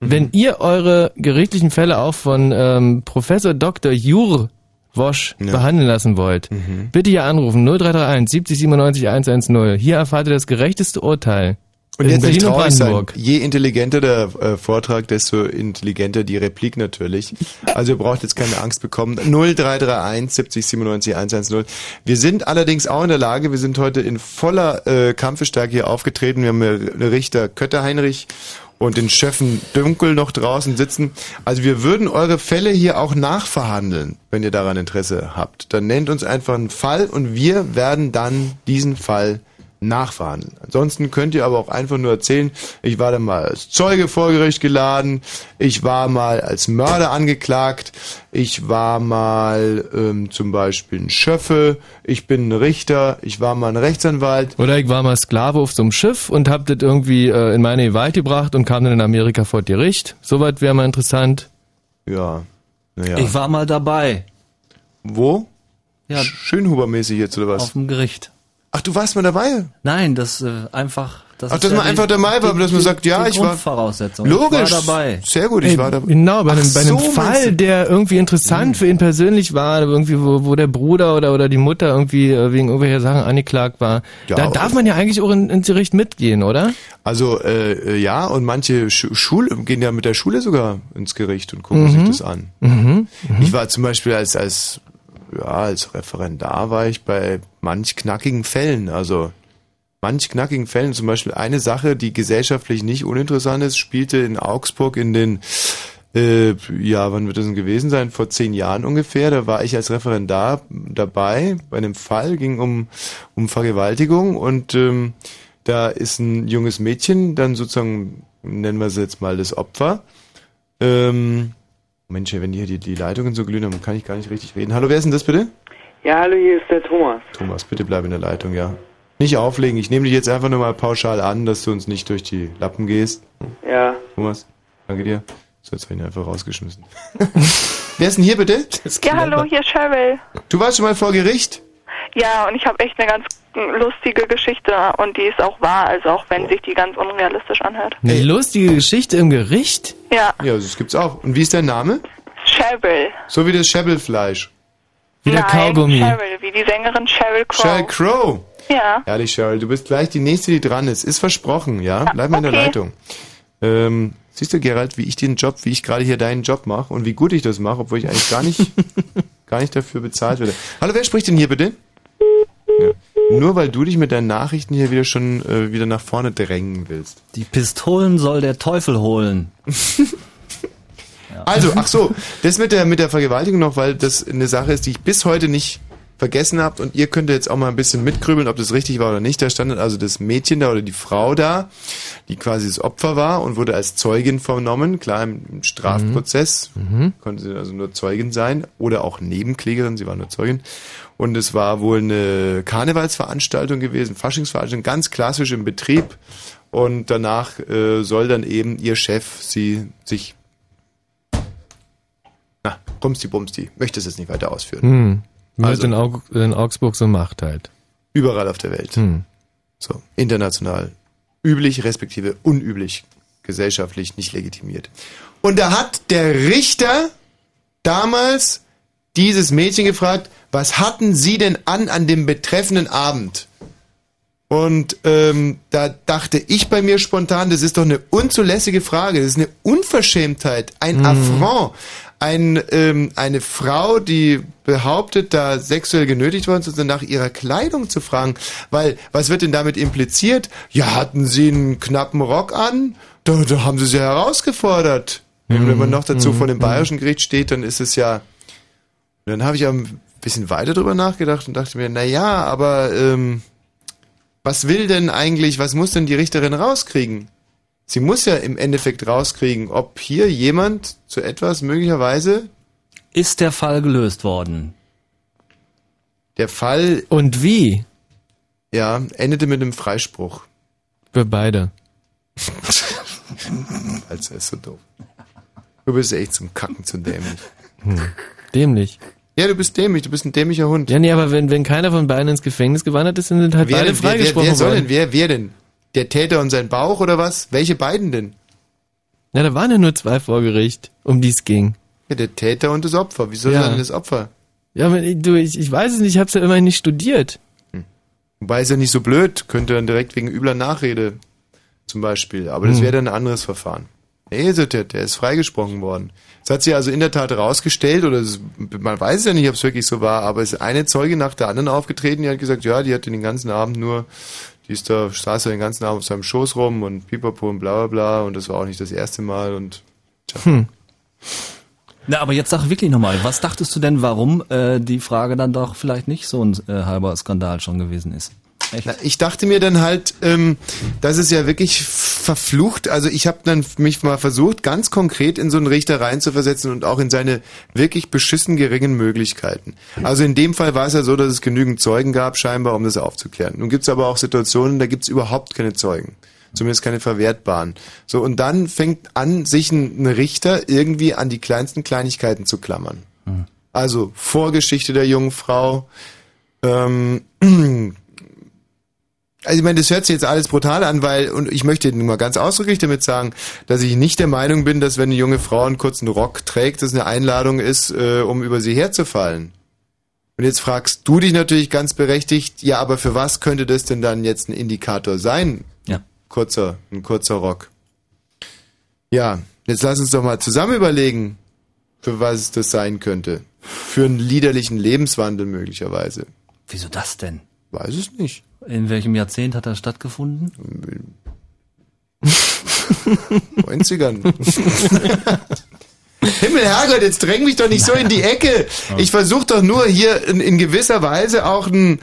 Mhm. wenn ihr eure gerichtlichen Fälle auch von ähm, Professor Dr. Jur Wosch behandeln lassen wollt, Mhm. bitte hier anrufen 0331 70 97 110. Hier erfahrt ihr das gerechteste Urteil. Und in jetzt nicht Berlin traurig sein. Je intelligenter der äh, Vortrag, desto intelligenter die Replik natürlich. Also ihr braucht jetzt keine Angst bekommen. 0331 70 97 110. Wir sind allerdings auch in der Lage, wir sind heute in voller äh, Kampfestärke hier aufgetreten. Wir haben den Richter Kötter Heinrich und den Schöffen Dünkel noch draußen sitzen. Also wir würden eure Fälle hier auch nachverhandeln, wenn ihr daran Interesse habt. Dann nennt uns einfach einen Fall und wir werden dann diesen Fall nachverhandeln. Ansonsten könnt ihr aber auch einfach nur erzählen, ich war dann mal als Zeuge vor Gericht geladen, ich war mal als Mörder angeklagt, ich war mal ähm, zum Beispiel ein Schöffe, ich bin ein Richter, ich war mal ein Rechtsanwalt. Oder ich war mal Sklave auf so einem Schiff und hab das irgendwie äh, in meine Gewalt gebracht und kam dann in Amerika vor Gericht. Soweit wäre mal interessant. Ja. Naja. Ich war mal dabei. Wo? Ja. Schönhubermäßig jetzt oder was? Auf dem Gericht. Ach, du warst mal dabei? Nein, das äh, einfach. Das Ach, ist dass ja man einfach dabei war, die- dass man sagt, ja, die ich war- Grundvoraussetzung. Logisch. Ich war dabei. Sehr gut, ich Ey, war dabei. Genau, bei einem, Ach bei einem so, Fall, der irgendwie interessant für ihn persönlich war, irgendwie, wo, wo der Bruder oder, oder die Mutter irgendwie äh, wegen irgendwelcher Sachen angeklagt war. Ja, da darf man ja eigentlich auch in, ins Gericht mitgehen, oder? Also äh, äh, ja, und manche Schu Schule gehen ja mit der Schule sogar ins Gericht und gucken Mhm. sich das an. Mhm. Ich war zum Beispiel als als ja als Referendar war ich bei manch knackigen Fällen. Also manch knackigen Fällen. Zum Beispiel eine Sache, die gesellschaftlich nicht uninteressant ist, spielte in Augsburg in den äh, ja, wann wird das denn gewesen sein? Vor zehn Jahren ungefähr. Da war ich als Referendar dabei bei einem Fall, ging um um Vergewaltigung und ähm, da ist ein junges Mädchen, dann sozusagen nennen wir sie jetzt mal das Opfer. Ähm, Mensch, wenn hier die, die Leitungen so glühen, dann kann ich gar nicht richtig reden. Hallo, wer ist denn das bitte? Ja, hallo, hier ist der Thomas. Thomas, bitte bleib in der Leitung, ja. Nicht auflegen, ich nehme dich jetzt einfach nur mal pauschal an, dass du uns nicht durch die Lappen gehst. Ja. Thomas, danke dir. So, jetzt habe ich ihn einfach rausgeschmissen. wer ist denn hier bitte? Ja, hallo, hier ist Cheryl. Du warst schon mal vor Gericht? Ja, und ich habe echt eine ganz lustige Geschichte und die ist auch wahr, also auch wenn sich die ganz unrealistisch anhört. Eine lustige Geschichte im Gericht? Ja, Ja, das gibt's auch. Und wie ist dein Name? Cheryl. So wie das Schebbelfleisch. Wie der Nein, Kaugummi. Cheryl, wie die Sängerin Cheryl Crow. Sheryl Crow. Ja. Ehrlich, Cheryl, du bist gleich die Nächste, die dran ist. Ist versprochen, ja? Bleib mal in der okay. Leitung. Ähm, siehst du, Gerald, wie ich den Job, wie ich gerade hier deinen Job mache und wie gut ich das mache, obwohl ich eigentlich gar nicht, gar nicht dafür bezahlt werde. Hallo, wer spricht denn hier bitte? Ja. Nur weil du dich mit deinen Nachrichten hier wieder schon äh, wieder nach vorne drängen willst. Die Pistolen soll der Teufel holen. Also, ach so, das mit der mit der Vergewaltigung noch, weil das eine Sache ist, die ich bis heute nicht vergessen habt und ihr könnt jetzt auch mal ein bisschen mitgrübeln, ob das richtig war oder nicht. Da stand also das Mädchen da oder die Frau da, die quasi das Opfer war und wurde als Zeugin vernommen. Klar, im Strafprozess Mhm. konnte sie also nur Zeugin sein oder auch Nebenklägerin, sie war nur Zeugin. Und es war wohl eine Karnevalsveranstaltung gewesen, Faschingsveranstaltung, ganz klassisch im Betrieb. Und danach äh, soll dann eben ihr Chef sie sich na, Rumsti Bumsti, möchte es jetzt nicht weiter ausführen. Hm. Also- in, Aug in Augsburg so macht halt. Überall auf der Welt. Hm. So, international. Üblich, respektive unüblich. Gesellschaftlich nicht legitimiert. Und da hat der Richter damals dieses Mädchen gefragt, was hatten Sie denn an an dem betreffenden Abend? Und ähm, da dachte ich bei mir spontan, das ist doch eine unzulässige Frage, das ist eine Unverschämtheit, ein Mhm. Affront. Ein, ähm, eine Frau, die behauptet, da sexuell genötigt worden zu sein, nach ihrer Kleidung zu fragen. Weil, was wird denn damit impliziert? Ja, hatten sie einen knappen Rock an? Da, da haben sie sie herausgefordert. Wenn man noch dazu mhm, vor dem mhm. bayerischen Gericht steht, dann ist es ja. Dann habe ich ein bisschen weiter drüber nachgedacht und dachte mir, na ja, aber ähm, was will denn eigentlich, was muss denn die Richterin rauskriegen? Sie muss ja im Endeffekt rauskriegen, ob hier jemand zu etwas möglicherweise Ist der Fall gelöst worden? der Fall Und wie? ja endete mit einem Freispruch. Für beide. Alter, ist so doof. Du bist echt zum Kacken zu dämlich. Hm. Dämlich. Ja, du bist dämlich, du bist ein dämlicher Hund. Ja, nee, aber wenn, wenn keiner von beiden ins Gefängnis gewandert ist, dann sind halt wer, beide denn, wer, wer, freigesprochen wer soll worden. denn, wer, wer denn? Der Täter und sein Bauch oder was? Welche beiden denn? Ja, da waren ja nur zwei vor Gericht, um die es ging. Ja, der Täter und das Opfer. Wieso Ja. denn das Opfer? Ja, aber ich- du, ich, ich weiß es nicht, ich hab's ja immerhin nicht studiert. Wobei ist ja nicht so blöd, könnte dann direkt wegen übler Nachrede zum Beispiel. Aber das Hm. wäre dann ein anderes Verfahren. Nee, so, der, der ist freigesprochen worden. Es hat sich also in der Tat herausgestellt, oder es, man weiß es ja nicht, ob es wirklich so war, aber es ist eine Zeuge nach der anderen aufgetreten, die hat gesagt, ja, die hat den ganzen Abend nur, die ist da, saß da den ganzen Abend auf seinem Schoß rum und pipapo und bla bla bla und das war auch nicht das erste Mal und Hm. Na, aber jetzt sag wirklich nochmal, was dachtest du denn, warum äh, die Frage dann doch vielleicht nicht so ein äh, halber Skandal schon gewesen ist? Echt? Ich dachte mir dann halt, ähm, das ist ja wirklich verflucht. Also ich habe dann mich mal versucht, ganz konkret in so einen Richter reinzuversetzen und auch in seine wirklich beschissen geringen Möglichkeiten. Also in dem Fall war es ja so, dass es genügend Zeugen gab, scheinbar, um das aufzuklären. Nun gibt es aber auch Situationen, da gibt es überhaupt keine Zeugen. Zumindest keine verwertbaren. So, und dann fängt an, sich ein, Richter irgendwie an die kleinsten Kleinigkeiten zu klammern. Also Vorgeschichte der jungen Frau, ähm, also ich meine, das hört sich jetzt alles brutal an, weil, und ich möchte nur mal ganz ausdrücklich damit sagen, dass ich nicht der Meinung bin, dass wenn eine junge Frau einen kurzen Rock trägt, das eine Einladung ist, äh, um über sie herzufallen. Und jetzt fragst du dich natürlich ganz berechtigt, ja, aber für was könnte das denn dann jetzt ein Indikator sein? Ja. Kurzer, ein kurzer Rock. Ja, jetzt lass uns doch mal zusammen überlegen, für was das sein könnte. Für einen liederlichen Lebenswandel möglicherweise. Wieso das denn? Weiß es nicht. In welchem Jahrzehnt hat das stattgefunden? 90ern. Himmel, Herrgott, jetzt dräng mich doch nicht so in die Ecke. Ich versuche doch nur hier in, in gewisser Weise auch ein,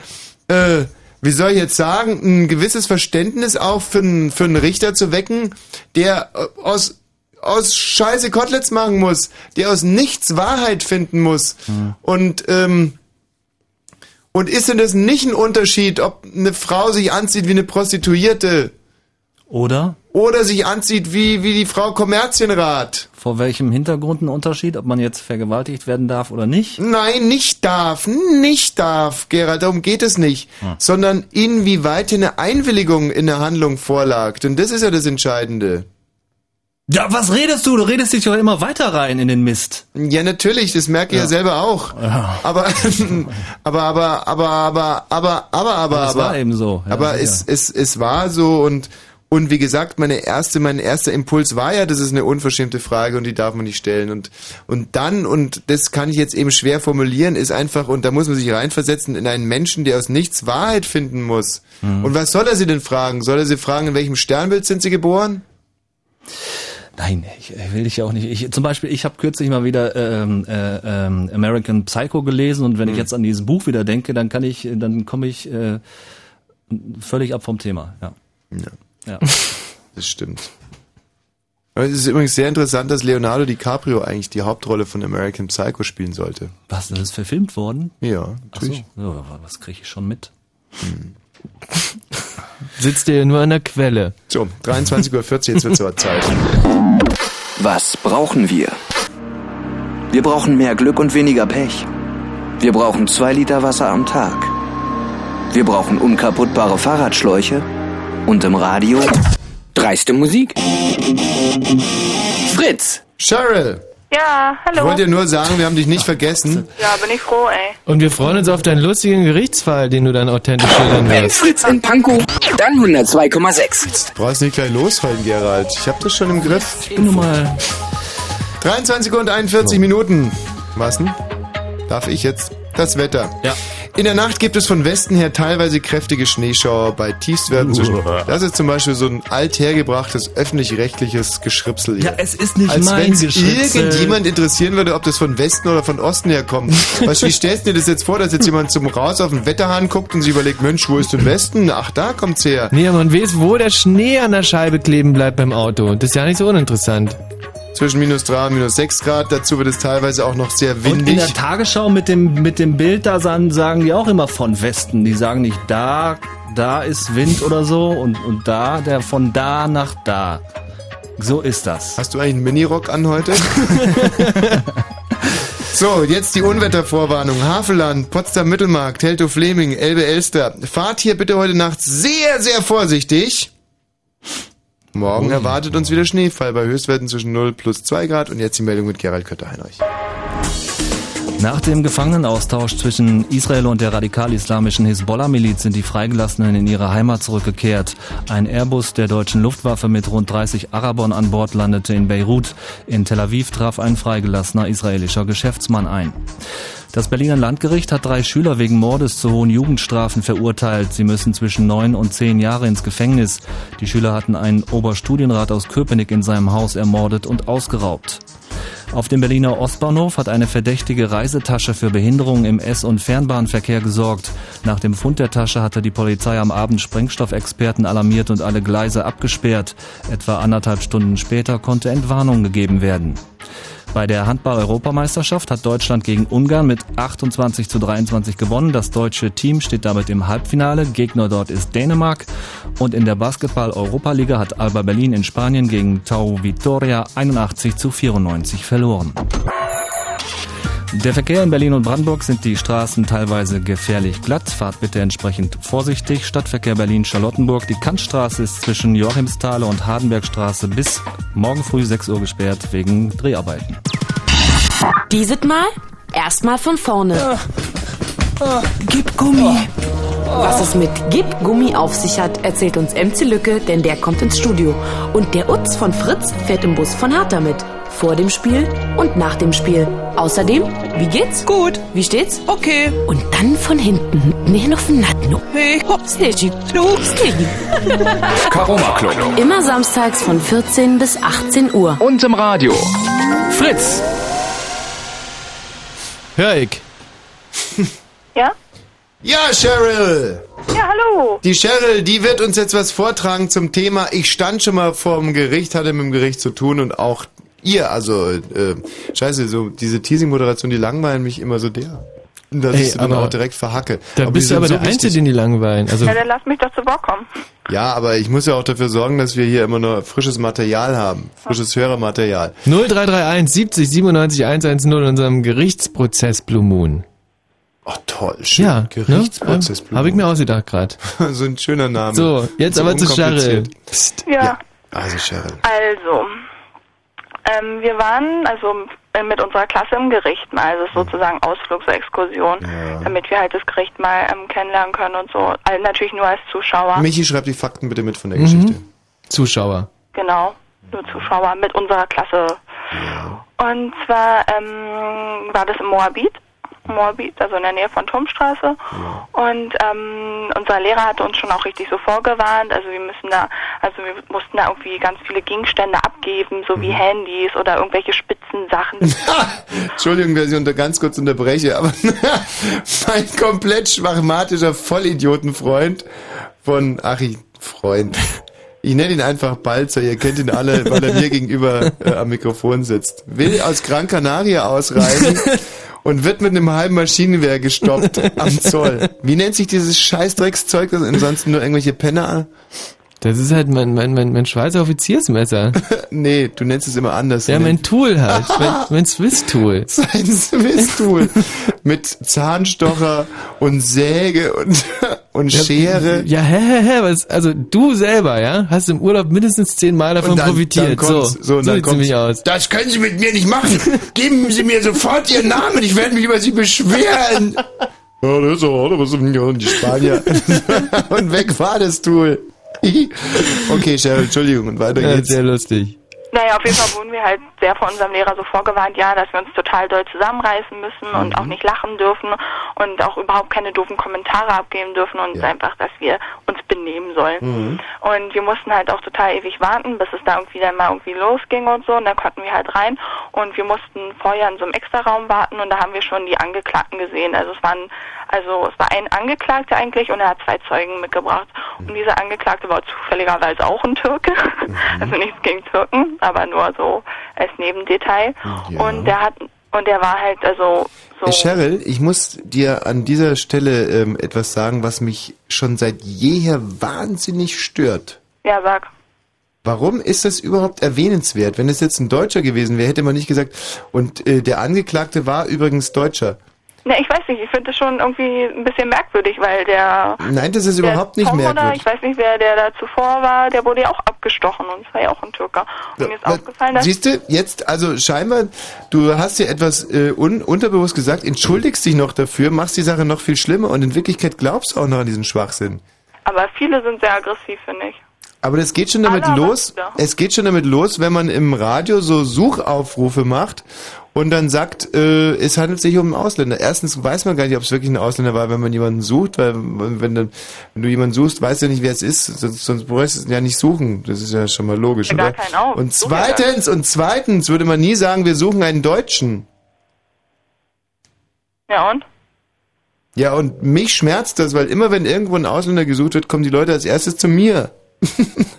äh, wie soll ich jetzt sagen, ein gewisses Verständnis auch für einen, für einen Richter zu wecken, der äh, aus, aus Scheiße Koteletts machen muss, der aus nichts Wahrheit finden muss. Und, ähm, und ist denn das nicht ein Unterschied, ob eine Frau sich anzieht wie eine Prostituierte? Oder? Oder sich anzieht wie, wie die Frau Kommerzienrat. Vor welchem Hintergrund ein Unterschied, ob man jetzt vergewaltigt werden darf oder nicht? Nein, nicht darf, nicht darf, Gerald, darum geht es nicht. Hm. Sondern inwieweit hier eine Einwilligung in der Handlung vorlag. Denn das ist ja das Entscheidende. Ja, was redest du? Du redest dich doch immer weiter rein in den Mist. Ja, natürlich, das merke ich ja, Ja. selber auch. Aber, aber, aber, aber, aber, aber, aber, aber, Das aber. war eben so, ja, aber es, es, es war so und, und wie gesagt, meine erste, mein erster Impuls war ja, das ist eine unverschämte Frage und die darf man nicht stellen. Und, und dann, und das kann ich jetzt eben schwer formulieren, ist einfach, und da muss man sich reinversetzen in einen Menschen, der aus nichts Wahrheit finden muss. Mhm. Und was soll er sie denn fragen? Soll er sie fragen, in welchem Sternbild sind sie geboren? Nein, ich, ich will dich ja auch nicht. Ich, zum Beispiel, ich habe kürzlich mal wieder ähm, äh, ähm, American Psycho gelesen und wenn ich jetzt an dieses Buch wieder denke, dann kann ich, dann komme ich äh, völlig ab vom Thema. Ja. Ja. Ja. Das stimmt. Aber es ist übrigens sehr interessant, dass Leonardo DiCaprio eigentlich die Hauptrolle von American Psycho spielen sollte. Was, das ist verfilmt worden? Ja, Ach so, natürlich. ja, was kriege ich schon mit? Sitzt ihr nur an der Quelle. So, 23.40 Uhr, jetzt wird's aber Zeit. Was brauchen wir? Wir brauchen mehr Glück und weniger Pech. Wir brauchen zwei Liter Wasser am Tag. Wir brauchen unkaputtbare Fahrradschläuche. Und im Radio dreiste Musik. Fritz. Cheryl, Ja, ich hallo. wollte dir nur sagen, wir haben dich nicht vergessen. Ja, bin ich froh, ey. Und wir freuen uns auf deinen lustigen Gerichtsfall, den du dann authentisch schildern wirst. Fritz in Pankow, dann 102,6. Du brauchst nicht gleich losfallen, Gerald. Ich hab das schon im Griff. Ich bin nun mal 23 und 41 Minuten. Was denn? Darf ich jetzt? Das Wetter. Ja. In der Nacht gibt es von Westen her teilweise kräftige Schneeschauer bei Tiefstwerten zwischen. Das ist zum Beispiel so ein althergebrachtes öffentlich-rechtliches Geschripsel hier. Ja, es ist nicht Als mein wenn irgendjemand interessieren würde, ob das von Westen oder von Osten herkommt. Was, wie stellst du dir das jetzt vor, dass jetzt jemand zum Raus auf den Wetterhahn guckt und sich überlegt, Mensch, wo ist denn Westen? Ach, da kommt's her. Nee, man weiß, wo der Schnee an der Scheibe kleben bleibt beim Auto. Das ist ja nicht so uninteressant. Zwischen minus 3 und minus 6 Grad. Dazu wird es teilweise auch noch sehr Und in windig. der Tagesschau mit dem, mit dem Bild, da sagen, sagen die auch immer von Westen. Die sagen nicht, da, da ist Wind oder so und, und da, der von da nach da. So ist das. Hast du eigentlich einen Minirock an heute? so, jetzt die Unwettervorwarnung. Havelland, Potsdam Mittelmarkt, Teltow Fleming, Elbe Elster. Fahrt hier bitte heute Nacht sehr, sehr vorsichtig. Morgen erwartet uns wieder Schneefall bei Höchstwerten zwischen 0 plus 2 Grad. Und jetzt die Meldung mit Gerald Kötter-Heinrich. Nach dem Gefangenenaustausch zwischen Israel und der radikal-islamischen Hisbollah-Miliz sind die Freigelassenen in ihre Heimat zurückgekehrt. Ein Airbus der deutschen Luftwaffe mit rund 30 Arabern an Bord landete in Beirut. In Tel Aviv traf ein freigelassener israelischer Geschäftsmann ein. Das Berliner Landgericht hat drei Schüler wegen Mordes zu hohen Jugendstrafen verurteilt. Sie müssen zwischen neun und zehn Jahre ins Gefängnis. Die Schüler hatten einen Oberstudienrat aus Köpenick in seinem Haus ermordet und ausgeraubt. Auf dem Berliner Ostbahnhof hat eine verdächtige Reisetasche für Behinderungen im S- und Fernbahnverkehr gesorgt. Nach dem Fund der Tasche hatte die Polizei am Abend Sprengstoffexperten alarmiert und alle Gleise abgesperrt. Etwa anderthalb Stunden später konnte Entwarnung gegeben werden. Bei der Handball-Europameisterschaft hat Deutschland gegen Ungarn mit 28 zu 23 gewonnen. Das deutsche Team steht damit im Halbfinale. Gegner dort ist Dänemark. Und in der Basketball-Europaliga hat Alba Berlin in Spanien gegen Tau Vitoria 81 zu 94 verloren. Der Verkehr in Berlin und Brandenburg sind die Straßen teilweise gefährlich glatt. Fahrt bitte entsprechend vorsichtig. Stadtverkehr Berlin-Charlottenburg. Die Kantstraße ist zwischen Joachimsthal und Hardenbergstraße bis morgen früh 6 Uhr gesperrt wegen Dreharbeiten. Dieses Mal erstmal von vorne. Gib Gummi. Was es mit Gib Gummi auf sich hat, erzählt uns MC Lücke, denn der kommt ins Studio. Und der Utz von Fritz fährt im Bus von Hertha mit. Vor dem Spiel und nach dem Spiel. Außerdem, wie geht's? Gut. Wie steht's? Okay. Und dann von hinten, nee, noch von Natno. Hey, du. Karoma Club. Immer samstags von 14 bis 18 Uhr. Und im Radio. Fritz. Hör ich. Ja? Ja, Cheryl! Ja, hallo. Die Cheryl, die wird uns jetzt was vortragen zum Thema. Ich stand schon mal vorm Gericht, hatte mit dem Gericht zu tun und auch ihr, also, äh, scheiße, so diese Teasing-Moderation, die langweilen mich immer so der. Dass Ey, ich sie dann aber auch direkt verhacke. Da Aber bist du aber so der Einzige, den die langweilen. Also, ja, dann lass mich doch zu Wort kommen. Ja, aber ich muss ja auch dafür sorgen, dass wir hier immer noch frisches Material haben. Frisches Hörermaterial. 0331 70 97 110 in unserem Gerichtsprozess Blue Moon. Ach toll, schön. Ja, Gerichtsprozess ne? ähm, Habe ich mir ausgedacht gerade. so ein schöner Name. So, jetzt So aber zu Cheryl. Psst. Ja. Also Cheryl. Also, ähm, wir waren also äh, mit unserer Klasse im Gericht mal, also sozusagen Ausflug, so Exkursion, damit wir halt das Gericht mal ähm, kennenlernen können und so. Also natürlich nur als Zuschauer. Michi, schreib die Fakten bitte mit von der Mhm. Geschichte. Zuschauer. Genau, nur Zuschauer mit unserer Klasse. Und zwar ähm, war das im Moabit. Moabit, also in der Nähe von Turmstraße. Und ähm, unser Lehrer hatte uns schon auch richtig so vorgewarnt. Also wir müssen da, also wir mussten da irgendwie ganz viele Gegenstände abgeben, so wie Handys oder irgendwelche Spitzensachen. Entschuldigung, dass ich unter ganz kurz unterbreche, aber mein komplett schwachmatischer Vollidiotenfreund von, ach, ich, Freund. Ich nenne ihn einfach Balzer, ihr kennt ihn alle, weil er mir gegenüber äh, am Mikrofon sitzt. Will aus Gran Canaria ausreisen und wird mit einem halben Maschinengewehr gestoppt am Zoll. Wie nennt sich dieses Scheißdreckszeug, das ansonsten nur irgendwelche Penner? Das ist halt mein, mein, mein, mein Schweizer Offiziersmesser. nee, du nennst es immer anders. Ja, mein Tool halt. mein, mein Swiss-Tool. Sein Swiss-Tool. Mit Zahnstocher und Säge und, und Schere. Ja, hä, hä, hä, was, also du selber, ja, hast im Urlaub mindestens zehnmal davon Und dann- profitiert. dann so, so, und so dann nämlich aus. Das können Sie mit mir nicht machen. Geben Sie mir sofort Ihren Namen. Ich werde mich über Sie beschweren. Ja, das ist auch, was sind die Spanier. und weg war das Tool. okay, Cheryl, Entschuldigung, und weiter Ja, geht's. sehr lustig. Naja, auf jeden Fall wurden wir halt sehr von unserem Lehrer so vorgewarnt, ja, dass wir uns total doll zusammenreißen müssen und auch nicht lachen dürfen und auch überhaupt keine doofen Kommentare abgeben dürfen und einfach, dass wir uns benehmen soll. Mhm. Und wir mussten halt auch total ewig warten, bis es da irgendwie dann mal irgendwie losging und so. Und dann konnten wir halt rein und wir mussten vorher in so einem Extraraum warten und da haben wir schon die Angeklagten gesehen. Also es waren, also es war ein Angeklagter eigentlich und er hat zwei Zeugen mitgebracht. Und dieser Angeklagte war zufälligerweise auch ein Türke. Also nichts gegen Türken, aber nur so als Nebendetail. Und der hat und der war halt also so Cheryl, ich muss dir an dieser Stelle ähm, etwas sagen, was mich schon seit jeher wahnsinnig stört. ja sag. Warum ist das überhaupt erwähnenswert? Wenn es jetzt ein Deutscher gewesen wäre, hätte man nicht gesagt, und äh, der Angeklagte war übrigens Deutscher. Ne, ich weiß nicht, ich finde das schon irgendwie ein bisschen merkwürdig, weil der Nein, das ist überhaupt nicht Tom Oder, merkwürdig. ich weiß nicht, wer der da zuvor war, der wurde ja auch abgestochen und es war ja auch ein Türker. Und mir ist aufgefallen, dass Siehst du, jetzt, also scheinbar, du hast dir etwas äh, un unterbewusst gesagt, entschuldigst dich noch dafür, machst die Sache noch viel schlimmer und in Wirklichkeit glaubst du auch noch an diesen Schwachsinn. aber viele sind sehr aggressiv, finde ich. Aber das geht schon damit Alle aber los. Es geht schon damit los, wenn man im Radio so Suchaufrufe macht und dann sagt, äh, es handelt sich um einen Ausländer. Erstens weiß man gar nicht, ob es wirklich ein Ausländer war, wenn man jemanden sucht, weil wenn, dann, wenn du jemanden suchst, weißt du ja nicht, wer es ist, sonst, sonst brauchst du es ja nicht suchen. Das ist ja schon mal logisch, Ja, gar oder? keinen auch. Und gar zweitens, und zweitens würde man nie sagen, wir suchen einen Deutschen. Ja und? Ja, und mich schmerzt das, weil immer wenn irgendwo ein Ausländer gesucht wird, kommen die Leute als erstes zu mir.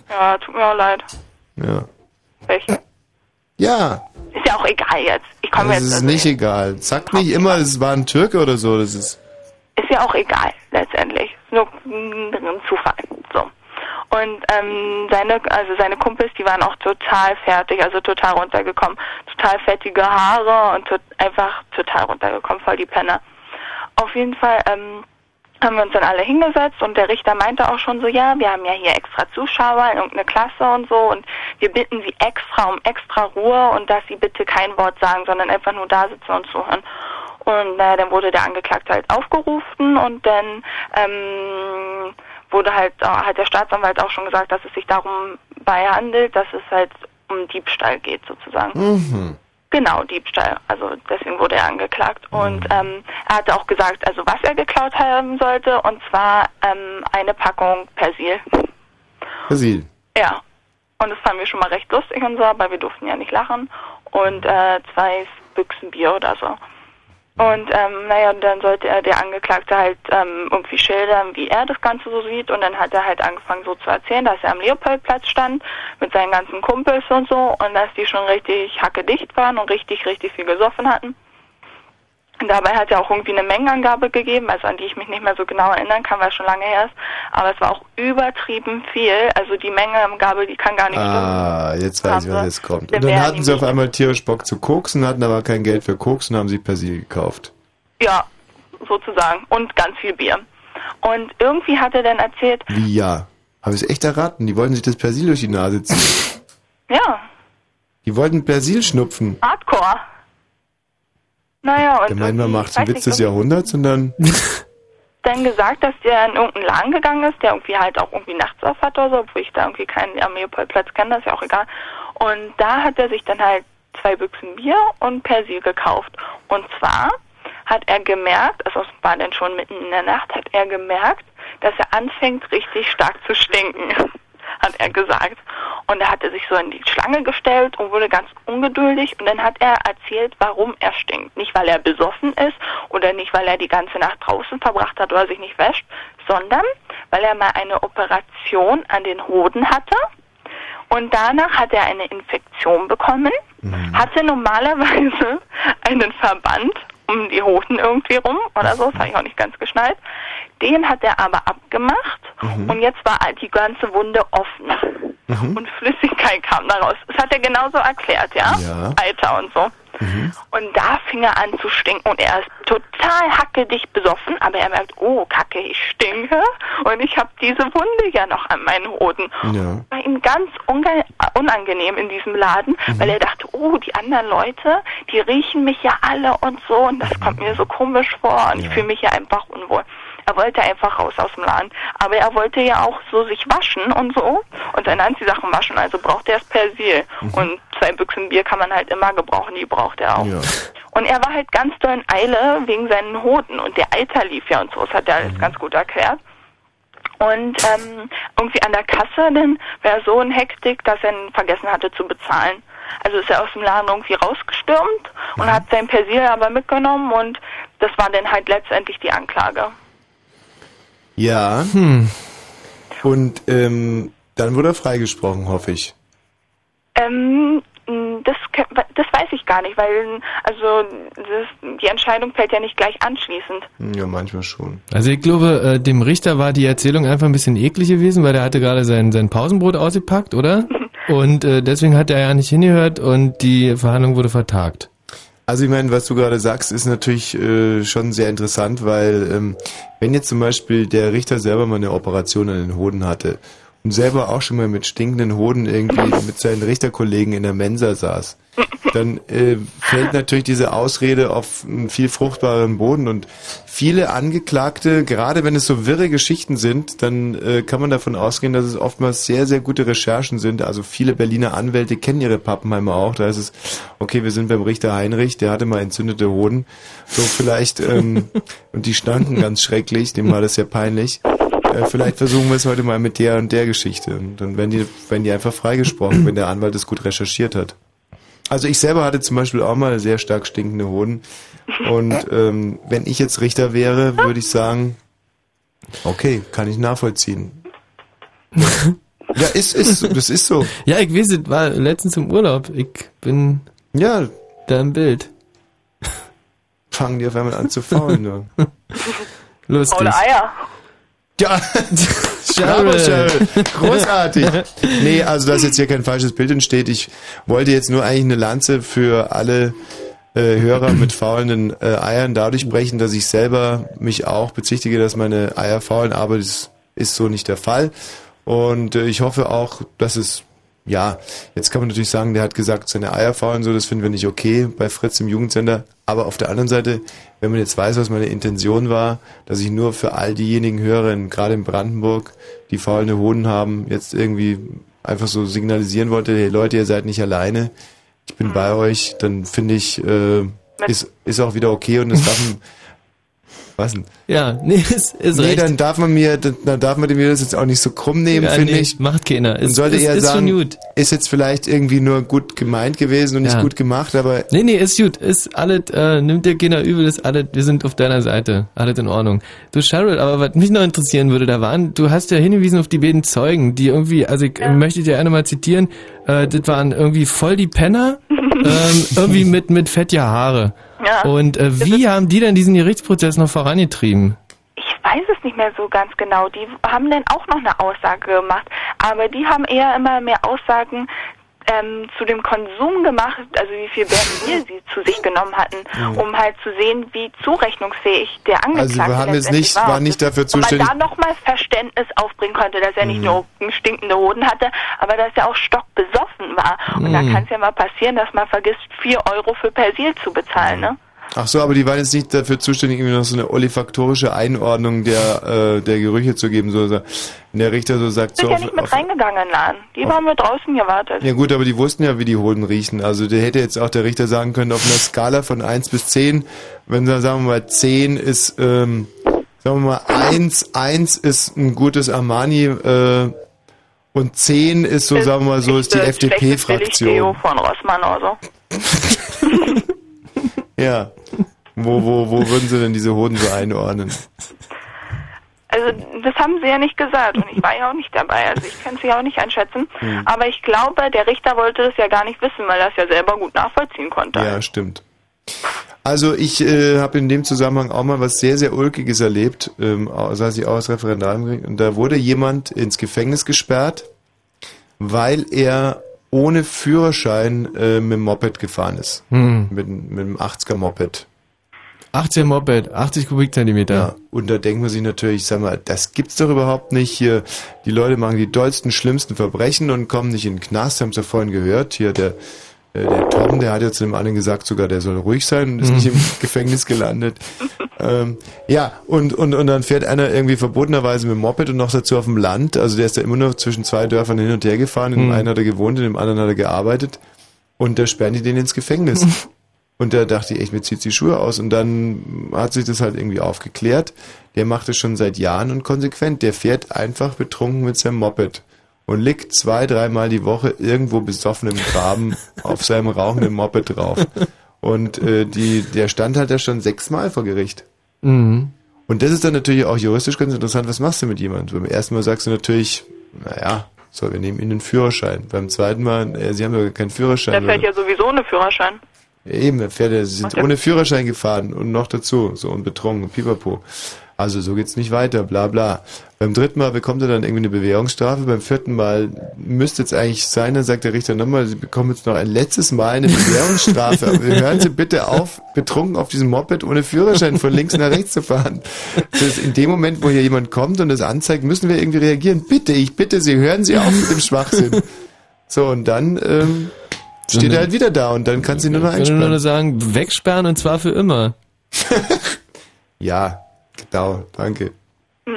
Ja, tut mir auch leid. Ja. Welche? Ja. Ist ja auch egal jetzt. Ich komme Das jetzt. ist Also, nicht egal. Sag nicht immer, es war ein Türke oder so. Das ist. ist ja auch egal, letztendlich. Nur ein Zufall. So. Und ähm, seine, also seine Kumpels, die waren auch total fertig, also total runtergekommen. Total fettige Haare und tot, einfach total runtergekommen, voll die Penner. Auf jeden Fall ähm, haben wir uns dann alle hingesetzt und der Richter meinte auch schon so, ja, wir haben ja hier extra Zuschauer in irgendeine Klasse und so und wir bitten sie extra um extra Ruhe und dass sie bitte kein Wort sagen, sondern einfach nur da sitzen und zuhören. Und naja, dann wurde der Angeklagte halt aufgerufen und dann ähm, wurde halt, äh, hat der Staatsanwalt auch schon gesagt, dass es sich darum bei handelt, dass es halt um Diebstahl geht sozusagen. Mhm. Genau, Diebstahl. Also deswegen wurde er angeklagt. Und ähm, er hatte auch gesagt, also was er geklaut haben sollte, und zwar ähm, eine Packung Persil. Basil. Ja. Und das fanden wir schon mal recht lustig und so, aber wir durften ja nicht lachen. Und äh, zwei Büchsen Bier oder so. Und ähm, naja, und dann sollte er der Angeklagte halt ähm, irgendwie schildern, wie er das Ganze so sieht. Und dann hat er halt angefangen so zu erzählen, dass er am Leopoldplatz stand mit seinen ganzen Kumpels und so und dass die schon richtig hackedicht waren und richtig, richtig viel gesoffen hatten. Dabei hat er auch irgendwie eine Mengenangabe gegeben, also an die ich mich nicht mehr so genau erinnern kann, weil es schon lange her ist. Aber es war auch übertrieben viel. Also die Mengenangabe, die kann gar nicht stimmen. Ah, jetzt weiß ich, was jetzt kommt. Und dann hatten sie auf einmal tierisch Bock zu koksen, hatten aber kein Geld für Koks und haben sich Persil gekauft. Ja, sozusagen. Und ganz viel Bier. Und irgendwie hat er dann erzählt, Wie ja? Habe ich es echt erraten? Die wollten sich das Persil durch die Nase ziehen. ja, Die wollten Persil schnupfen. Hardcore. Naja, und man irgendwie, macht den Witz nicht, des Jahrhunderts und dann... dann gesagt, dass der in irgendeinen Laden gegangen ist, der irgendwie halt auch irgendwie nachts auf hat oder so, obwohl ich da irgendwie keinen am Leopoldplatz kenne, das ist ja auch egal. Und da hat er sich dann halt zwei Büchsen Bier und Persil gekauft. Und zwar hat er gemerkt, also es war dann schon mitten in der Nacht, hat er gemerkt, dass er anfängt richtig stark zu stinken, hat er gesagt. Und er hatte sich so in die Schlange gestellt und wurde ganz ungeduldig. Und dann hat er erzählt, warum er stinkt. Nicht, weil er besoffen ist oder nicht, weil er die ganze Nacht draußen verbracht hat oder sich nicht wäscht, sondern weil er mal eine Operation an den Hoden hatte. Und danach hat er eine Infektion bekommen, hatte normalerweise einen Verband um die Hoden irgendwie rum oder so, das habe ich auch nicht ganz geschnallt. Den hat er aber abgemacht und jetzt war die ganze Wunde offen und Flüssigkeit kam daraus. Das hat er genauso erklärt, ja? Ja. Alter und so. Und da fing er an zu stinken und er ist total hackedicht besoffen, aber er merkt, oh Kacke, ich stinke und ich habe diese Wunde ja noch an meinen Hoden. Ja. War ihm ganz unangenehm in diesem Laden, weil er dachte, oh, die anderen Leute, die riechen mich ja alle und so und das kommt mir so komisch vor und ich fühle mich ja einfach unwohl. Er wollte einfach raus aus dem Laden. Aber er wollte ja auch so sich waschen und so und seine Anziehsachen waschen, also braucht er das Persil. Und zwei Büchsen Bier kann man halt immer gebrauchen, die braucht er auch. Ja. Und er war halt ganz doll in Eile wegen seinen Hoden und der Eiter lief ja und so, das hat er alles ganz gut erklärt. Und ähm, irgendwie an der Kasse dann war er so in Hektik, dass er vergessen hatte zu bezahlen. Also ist er aus dem Laden irgendwie rausgestürmt und hat sein Persil aber mitgenommen und das war dann halt letztendlich die Anklage. Ja. Hm. Und ähm, dann wurde er freigesprochen, hoffe ich. Ähm, das, das weiß ich gar nicht, weil also das, die Entscheidung fällt ja nicht gleich anschließend. Ja, manchmal schon. Also ich glaube, äh, dem Richter war die Erzählung einfach ein bisschen eklig gewesen, weil der hatte gerade sein, sein Pausenbrot ausgepackt, oder? Und äh, deswegen hat er ja nicht hingehört und die Verhandlung wurde vertagt. Also ich meine, was du gerade sagst, ist natürlich äh, schon sehr interessant, weil ähm, wenn jetzt zum Beispiel der Richter selber mal eine Operation an den Hoden hatte und selber auch schon mal mit stinkenden Hoden irgendwie mit seinen Richterkollegen in der Mensa saß, dann äh, fällt natürlich diese Ausrede auf einen viel fruchtbareren Boden und viele Angeklagte, gerade wenn es so wirre Geschichten sind, dann äh, kann man davon ausgehen, dass es oftmals sehr, sehr gute Recherchen sind. Also viele Berliner Anwälte kennen ihre Pappenheimer auch. Da ist es, okay, wir sind beim Richter Heinrich, der hatte mal entzündete Hoden. So vielleicht, ähm, und die stanken ganz schrecklich, dem war das ja peinlich. Äh, vielleicht versuchen wir es heute mal mit der und der Geschichte. Und dann werden die, werden die einfach freigesprochen, wenn der Anwalt es gut recherchiert hat. Also ich selber hatte zum Beispiel auch mal sehr stark stinkende Hoden. Und ähm, wenn ich jetzt Richter wäre, würde ich sagen, okay, kann ich nachvollziehen. Ja, ist, ist, das ist so. Ja, ich weiß, es war letztens im Urlaub. Ich bin ja da im Bild. Fangen die auf einmal an zu faulen. Lustig. Faule Eier. Ja, Bravo, Cheryl. Großartig. Nee, also dass jetzt hier kein falsches Bild entsteht. Ich wollte jetzt nur eigentlich eine Lanze für alle äh, Hörer mit faulenden äh, Eiern dadurch brechen, dass ich selber mich auch bezichtige, dass meine Eier faulen, aber das ist so nicht der Fall. Und äh, ich hoffe auch, dass es ja, jetzt kann man natürlich sagen, der hat gesagt, seine Eier faulen so, das finden wir nicht okay bei Fritz im Jugendsender. Aber auf der anderen Seite, wenn man jetzt weiß, was meine Intention war, dass ich nur für all diejenigen höre, gerade in Brandenburg, die faulende Hoden haben, jetzt irgendwie einfach so signalisieren wollte, hey Leute, ihr seid nicht alleine, ich bin bei euch, dann finde ich, äh, ist, ist auch wieder okay und es darf was denn? Ja, nee, ist, ist nee, recht. dann darf man mir, dann darf man mir das jetzt auch nicht so krumm nehmen, Ja, finde nee, ich. macht keiner. Und Ist- sollte ist- eher ist schon sagen, gut. ist jetzt vielleicht irgendwie nur gut gemeint gewesen und nicht Ja. gut gemacht, aber Nee, nee, ist gut. Ist alles, äh, nimmt dir keiner übel, ist alles, wir sind auf deiner Seite. Alles in Ordnung. Du, Cheryl, aber was mich noch interessieren würde, da waren, du hast ja hingewiesen auf die beiden Zeugen, die irgendwie, also ich äh, möchte dir eine mal zitieren, äh, das waren irgendwie voll die Penner, ähm, irgendwie mit, mit fettiger Haare. Ja. Und äh, wie haben die denn diesen Gerichtsprozess noch vorangetrieben? Ich weiß es nicht mehr so ganz genau. Die haben dann auch noch eine Aussage gemacht, aber die haben eher immer mehr Aussagen ähm, zu dem Konsum gemacht, also wie viel Bier sie zu sich genommen hatten, Mhm. um halt zu sehen, wie zurechnungsfähig der Angeklagte Also wir haben jetzt nicht- war. waren nicht dafür zuständig- Und man da nochmal Verständnis aufbringen konnte, dass er nicht Mhm. nur einen stinkende Hoden hatte, aber dass er auch stockbesoffen war. Und da Mhm. kann es ja mal passieren, dass man vergisst, vier Euro für Persil zu bezahlen, ne? Ach so, aber die waren jetzt nicht dafür zuständig, irgendwie noch so eine olfaktorische Einordnung der, äh, der Gerüche zu geben, so, wenn der Richter so sagt, Sind so ja auf, nicht mit auf, reingegangen Laden. Die haben wir draußen gewartet. ja gut, aber die wussten ja, wie die Hoden riechen. Also der hätte jetzt auch der Richter sagen können, auf einer Skala von 1 bis 10, wenn wir sagen wir mal 10 ist, ähm, sagen wir mal 1, 1 ist ein gutes Armani, äh, und 10 ist so, sagen wir mal so, ist die FDP-Fraktion. Von Rossmann oder so. Ja. Wo, wo, wo würden Sie denn diese Hoden so einordnen? Also das haben sie ja nicht gesagt und ich war ja auch nicht dabei, also ich kann sie auch nicht einschätzen. Hm. Aber ich glaube, der Richter wollte das ja gar nicht wissen, weil er es ja selber gut nachvollziehen konnte. Ja, stimmt. Also ich äh, habe in dem Zusammenhang auch mal was sehr, sehr Ulkiges erlebt, ähm, saß ich auch als Referendarium gekriegt. und da wurde jemand ins Gefängnis gesperrt, weil er ohne Führerschein äh, mit dem Moped gefahren ist. Hm. Mit, mit dem 80er Moped. 80 Moped, 80 Kubikzentimeter. Ja, und da denkt man sich natürlich, sag mal, das gibt's doch überhaupt nicht hier. Die Leute machen die dollsten, schlimmsten Verbrechen und kommen nicht in den Knast, haben es ja vorhin gehört. Hier der, äh, der Tom, der hat ja zu dem anderen gesagt, sogar der soll ruhig sein und ist Mhm. nicht im Gefängnis gelandet. ähm, ja, und, und, und dann fährt einer irgendwie verbotenerweise mit dem Moped und noch dazu auf dem Land. Also der ist da immer nur zwischen zwei Dörfern hin und her gefahren. In dem Mhm. einen hat er gewohnt, in dem anderen hat er gearbeitet. Und da sperren die den ins Gefängnis. Und da dachte ich echt, mir zieht die Schuhe aus. Und dann hat sich das halt irgendwie aufgeklärt. Der macht es schon seit Jahren und konsequent. Der fährt einfach betrunken mit seinem Moped und liegt zwei, dreimal die Woche irgendwo besoffen im Graben auf seinem rauchenden Moped drauf. Und äh, die, der stand halt da schon sechsmal vor Gericht. Mhm. Und das ist dann natürlich auch juristisch ganz interessant. Was machst du mit jemandem? Beim ersten Mal sagst du natürlich, naja, so, wir nehmen Ihnen einen Führerschein. Beim zweiten Mal, äh, Sie haben ja keinen Führerschein. Der fährt oder? ja sowieso ohne Führerschein. Ja, eben, er fährt, sie sind ohne Führerschein gefahren und noch dazu, so und betrunken, pipapo. Also so geht's nicht weiter, bla bla. Beim dritten Mal bekommt er dann irgendwie eine Bewährungsstrafe, beim vierten Mal müsste es eigentlich sein, dann sagt der Richter nochmal, Sie bekommen jetzt noch ein letztes Mal eine Bewährungsstrafe, aber hören Sie bitte auf, betrunken auf diesem Moped ohne Führerschein von links nach rechts zu fahren. Das ist in dem Moment, wo hier jemand kommt und das anzeigt, müssen wir irgendwie reagieren. Bitte, ich bitte Sie, hören Sie auf mit dem Schwachsinn. So, und dann ähm, steht er halt wieder da und dann kann sie nur noch Ich kann nur einsperren. sagen, wegsperren und zwar für immer. Ja, genau, danke.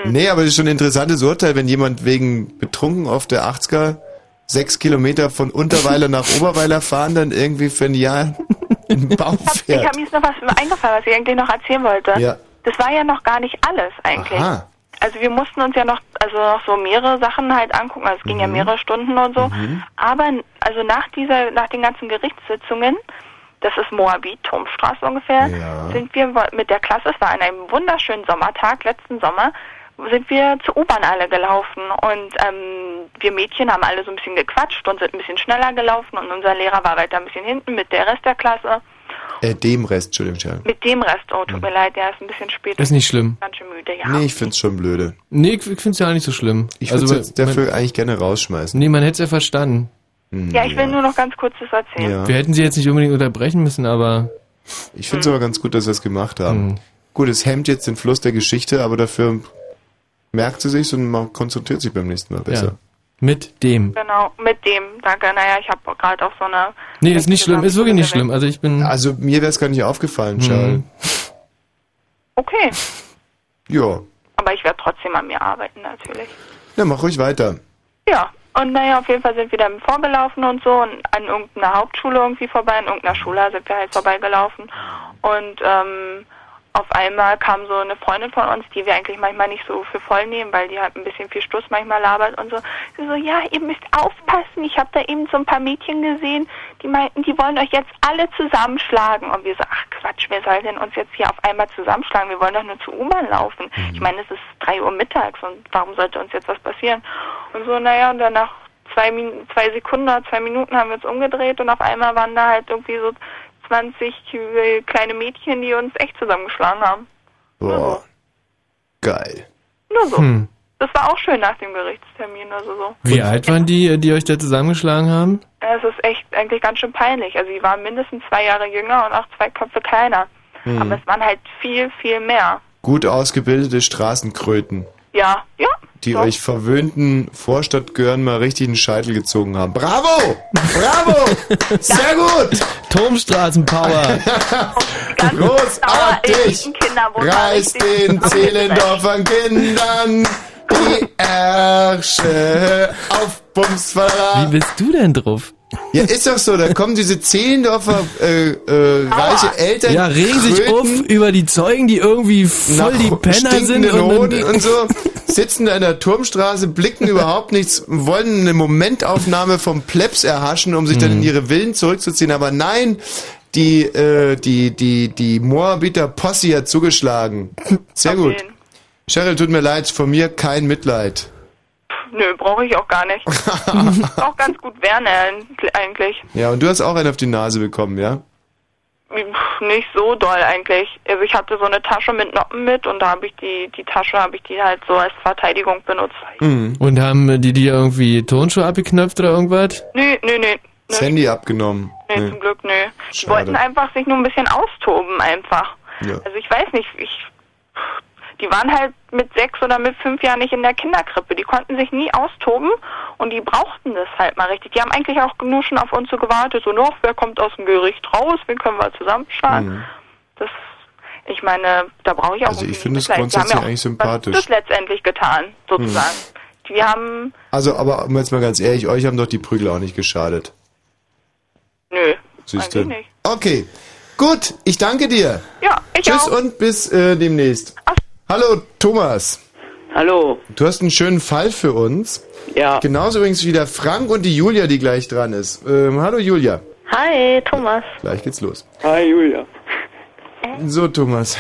Nee, aber das ist schon ein interessantes Urteil, wenn jemand wegen betrunken auf der 80er sechs Kilometer von Unterweiler nach Oberweiler fahren, dann irgendwie für ein Jahr einen Baum Ich fährt. habe mir jetzt noch was eingefallen, was ich eigentlich noch erzählen wollte. Ja. Das war ja noch gar nicht alles eigentlich. Aha. Also wir mussten uns ja noch, also noch so mehrere Sachen halt angucken. Also es ging ja Mhm. mehrere Stunden und so. Aber also nach dieser, nach den ganzen Gerichtssitzungen, das ist Moabit, Turmstraße ungefähr, Ja. sind wir mit der Klasse, es war an einem wunderschönen Sommertag, letzten Sommer, sind wir zur U-Bahn alle gelaufen und ähm, wir Mädchen haben alle so ein bisschen gequatscht und sind ein bisschen schneller gelaufen und unser Lehrer war weiter ein bisschen hinten mit der Rest der Klasse. Äh, dem Rest, Entschuldigung, Sharon. Mit dem Rest, oh, tut mir leid, der ist ein bisschen spät. Ist nicht schlimm. Ganz schön müde, ja. Nee, ich find's schon blöde. Nee, ich find's ja auch nicht so schlimm. Ich würde also, jetzt dafür eigentlich gerne rausschmeißen. Nee, man hätte es ja verstanden. Ja, ich will nur noch ganz kurz das erzählen. Ja. Wir hätten sie jetzt nicht unbedingt unterbrechen müssen, aber. Ich finde es aber ganz gut, dass wir es gemacht haben. Gut, es hemmt jetzt den Fluss der Geschichte, aber dafür merkt sie sich und man konzentriert sich beim nächsten Mal besser. Ja. Mit dem. Genau, mit dem, danke. Naja, ich habe gerade auf so eine... Nee, ist nicht schlimm, ist wirklich nicht schlimm. Also ich bin. Also mir wäre es gar nicht aufgefallen, Mhm. Charles. Okay, Ja, aber ich werde trotzdem an mir arbeiten, natürlich. na mach ruhig weiter. Ja, und naja, auf jeden Fall sind wir dann vorgelaufen und so und an irgendeiner Hauptschule irgendwie vorbei, in irgendeiner Schule sind wir halt vorbeigelaufen. Und ähm, auf einmal kam so eine Freundin von uns, die wir eigentlich manchmal nicht so für voll nehmen, weil die halt ein bisschen viel Stuss manchmal labert und so. Sie so, ja, ihr müsst aufpassen, ich habe da eben so ein paar Mädchen gesehen, die meinten, die wollen euch jetzt alle zusammenschlagen. Und wir so, ach Quatsch, wer soll denn uns jetzt hier auf einmal zusammenschlagen? Wir wollen doch nur zur U-Bahn laufen. Ich meine, es ist drei Uhr mittags und warum sollte uns jetzt was passieren? Und so, naja, und dann nach zwei, Min zwei Sekunden oder zwei Minuten haben wir uns umgedreht und auf einmal waren da halt irgendwie so 20 kleine Mädchen, die uns echt zusammengeschlagen haben. Boah. Geil. Nur so. Hm. Das war auch schön nach dem Gerichtstermin, also so. Wie alt waren die, die euch da zusammengeschlagen haben? Es ist echt eigentlich ganz schön peinlich. Also sie waren mindestens zwei Jahre jünger und auch zwei Köpfe kleiner. Hm. Aber es waren halt viel, viel mehr. Gut ausgebildete Straßenkröten, Ja, ja. Die euch verwöhnten Vorstadtgören mal richtig den Scheitel gezogen haben. Bravo! Bravo! Sehr gut! Turmstraßenpower! Großartig! Reiß den Zehlendorfern Kindern die Ärsche auf Bumsverlag. Wie bist du denn drauf? Ja, ist doch so, da kommen diese Zehlendorfer äh, äh, reiche Eltern. Ja, regen sich auf über die Zeugen, die irgendwie voll die Penner sind. Und, Hoden und so, sitzen da in der Turmstraße, blicken überhaupt nichts, wollen eine Momentaufnahme vom Plebs erhaschen, um sich dann in Mhm. ihre Villen zurückzuziehen. Aber nein, die, äh, die, die, die Moabiter Posse hat zugeschlagen. Sehr gut. Cheryl, tut mir leid, von mir kein Mitleid. Nö, brauche ich auch gar nicht. auch ganz gut Werner eigentlich. Ja, und du hast auch einen auf die Nase bekommen, ja? Pff, Nicht so doll eigentlich. Also ich hatte so eine Tasche mit Noppen mit und da habe ich die, die Tasche habe ich die halt so als Verteidigung benutzt. und haben die dir irgendwie Turnschuhe abgeknöpft oder irgendwas? Nö, nö, nö. Das Handy abgenommen. Nee, Nee. zum Glück, nö. Die Schade. wollten einfach sich nur ein bisschen austoben, einfach. Ja. Also ich weiß nicht, ich, die waren halt mit sechs oder mit fünf Jahren nicht in der Kinderkrippe. Die konnten sich nie austoben und die brauchten das halt mal richtig. Die haben eigentlich auch nur schon auf uns so gewartet, so noch, wer kommt aus dem Gericht raus, wen können wir zusammenschlagen. Mhm. Das, ich meine, da brauche ich auch Also ich finde es grundsätzlich ja eigentlich sympathisch. Das letztendlich getan, sozusagen. Die haben, Also, aber um jetzt mal ganz ehrlich, euch haben doch die Prügel auch nicht geschadet. nö, eigentlich nicht. Okay. Gut, ich danke dir. Ja, ich Tschüss auch. und bis äh, demnächst. Hallo, Thomas. Hallo. Du hast einen schönen Fall für uns. Ja. Genauso übrigens wie der Frank und die Julia, die gleich dran ist. Ähm, hallo Julia. Hi, Thomas. Gleich geht's los. Hi, Julia. So, Thomas.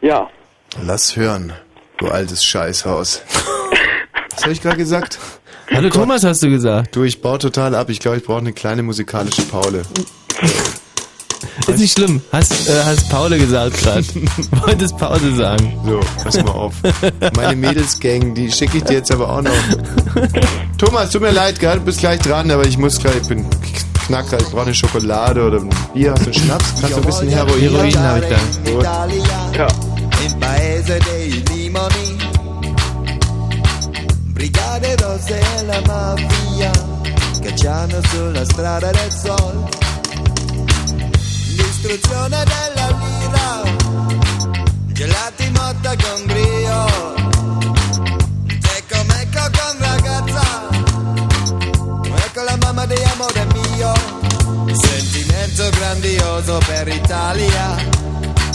Ja. Lass hören, du altes Scheißhaus. Was habe ich gerade gesagt? Hallo Thomas, hast du gesagt. Du, ich baue total ab. Ich glaube, ich brauche eine kleine musikalische Paule. Ist nicht schlimm. Hast, äh, hast Paul gesagt gerade. Wolltest Pause sagen. So, pass mal auf. Meine Mädelsgang, die schicke ich dir jetzt aber auch noch. Thomas, tut mir leid, gell? du bist gleich dran, aber ich muss gleich, ich bin knacker, ich brauche eine Schokolade oder ein Bier. Hast du einen Schnaps? Hast du ein bisschen Heroin? Heroin habe ich da. Gut. Ja. in paese dei limoni brigate rosse e la mafia cacciano sulla strada del sol l'istruzione della lira. Gelati motta con brio Ecco mecco con ragazza. Ecco la mamma di amore mio. Sentimento grandioso per Italia.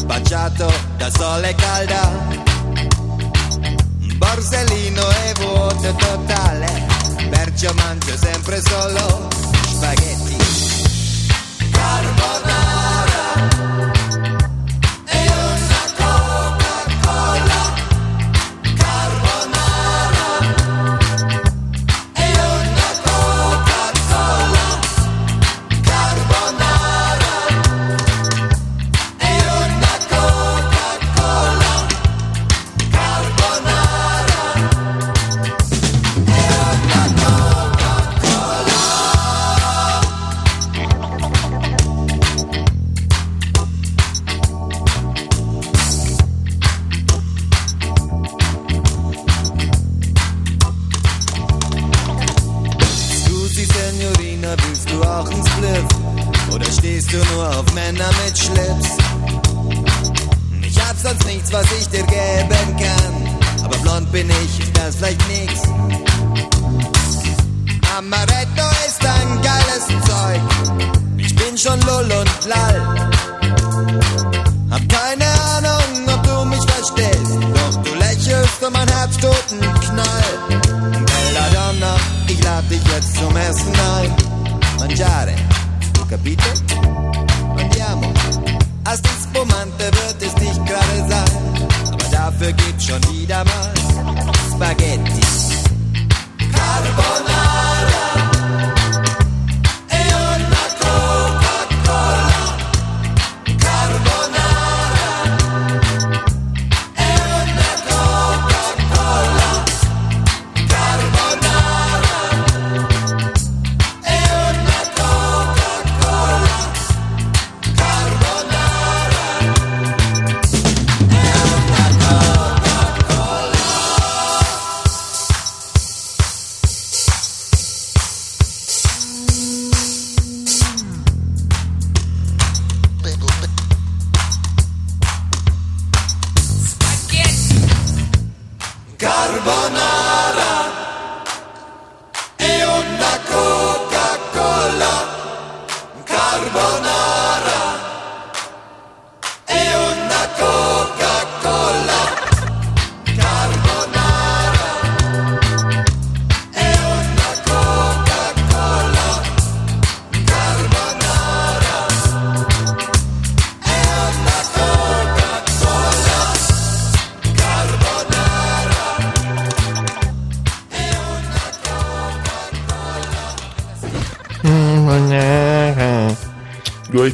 Baciato da sole calda. Borsellino e vuoto totale. Perciò mangio sempre solo. Spaghetti. Carbonara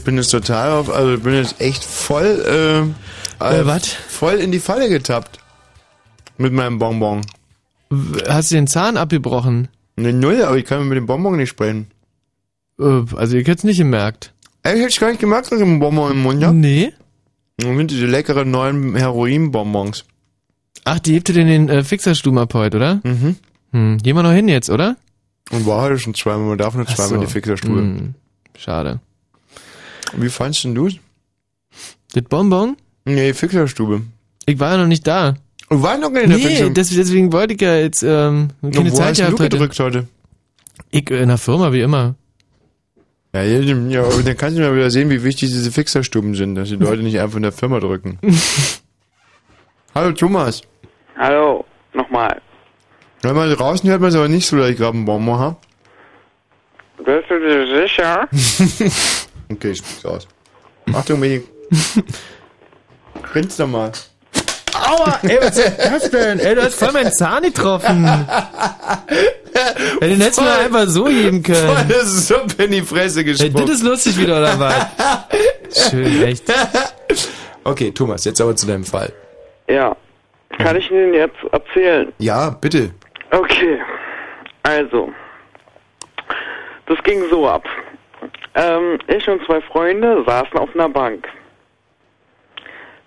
bin jetzt total auf, also ich bin jetzt echt voll, äh, Äh, wat? Voll in die Falle getappt. Mit meinem Bonbon. Hast du den Zahn abgebrochen? Ne, null, aber ich kann mit dem Bonbon nicht sprechen. Äh, Also ich hätte es nicht gemerkt. Ey, ich hätte ich gar nicht gemerkt, dass ich einen Bonbon im Mund habe. Nee. Und sind diese leckeren neuen Heroin-Bonbons. Ach, die hebt ihr in den äh, Fixerstuben ab heute, oder? Mhm. Hm. Gehen wir noch hin jetzt, oder? Und war heute schon zweimal, man darf nur zweimal so. die Fixerstube. Hm. Schade. Wie fandst denn du's? Das Bonbon? Nee, Fixerstube. Ich war ja noch nicht da. Du warst noch gar nicht in der Nee, des, deswegen wollte ich ja jetzt ähm, keine Und wo Zeit hast du gehabt heute. gedrückt heute? Ich äh, in der Firma, wie immer. Ja, ja, ja, aber dann kannst du mal wieder sehen, wie wichtig diese Fixerstuben sind, dass die Leute nicht einfach in der Firma drücken. Hallo Thomas. Hallo, nochmal. Hör mal, draußen hört man es aber nicht so, dass ich gerade einen Bonbon habe. Bist du dir sicher? Okay, ich spuck's aus. Achtung, Mini. Grinst doch mal. Aua, ey, was ist das denn? Ey, du hast voll meinen Zahn getroffen. Ey, den hättest du mir einfach so geben können. Voll Suppe in die Fresse Ey, gespuckt. das ist lustig wieder, oder was? Schön, echt. Okay, Thomas, jetzt aber zu deinem Fall. Ja. Kann ich Ihnen jetzt erzählen? Ja, bitte. Okay. Also. Das ging so ab. Ähm, ich und zwei Freunde saßen auf einer Bank.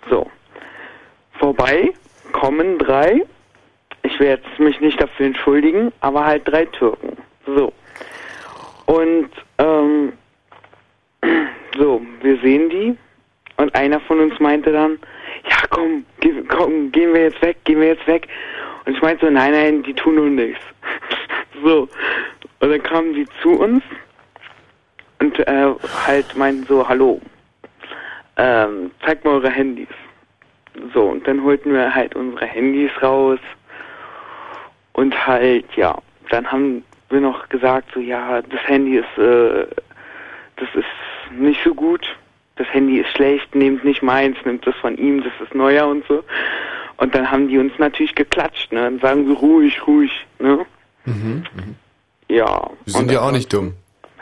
So. Vorbei kommen drei. Ich jetzt mich nicht dafür entschuldigen, aber halt drei Türken. So. Und, ähm, so, wir sehen die. Und einer von uns meinte dann, ja komm, geh, komm, gehen wir jetzt weg, gehen wir jetzt weg. Und ich meinte so, nein, nein, die tun uns nichts. so. Und dann kamen die zu uns und äh, halt meinten so, hallo, ähm, zeigt mal eure Handys. So, und dann holten wir halt unsere Handys raus und halt, ja, dann haben wir noch gesagt, so, ja, das Handy ist, äh, das ist nicht so gut, das Handy ist schlecht, nehmt nicht meins, nehmt das von ihm, das ist neuer und so. Und dann haben die uns natürlich geklatscht, ne, und sagen so, ruhig, ruhig, ne. Mhm. mhm. Ja. Die sind ja auch nicht dumm.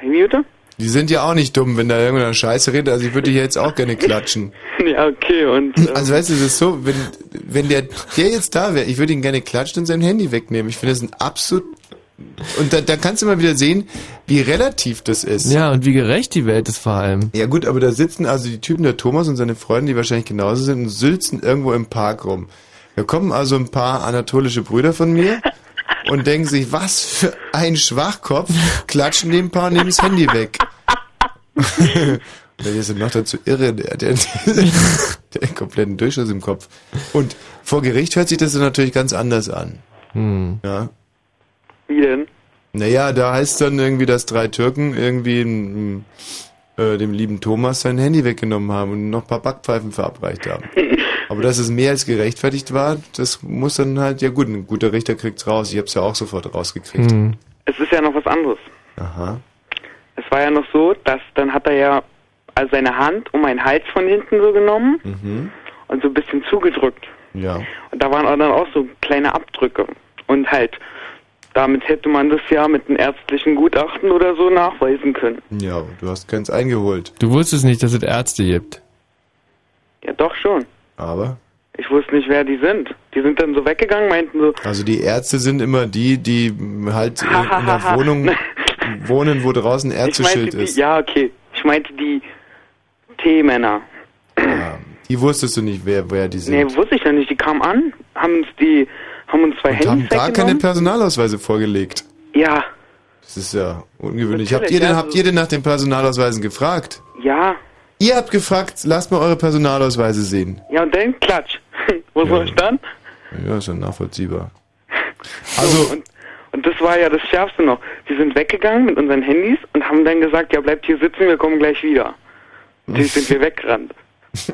Wie bitte? Die sind ja auch nicht dumm, wenn da irgendeiner Scheiße redet. Also ich würde hier jetzt auch gerne klatschen. Ja, okay, und. ähm, Also weißt du, es ist so, wenn, wenn der, der jetzt da wäre, ich würde ihn gerne klatschen und sein Handy wegnehmen. Ich finde das ein absolut... Und da, da kannst du mal wieder sehen, wie relativ das ist. Ja, und wie gerecht die Welt ist vor allem. Ja gut, aber da sitzen also die Typen, der Thomas und seine Freunde, die wahrscheinlich genauso sind, und sülzen irgendwo im Park rum. Da kommen also ein paar anatolische Brüder von mir und denken sich, was für ein Schwachkopf, klatschen dem Paar und nehmen das Handy weg. Der ist noch dazu irre, der, der, der einen kompletten Durchschuss im Kopf. Und vor Gericht hört sich das dann natürlich ganz anders an. Hm. Ja. Wie denn? Naja, da heißt dann irgendwie, dass drei Türken irgendwie äh, dem lieben Thomas sein Handy weggenommen haben und noch ein paar Backpfeifen verabreicht haben. Aber dass es mehr als gerechtfertigt war, das muss dann halt, ja gut, ein guter Richter kriegt's raus. Ich hab's ja auch sofort rausgekriegt. Hm. Es ist ja noch was anderes. Aha. Es war ja noch so, dass dann hat er ja also seine Hand um meinen Hals von hinten so genommen Mhm. und so ein bisschen zugedrückt. Ja. Und da waren auch dann auch so kleine Abdrücke. Und halt, damit hätte man das ja mit einem ärztlichen Gutachten oder so nachweisen können. Ja, du hast keins eingeholt. Du wusstest nicht, dass es Ärzte gibt. Ja, doch schon. Aber? Ich wusste nicht, wer die sind. Die sind dann so weggegangen, meinten so, Also die Ärzte sind immer die, die halt in, einer Wohnung wohnen, wo draußen Ärzteschild ist. ja, okay. Ich meinte die T-Männer. Die wusstest du nicht, wer, wer die sind. Nee, wusste ich ja nicht. Die kamen an, haben uns die, haben uns zwei Und haben gar keine. Personalausweise vorgelegt. Ja, Das ist ja ungewöhnlich. Natürlich, habt ihr denn, ja, habt ihr denn nach den Personalausweisen gefragt? ja, Ihr habt gefragt, lasst mal eure Personalausweise sehen. ja und dann klatsch. Wo soll ich dann? Ja, ist ja nachvollziehbar. Also und, und das war ja das Schärfste noch. Die sind weggegangen mit unseren Handys und haben dann gesagt, ja bleibt hier sitzen, wir kommen gleich wieder. Und die sind wir weggerannt.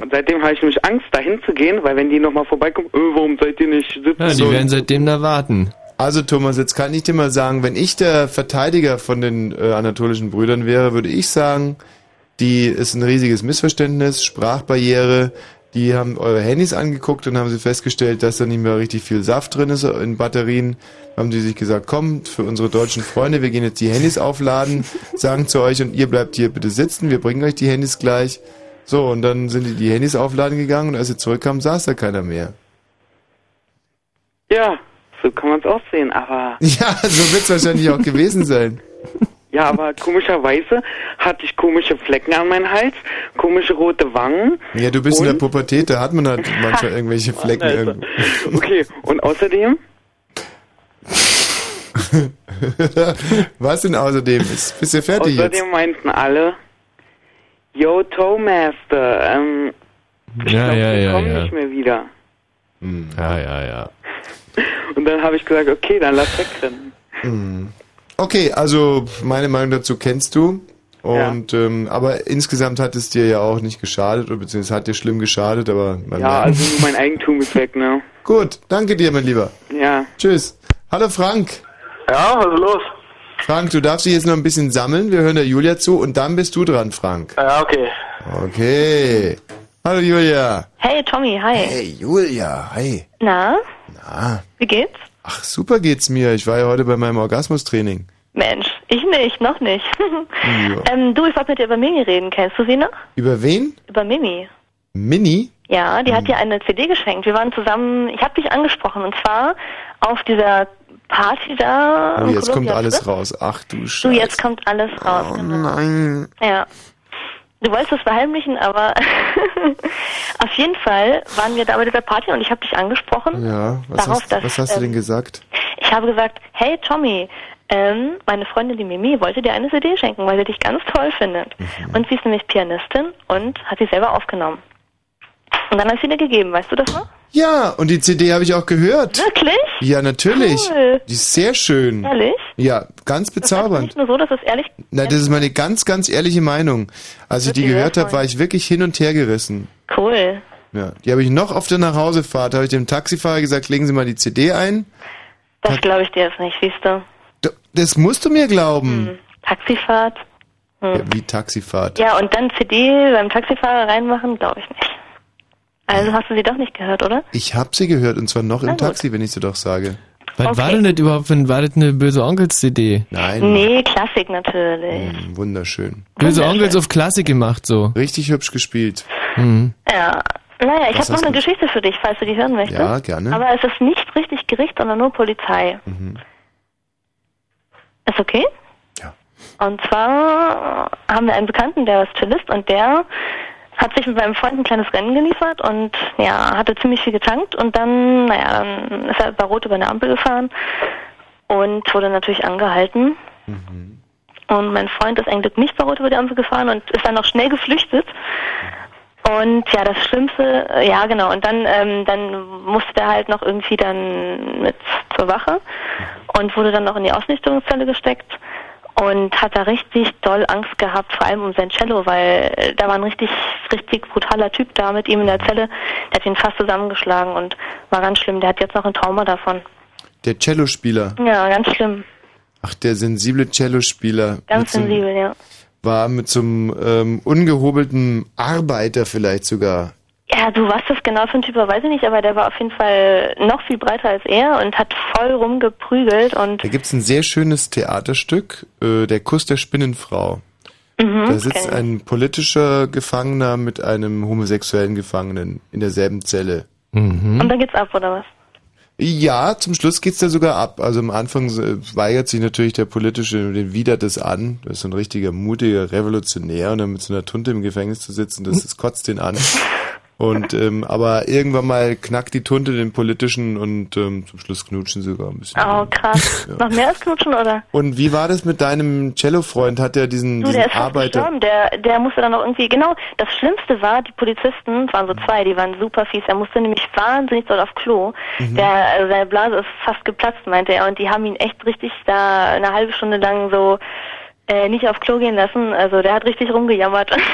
und seitdem habe ich nämlich Angst, dahin zu gehen, weil wenn die nochmal vorbeikommen, äh, warum seid ihr nicht sitzen? Ja, die werden seitdem da warten. Also Thomas, jetzt kann ich dir mal sagen, wenn ich der Verteidiger von den äh, anatolischen Brüdern wäre, würde ich sagen, die ist ein riesiges Missverständnis, Sprachbarriere. Die haben eure Handys angeguckt und haben sie festgestellt, dass da nicht mehr richtig viel Saft drin ist in Batterien. Haben die sich gesagt, komm, für unsere deutschen Freunde, wir gehen jetzt die Handys aufladen, sagen zu euch und ihr bleibt hier bitte sitzen, wir bringen euch die Handys gleich. So, und dann sind die die Handys aufladen gegangen und als sie zurückkamen, saß da keiner mehr. Ja, so kann man es auch sehen, aber Ja, so wird's wahrscheinlich auch gewesen sein. ja, aber komischerweise hatte ich komische Flecken an meinem Hals, komische rote Wangen. Ja, du bist in der Pubertät, da hat man halt manchmal irgendwelche Flecken irgendwo. Okay, und außerdem, Was denn außerdem? Ist, bist du fertig jetzt? außerdem meinten alle, Yo, Toastmaster, ähm, ich Ja, glaub, ja, wir ja, kommen ja. nicht mehr wieder. Ja, ja, ja. Und dann habe ich gesagt, okay, dann lass wegrennen. Hm. Okay, also meine Meinung dazu kennst du. Und ähm, aber insgesamt hat es dir ja auch nicht geschadet, oder beziehungsweise hat dir schlimm geschadet, aber man Ja, also nur mein Eigentum ist weg, ne? Gut, danke dir, mein Lieber. Ja. Tschüss. Hallo Frank. Ja, was ist los? Frank, du darfst dich jetzt noch ein bisschen sammeln. Wir hören der Julia zu und dann bist du dran, Frank. Ja, okay. Okay. Hallo Julia. Hey Tommy, hi. Hey Julia, hi. Na, Ah, wie geht's? Ach super geht's mir. Ich war ja heute bei meinem Orgasmustraining. Mensch, ich nicht, noch nicht. Ja. ähm, du, ich wollte mit dir über Mimi reden. Kennst du sie noch? Über wen? Über Mimi. Mini? Ja, die hat dir eine CD geschenkt. Wir waren zusammen, ich habe dich angesprochen und zwar auf dieser Party da. Oh, jetzt kommt Columbia alles raus. Ach du Du, Scheiße. jetzt kommt alles raus. Oh genau. nein. Ja. Du wolltest es verheimlichen, aber auf jeden Fall waren wir da bei dieser Party und ich habe dich angesprochen. Ja, was, Darauf, hast, dass, was hast du ähm, denn gesagt? Ich habe gesagt, hey Tommy, ähm, meine Freundin die Mimi wollte dir eine CD schenken, weil sie dich ganz toll findet. Mhm. Und sie ist nämlich Pianistin und hat sie selber aufgenommen. Und dann ich sie dir gegeben, weißt du das noch? Ja, und die CD habe ich auch gehört. Wirklich? Ja, natürlich. Cool. Die ist sehr schön. Ehrlich? Ja, ganz bezaubernd. Nicht nur so, dass es ehrlich Na, das ist meine ganz, ganz ehrliche Meinung. Als ich die gehört habe, war ich wirklich hin und her gerissen. cool. Ja, die habe ich noch auf der Nachhausefahrt, habe ich dem Taxifahrer gesagt, legen Sie mal die CD ein. Das glaube ich dir jetzt nicht, siehst du. D- Das musst du mir glauben. Hm. Taxifahrt. Hm. Ja, wie Taxifahrt. Ja, und dann CD beim Taxifahrer reinmachen, glaube ich nicht. Also hast du sie doch nicht gehört, oder? Ich habe sie gehört und zwar noch Na im gut. Taxi, wenn ich sie doch sage. Was war denn das überhaupt ein, war das eine böse Onkels-CD? Nein. Nee, Klassik natürlich. Hm, Wunderschön. Böse Onkels auf Klassik gemacht, so. Richtig hübsch gespielt. Mhm. Ja. Naja, ich habe noch eine du- Geschichte für dich, falls du die hören möchtest. Ja, gerne. Aber es ist nicht richtig Gericht, sondern nur Polizei. Mhm. Ist okay? Ja. Und zwar haben wir einen Bekannten, der ist Cellist und der hat sich mit meinem Freund ein kleines Rennen geliefert und ja, hatte ziemlich viel getankt und dann, naja, dann ist er bei Rot über eine Ampel gefahren und wurde natürlich angehalten. Und mein Freund ist eigentlich nicht bei Rot über die Ampel gefahren und ist dann noch schnell geflüchtet. Und ja, das Schlimmste, äh, ja genau, und dann, ähm, dann musste der halt noch irgendwie dann mit zur Wache und wurde dann noch in die Ausnüchterungszelle gesteckt und hat da richtig doll Angst gehabt, vor allem um sein Cello, weil äh, da war ein richtig, richtig brutaler Typ da mit ihm in der Zelle, der hat ihn fast zusammengeschlagen und war ganz schlimm, der hat jetzt noch ein Trauma davon. Der Cellospieler. Ja, ganz schlimm, Ach, der sensible Cellospieler. ganz so einem- sensibel, ja. War mit so einem ähm, ungehobelten Arbeiter vielleicht sogar. Ja, du, was das genau für ein Typ weiß ich nicht, aber der war auf jeden Fall noch viel breiter als er und hat voll rumgeprügelt und Da gibt's ein sehr schönes Theaterstück, äh, Der Kuss der Spinnenfrau. mhm, Da sitzt ein politischer Gefangener mit einem homosexuellen Gefangenen in derselben Zelle. Mhm. und dann geht's ab, oder was? Ja, zum Schluss geht's da sogar ab. Also am Anfang äh, weigert sich natürlich der politische, den widert es an. Das ist so ein richtiger mutiger Revolutionär und dann mit so einer Tunte im Gefängnis zu sitzen, das, das kotzt den an. Und ähm, aber irgendwann mal knackt die Tunte den politischen und ähm, zum Schluss knutschen sie sogar ein bisschen. Oh, krass. Noch mehr als knutschen, oder? Und wie war das mit deinem Cello-Freund? Hat er diesen, Du, diesen der ist Arbeiter? gestorben. Der, der musste dann noch irgendwie, genau, das Schlimmste war, die Polizisten, es waren so zwei, die waren super fies. Er musste nämlich wahnsinnig doll auf Klo. Mhm. Der, also seine Blase ist fast geplatzt, meinte er. Und die haben ihn echt richtig da eine halbe Stunde lang so äh, nicht auf Klo gehen lassen. Also der hat richtig rumgejammert.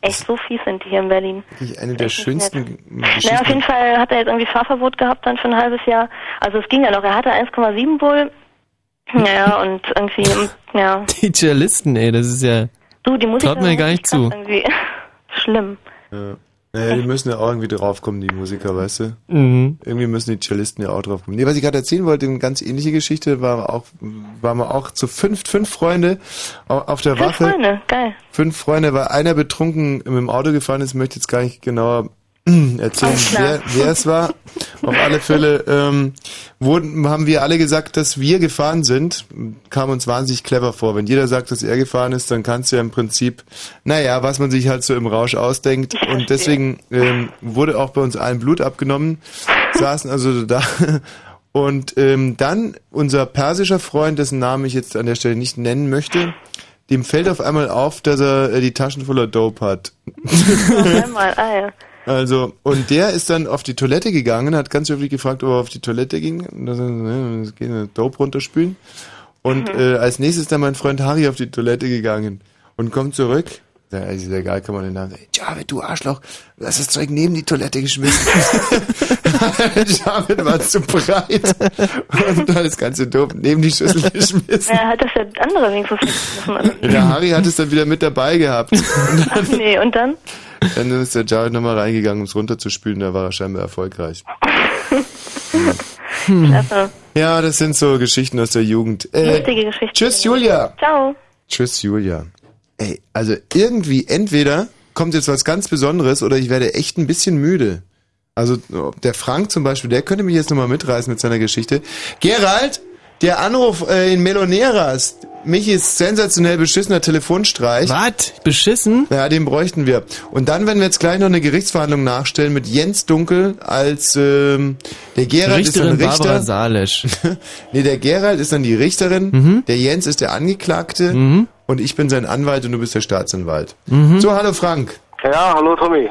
echt so fies sind die hier in Berlin. Eine der schönsten Naja, auf Geschichten. jeden Fall hat er jetzt irgendwie Fahrverbot gehabt dann für ein halbes Jahr. Also es ging ja noch. Er hatte 1,7 wohl. Naja, und irgendwie, ja. Die Cellisten, ey, das ist ja... Du, die Musik Traut mir gar nicht zu. irgendwie schlimm. Ja. Naja, die müssen ja auch irgendwie draufkommen, die Musiker, weißt du? Mhm. Irgendwie müssen die Cellisten ja auch draufkommen. Nee, was ich gerade erzählen wollte, eine ganz ähnliche Geschichte, war auch, waren wir auch zu fünf, fünf Freunde au- auf der Fünf Wache. Freunde, geil. Fünf Freunde, weil einer betrunken mit dem Auto gefahren ist, möchte jetzt gar nicht genauer erzählen, wer, wer es war. Auf alle Fälle ähm, wurden, haben wir alle gesagt, dass wir gefahren sind. Kam uns wahnsinnig clever vor. Wenn jeder sagt, dass er gefahren ist, dann kannst du ja im Prinzip, naja, was man sich halt so im Rausch ausdenkt. Und deswegen ähm, wurde auch bei uns allen Blut abgenommen. Saßen also da. Und ähm, dann unser persischer Freund, dessen Namen ich jetzt an der Stelle nicht nennen möchte, dem fällt auf einmal auf, dass er äh, die Taschen voller Dope hat. Noch einmal, ah ja. Also, und der ist dann auf die Toilette gegangen, hat ganz höflich gefragt, ob er auf die Toilette ging. Und dann sagt er, ne, das geht eine Dope runterspülen. Und Mhm. äh, als nächstes ist dann mein Freund Harry auf die Toilette gegangen. und kommt zurück. Ja, ist ja egal, kann man den Namen sagen. Javid, du Arschloch, du hast das Zeug neben die Toilette geschmissen. Javid war zu breit und dann das ganze doof neben die Schüssel geschmissen. Ja, hat das der andere wenigstens. Der Harry hat es dann wieder mit dabei gehabt. Ach nee, und dann? Dann ist der Jared nochmal reingegangen, um es runterzuspülen, da war er scheinbar erfolgreich. Klasse. Ja, das sind so Geschichten aus der Jugend. Äh, Lustige Geschichte. tschüss, Julia. Ciao. Tschüss, Julia. Ey, also irgendwie, entweder kommt jetzt was ganz Besonderes oder ich werde echt ein bisschen müde. Also der Frank zum Beispiel, der könnte mich jetzt nochmal mitreißen mit seiner Geschichte. Gerald, der Anruf äh, in Meloneras. Michis sensationell beschissener Telefonstreich. Was? Beschissen? Ja, den bräuchten wir. Und dann werden wir jetzt gleich noch eine Gerichtsverhandlung nachstellen mit Jens Dunkel als ähm, der Gerald Richterin ist dann Richter. Barbara Salisch. nee, der Gerald ist dann die Richterin, Mhm. der Jens ist der Angeklagte und ich bin sein Anwalt und du bist der Staatsanwalt. Mhm. So, hallo Frank. Ja, hallo Tommy.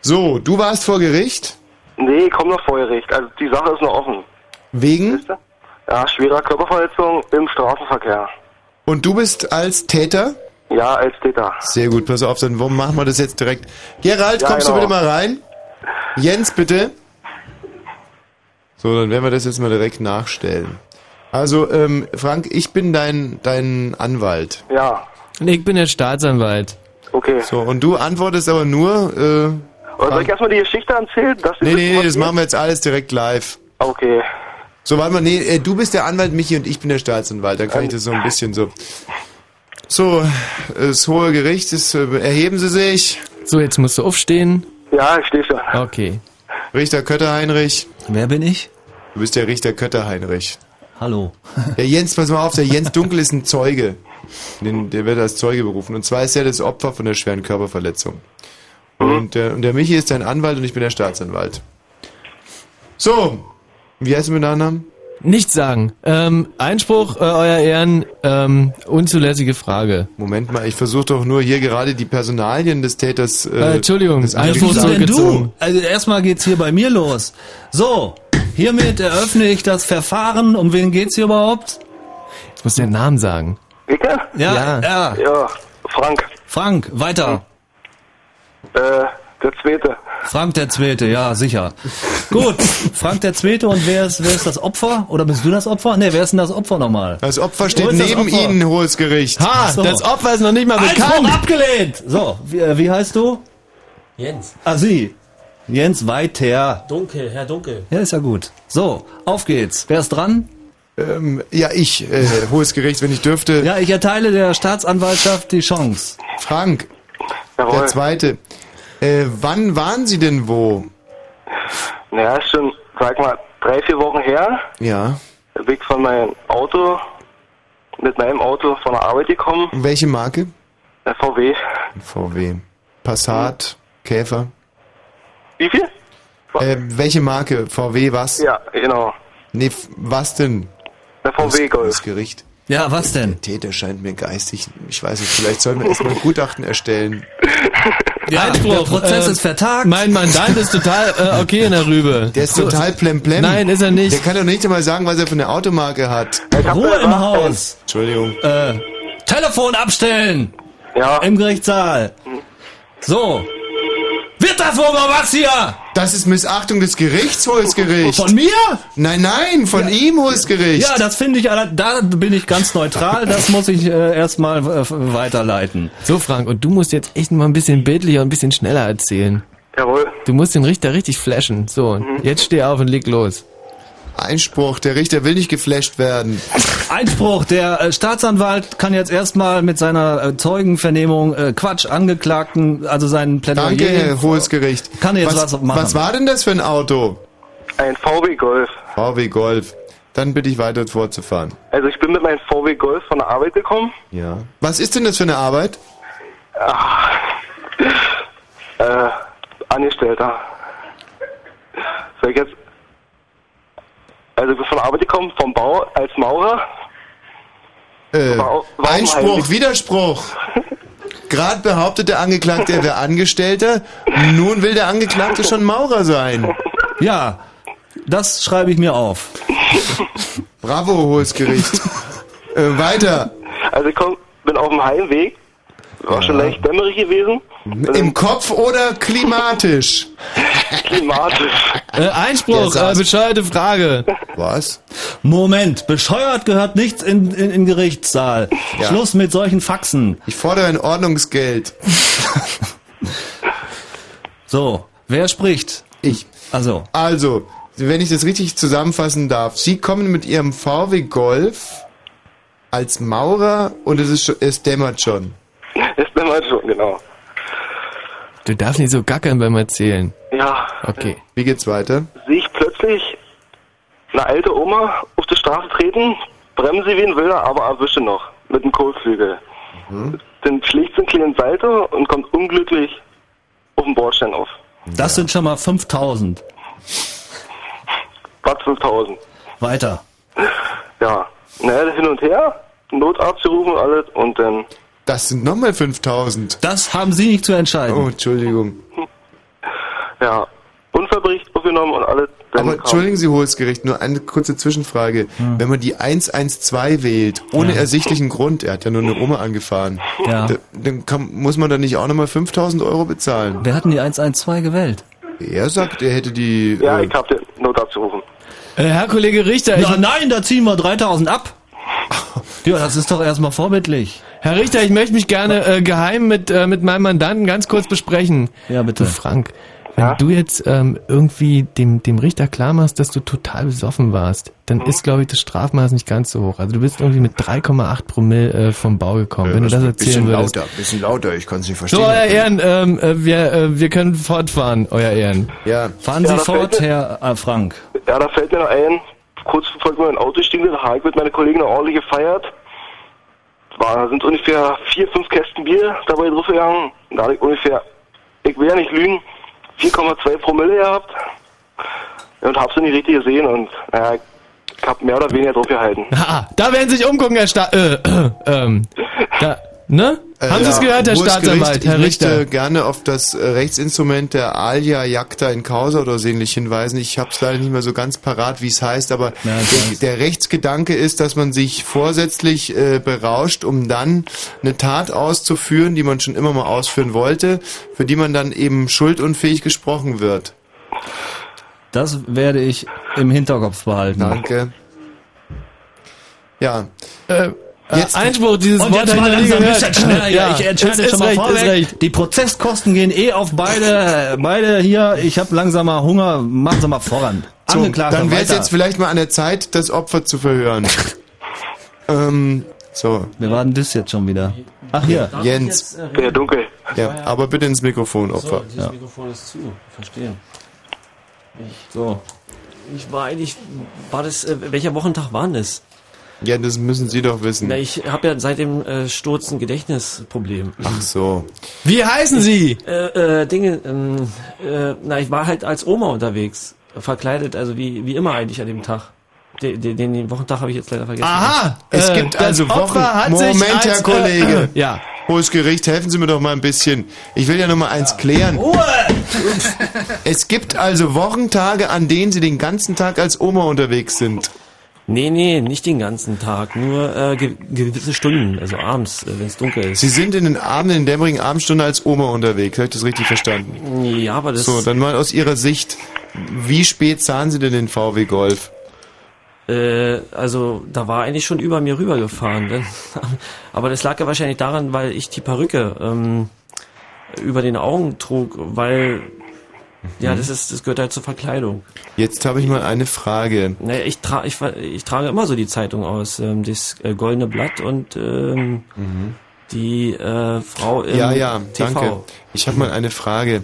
So, du warst vor Gericht Nee, komm noch vor Gericht. Also die Sache ist noch offen. wegen Ja, schwerer Körperverletzung im Straßenverkehr. und du bist als Täter? Ja, als Täter. Sehr gut, pass auf, dann warum machen wir das jetzt direkt. Gerald, Ja, kommst genau. du bitte mal rein? Jens, bitte. So, dann werden wir das jetzt mal direkt nachstellen. Also, ähm, Frank, ich bin dein, dein Anwalt. Ja. Und ich bin der Staatsanwalt. Okay. So, und du antwortest aber nur, äh, Oder soll ich erstmal die Geschichte erzählen? Nee, nee, nee, das machen wir jetzt alles direkt live. Okay. So, warte mal, nee, äh, du bist der Anwalt, Michi, und ich bin der Staatsanwalt. Dann kann ich das so ein bisschen so. So, das hohe Gericht ist, äh, erheben Sie sich. So, jetzt musst du aufstehen. Ja, ich stehe schon. Okay. Richter Kötter-Heinrich. Wer bin ich? Du bist der Richter Kötter-Heinrich. Hallo. Der Jens, pass mal auf, der Jens Dunkel ist ein Zeuge. Den, der wird als Zeuge berufen. Und zwar ist er das Opfer von der schweren Körperverletzung. Und, der, und der Michi ist dein Anwalt und ich bin der Staatsanwalt. So, wie heißt du mit Nachnamen? Nichts sagen. Ähm, Einspruch, äh, Euer Ehren, ähm, unzulässige Frage. Moment mal, ich versuche doch nur hier gerade die Personalien des Täters. Äh, Entschuldigung, des Einspruch Wieso denn zurückgezogen. du? Also erstmal geht's hier bei mir los. So, hiermit eröffne ich das Verfahren. Um wen geht's hier überhaupt? Ich muss den Namen sagen. Icke? Ja, Ja. ja. Ja, Frank. Frank, weiter. Äh, der Zweite. Frank der Zweite, ja, sicher. Gut, Frank der Zweite und wer ist, wer ist das Opfer? Oder bist du das Opfer? Nee, wer ist denn das Opfer nochmal? Das Opfer steht das neben Opfer? Ihnen, hohes Gericht. Ha, So. das Opfer ist noch nicht mal Einspruch bekannt. abgelehnt! So, wie, äh, wie heißt du? Jens. Ah, Sie. Jens Weiter. Dunkel, Herr Dunkel. Ja, ist ja gut. So, auf geht's. Wer ist dran? Ähm, ja, ich, äh, hohes Gericht, wenn ich dürfte. Ja, ich erteile der Staatsanwaltschaft die Chance. Frank, Jawohl. der Zweite. Äh, wann waren Sie denn wo? Naja, schon, sag mal, drei, vier Wochen her. Ja. Ich von meinem Auto, mit meinem Auto von der Arbeit gekommen. Welche Marke? Der VW. VW. Passat, Käfer. Wie viel? Äh, welche Marke? VW was? Ja, genau. Nee, f- was denn? Der VW Golf. Das Gericht. Ja, was denn? Der Täter scheint mir geistig, ich weiß nicht, vielleicht sollen wir erstmal ein Gutachten erstellen. Ja, Einspruch, der Prozess äh, ist vertagt. Mein Mandant ist total äh, okay in der Rübe. Der ist total plemplem. Nein, ist er nicht. Der kann doch nicht einmal sagen, was er für eine Automarke hat. Ruhe im Haus. Entschuldigung. Äh, Telefon abstellen. Ja. Im Gerichtssaal. So. Wird das wohl mal was hier? Das ist Missachtung des Gerichts, hohes Gericht. Von mir? Nein, nein, von ihm, hohes Gericht. Ja, das finde ich, da bin ich ganz neutral. Das muss ich äh, erstmal äh, weiterleiten. So, Frank, und du musst jetzt echt mal ein bisschen bildlicher und ein bisschen schneller erzählen. Jawohl. Du musst den Richter richtig flashen. So, und jetzt steh auf und leg los. Einspruch, der Richter will nicht geflasht werden. Einspruch, der äh, Staatsanwalt kann jetzt erstmal mit seiner äh, Zeugenvernehmung äh, Quatsch Angeklagten, also seinen Plädoyer... Danke, Herr hohes Gericht. Kann jetzt was, was, machen. was war denn das für ein Auto? Ein VW Golf. VW Golf. Dann bitte ich weiter fortzufahren. Also ich bin mit meinem VW Golf von der Arbeit gekommen. Ja. Was ist denn das für eine Arbeit? Ah, äh, Angestellter. Soll ich jetzt... Also von Arbeit gekommen, vom Bau als Maurer. Äh, War- Einspruch. Widerspruch. Gerade behauptet der Angeklagte, er wäre Angestellter. Nun will der Angeklagte schon Maurer sein. Ja, das schreibe ich mir auf. Bravo, hohes Gericht. Äh, weiter. Also ich komm, bin auf dem Heimweg War schon leicht dämmerig gewesen. Im Kopf oder klimatisch? Klimatisch. Äh, Einspruch, äh, bescheuerte Frage. Was? Moment, bescheuert gehört nichts in, in, in Gerichtssaal. Ja. Schluss mit solchen Faxen. Ich fordere ein Ordnungsgeld. So, wer spricht? Ich. Also. Also, wenn ich das richtig zusammenfassen darf, Sie kommen mit Ihrem VW Golf als Maurer und es, ist schon, es dämmert schon. Ist dann mal schon, genau. Du darfst nicht so gackern beim Erzählen. Ja. Okay. Wie geht's weiter? Sehe ich plötzlich eine alte Oma auf die Straße treten, bremse wie ein Wilder, aber erwische noch mit dem Kotflügel. Dann schlägt sie einen kleinen Salto und kommt unglücklich auf den Bordstein auf. Das sind schon mal 5000. Was 5000. Weiter. Ja. Naja, hin und her, Notarzt gerufen und alles und dann. Das sind nochmal 5000. Das haben Sie nicht zu entscheiden. Oh, Entschuldigung. Ja, Unfallbericht aufgenommen und alles. Dann Aber entschuldigen Sie, hohes Gericht, nur eine kurze Zwischenfrage. Wenn man die 112 wählt, ohne Ja. ersichtlichen Grund, er hat ja nur eine Oma angefahren, Ja. da, dann kann, muss man da nicht auch nochmal 5000 Euro bezahlen? Wer hat denn die 112 gewählt? Er sagt, er hätte die... Ja, äh, ich hab den Notarzt gerufen. Äh, Herr Kollege Richter, ich, Ja, nein, da ziehen wir 3000 ab. Ja, das ist doch erstmal vorbildlich. Herr Richter, ich möchte mich gerne äh, geheim mit, äh, mit meinem Mandanten ganz kurz besprechen. Ja, bitte. Du Frank, wenn du jetzt ähm, irgendwie dem, dem Richter klar machst, dass du total besoffen warst, dann Mhm. ist, glaube ich, das Strafmaß nicht ganz so hoch. Also du bist irgendwie mit 3,8 Promille äh, vom Bau gekommen, wenn du das erzählen bisschen würdest. lauter, bisschen lauter, ich kann es nicht verstehen. So, Euer Ehren, ähm, äh, wir, äh, wir können fortfahren, Euer Ehren. Ja. Fahren Ja, Sie fort, Herr äh, Frank. Ja, da fällt mir noch ein, kurz bevor meinem Auto da habe ich mit meiner Kollegin ordentlich gefeiert. War, da sind ungefähr vier, fünf Kästen Bier dabei draufgegangen. Da hatte ich ungefähr, ich will ja nicht lügen, 4,2 Promille gehabt. Und hab's nicht richtig gesehen und naja, ich hab mehr oder weniger drauf gehalten. Ah, da werden Sie sich umgucken, Herr Sta äh, äh, ähm, da, ne? Haben Sie es Äh, Ja, gehört, Herr Staatsanwalt, Herr ich Richter? möchte gerne auf das äh, Rechtsinstrument der Alia Jacta in Causa oder so ähnlich hinweisen. Ich habe es leider nicht mehr so ganz parat, wie es heißt, aber der, der Rechtsgedanke ist, dass man sich vorsätzlich äh, berauscht, um dann eine Tat auszuführen, die man schon immer mal ausführen wollte, für die man dann eben schuldunfähig gesprochen wird. Das werde ich im Hinterkopf behalten. Danke. Ja. Äh, jetzt Einspruch, dieses Und Wort jetzt mal langsam ein gehört. bisschen schneller. Ja, ich entscheide ist- schon mal recht, vorweg. recht. Die Prozesskosten gehen eh auf beide, beide hier. Ich habe langsam mal Hunger. Machen Sie mal voran. So, Angeklagter, dann wäre es jetzt vielleicht mal an der Zeit, das Opfer zu verhören. ähm, so. Wir warten das jetzt schon wieder. Ach hier. Jens. Ja, dunkel. Ja, aber bitte ins Mikrofon, So, Opfer. dieses Ja. Mikrofon ist zu. Verstehe. Ich, so. Ich war eigentlich, war das, äh, welcher Wochentag war denn das? Ja, das müssen Sie doch wissen. Na, ich habe ja seit dem äh, Sturz ein Gedächtnisproblem. Ach so. Wie heißen Sie? Äh, äh, Dinge, ähm, äh, na, ich war halt als Oma unterwegs. Verkleidet, also wie, wie immer eigentlich an dem Tag. Den, den, den Wochentag habe ich jetzt leider vergessen. Aha, Es äh, gibt also Wochen. Moment, als, Herr Kollege. Äh, ja. Hohes Gericht, helfen Sie mir doch mal ein bisschen. Ich will ja noch mal eins klären. Es gibt also Wochentage, an denen Sie den ganzen Tag als Oma unterwegs sind. Nee, nee, nicht den ganzen Tag, nur äh, ge gewisse Stunden, also abends, äh, wenn es dunkel ist. Sie sind in den Abenden, in dämmerigen Abendstunden als Oma unterwegs. Habe ich das richtig verstanden? Ja, aber das... So, dann mal aus Ihrer Sicht. Wie spät zahlen Sie denn den VW Golf? Äh, also da war eigentlich schon über mir rübergefahren. Ne? Aber das lag ja wahrscheinlich daran, weil ich die Perücke ähm, über den Augen trug, weil ja, das ist, das gehört halt zur Verkleidung. Jetzt habe ich mal eine Frage. Naja, ich, tra ich, ich trage immer so die Zeitung aus, ähm, das äh, Goldene Blatt und ähm, die äh, Frau im Ja, ja, TV. danke. Ich habe mal eine Frage.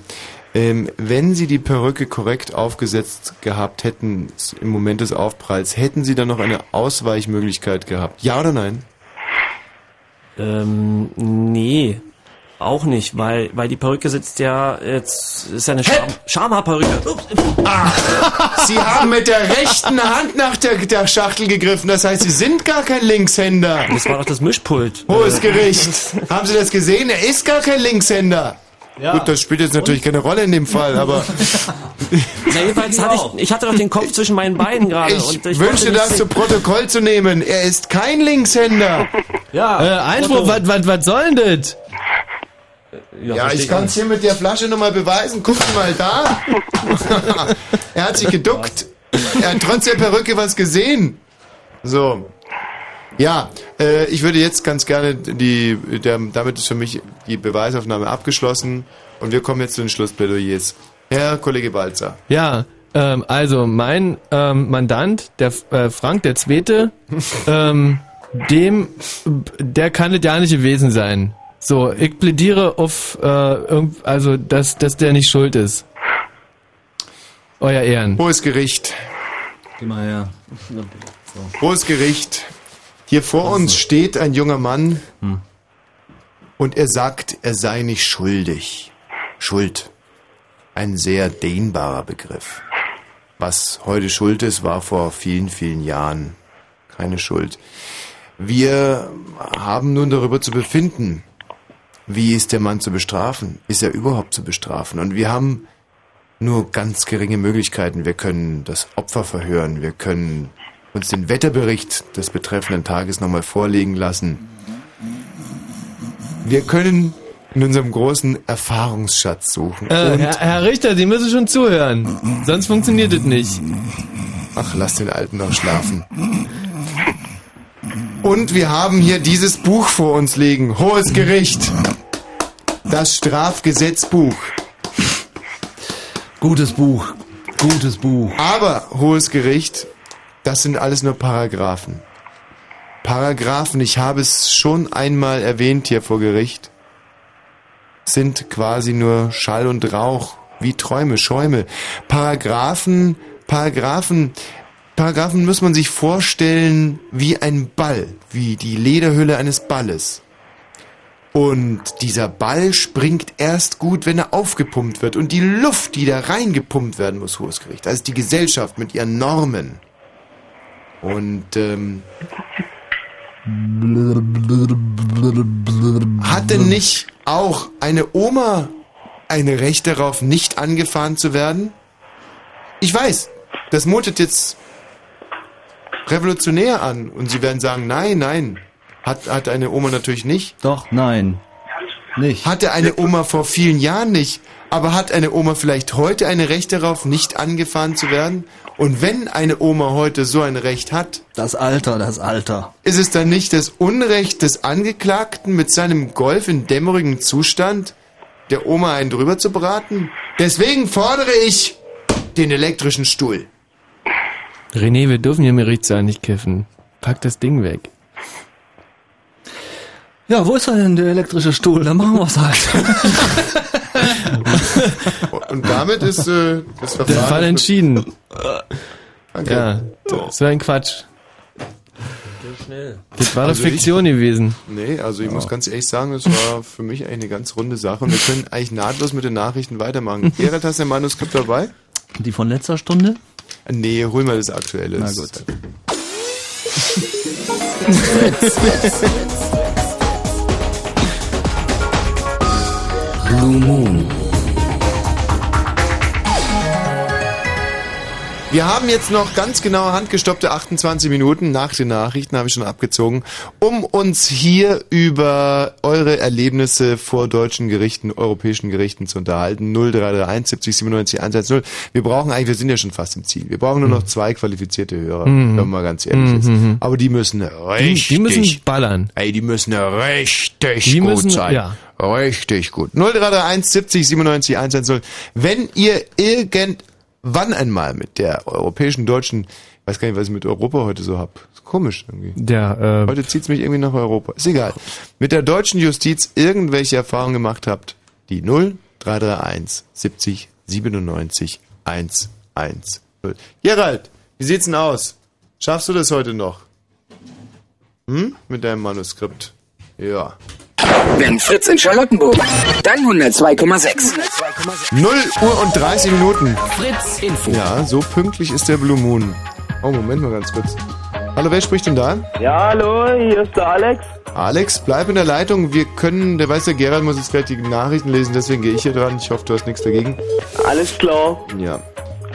Ähm, wenn Sie die Perücke korrekt aufgesetzt gehabt hätten im Moment des Aufpralls, hätten Sie dann noch eine Ausweichmöglichkeit gehabt? Ja oder nein? Ähm, nee, auch nicht, weil, weil die Perücke sitzt ja jetzt, ist ja eine Scham Schamhaarperücke. Ups. Sie haben mit der rechten Hand nach der, der Schachtel gegriffen, das heißt, Sie sind gar kein Linkshänder. Das war doch das Mischpult. Hohes Äh, Gericht. Haben Sie das gesehen? Er ist gar kein Linkshänder. Ja. Gut, das spielt jetzt natürlich keine Rolle in dem Fall, aber Na, jedenfalls hatte ich, ich hatte doch den Kopf zwischen meinen Beinen gerade. ich, und ich nicht das zu. Protokoll zu nehmen. Er ist kein Linkshänder. Ja. Äh, Einspruch, was, was, was soll denn das? Ja, versteh ich kann es hier mit der Flasche nochmal beweisen. Guck mal da. er hat sich geduckt. Er hat trotz der Perücke was gesehen. So. Ja, äh, ich würde jetzt ganz gerne die, der, damit ist für mich die Beweisaufnahme abgeschlossen und wir kommen jetzt zu den Schlussplädoyers. Herr Kollege Balzer. Ja, ähm, also mein ähm, Mandant, der äh, Frank der Zweite, ähm, dem, der kann es ja nicht gewesen sein. So, ich plädiere auf, äh, also dass, dass der nicht schuld ist. Euer Ehren. Hohes Gericht. Geh mal her. Hohes Gericht. Hier vor uns steht ein junger Mann und er sagt, er sei nicht schuldig. Schuld. Ein sehr dehnbarer Begriff. Was heute Schuld ist, war vor vielen, vielen Jahren keine Schuld. Wir haben nun darüber zu befinden, wie ist der Mann zu bestrafen? Ist er überhaupt zu bestrafen? Und wir haben nur ganz geringe Möglichkeiten. Wir können das Opfer verhören, wir können uns den Wetterbericht des betreffenden Tages nochmal vorlegen lassen. Wir können in unserem großen Erfahrungsschatz suchen. Äh, Herr, Herr Richter, Sie müssen schon zuhören. Sonst funktioniert es nicht. Ach, lass den Alten noch schlafen. Und wir haben hier dieses Buch vor uns liegen. Hohes Gericht. Das Strafgesetzbuch. Gutes Buch. Gutes Buch. Aber, Hohes Gericht, das sind alles nur Paragraphen. Paragraphen, ich habe es schon einmal erwähnt hier vor Gericht, sind quasi nur Schall und Rauch, wie Träume, Schäume. Paragraphen, Paragraphen, Paragraphen muss man sich vorstellen wie ein Ball, wie die Lederhülle eines Balles. Und dieser Ball springt erst gut, wenn er aufgepumpt wird. Und die Luft, die da reingepumpt werden muss, hohes Gericht, also die Gesellschaft mit ihren Normen. Und ähm, hatte nicht auch eine Oma ein Recht darauf, nicht angefahren zu werden? Ich weiß, das mutet jetzt revolutionär an. Und Sie werden sagen, nein, nein, hat, hat eine Oma natürlich nicht. Doch, nein. Nicht. Hatte eine Oma vor vielen Jahren nicht. Aber hat eine Oma vielleicht heute ein Recht darauf, nicht angefahren zu werden? Und wenn eine Oma heute so ein Recht hat, Das Alter, das Alter. ist es dann nicht das Unrecht des Angeklagten mit seinem Golf in dämmerigem Zustand, der Oma einen drüber zu braten? Deswegen fordere ich den elektrischen Stuhl. René, wir dürfen hier im Gerichtssaal nicht kiffen. Pack das Ding weg. Ja, wo ist denn der elektrische Stuhl? Dann machen wir's halt. Und damit ist äh, das Verfahren... Der Fall entschieden. Danke. Ja, das war ein Quatsch. Schnell. Das war doch Also ich- Fiktion gewesen. Nee, also ich muss ganz ehrlich sagen, es war für mich eigentlich eine ganz runde Sache und wir können eigentlich nahtlos mit den Nachrichten weitermachen. Gerrit, hast du ein Manuskript dabei? Die von letzter Stunde? Nee, hol mal das aktuelle. Na gut. Blue Moon. Wir haben jetzt noch ganz genau handgestoppte 28 Minuten nach den Nachrichten, habe ich schon abgezogen, um uns hier über eure Erlebnisse vor deutschen Gerichten, europäischen Gerichten zu unterhalten. 0331 70 97 110. Wir brauchen eigentlich, wir sind ja schon fast im Ziel. Wir brauchen nur noch zwei qualifizierte Hörer, Mhm. wenn man mal ganz ehrlich ist. Mhm. Aber die müssen Die, richtig, die müssen ballern. ey, die müssen richtig Die gut müssen- sein. ja. Richtig gut. 0331 70 97 110. Wenn ihr irgendwann einmal mit der europäischen deutschen, ich weiß gar nicht, was ich mit Europa heute so hab. Ist komisch irgendwie. Ja, äh, Heute zieht's mich irgendwie nach Europa. Ist egal. Mit der deutschen Justiz irgendwelche Erfahrungen gemacht habt, die 0331 70 97 110. Gerald, wie sieht's denn aus? Schaffst du das heute noch? Hm? Mit deinem Manuskript. Ja. Wenn Fritz in Charlottenburg, dann 102,6. 0 Uhr und 30 Minuten. Fritz Info. Ja, so pünktlich ist der Blue Moon. Oh, Moment mal ganz kurz. Hallo, wer spricht denn da? Ja, hallo, hier ist der Alex. Alex, bleib in der Leitung. Wir können, der weiß der Gerald muss jetzt gleich die Nachrichten lesen, deswegen gehe ich hier dran. Ich hoffe, du hast nichts dagegen. Alles klar. Ja.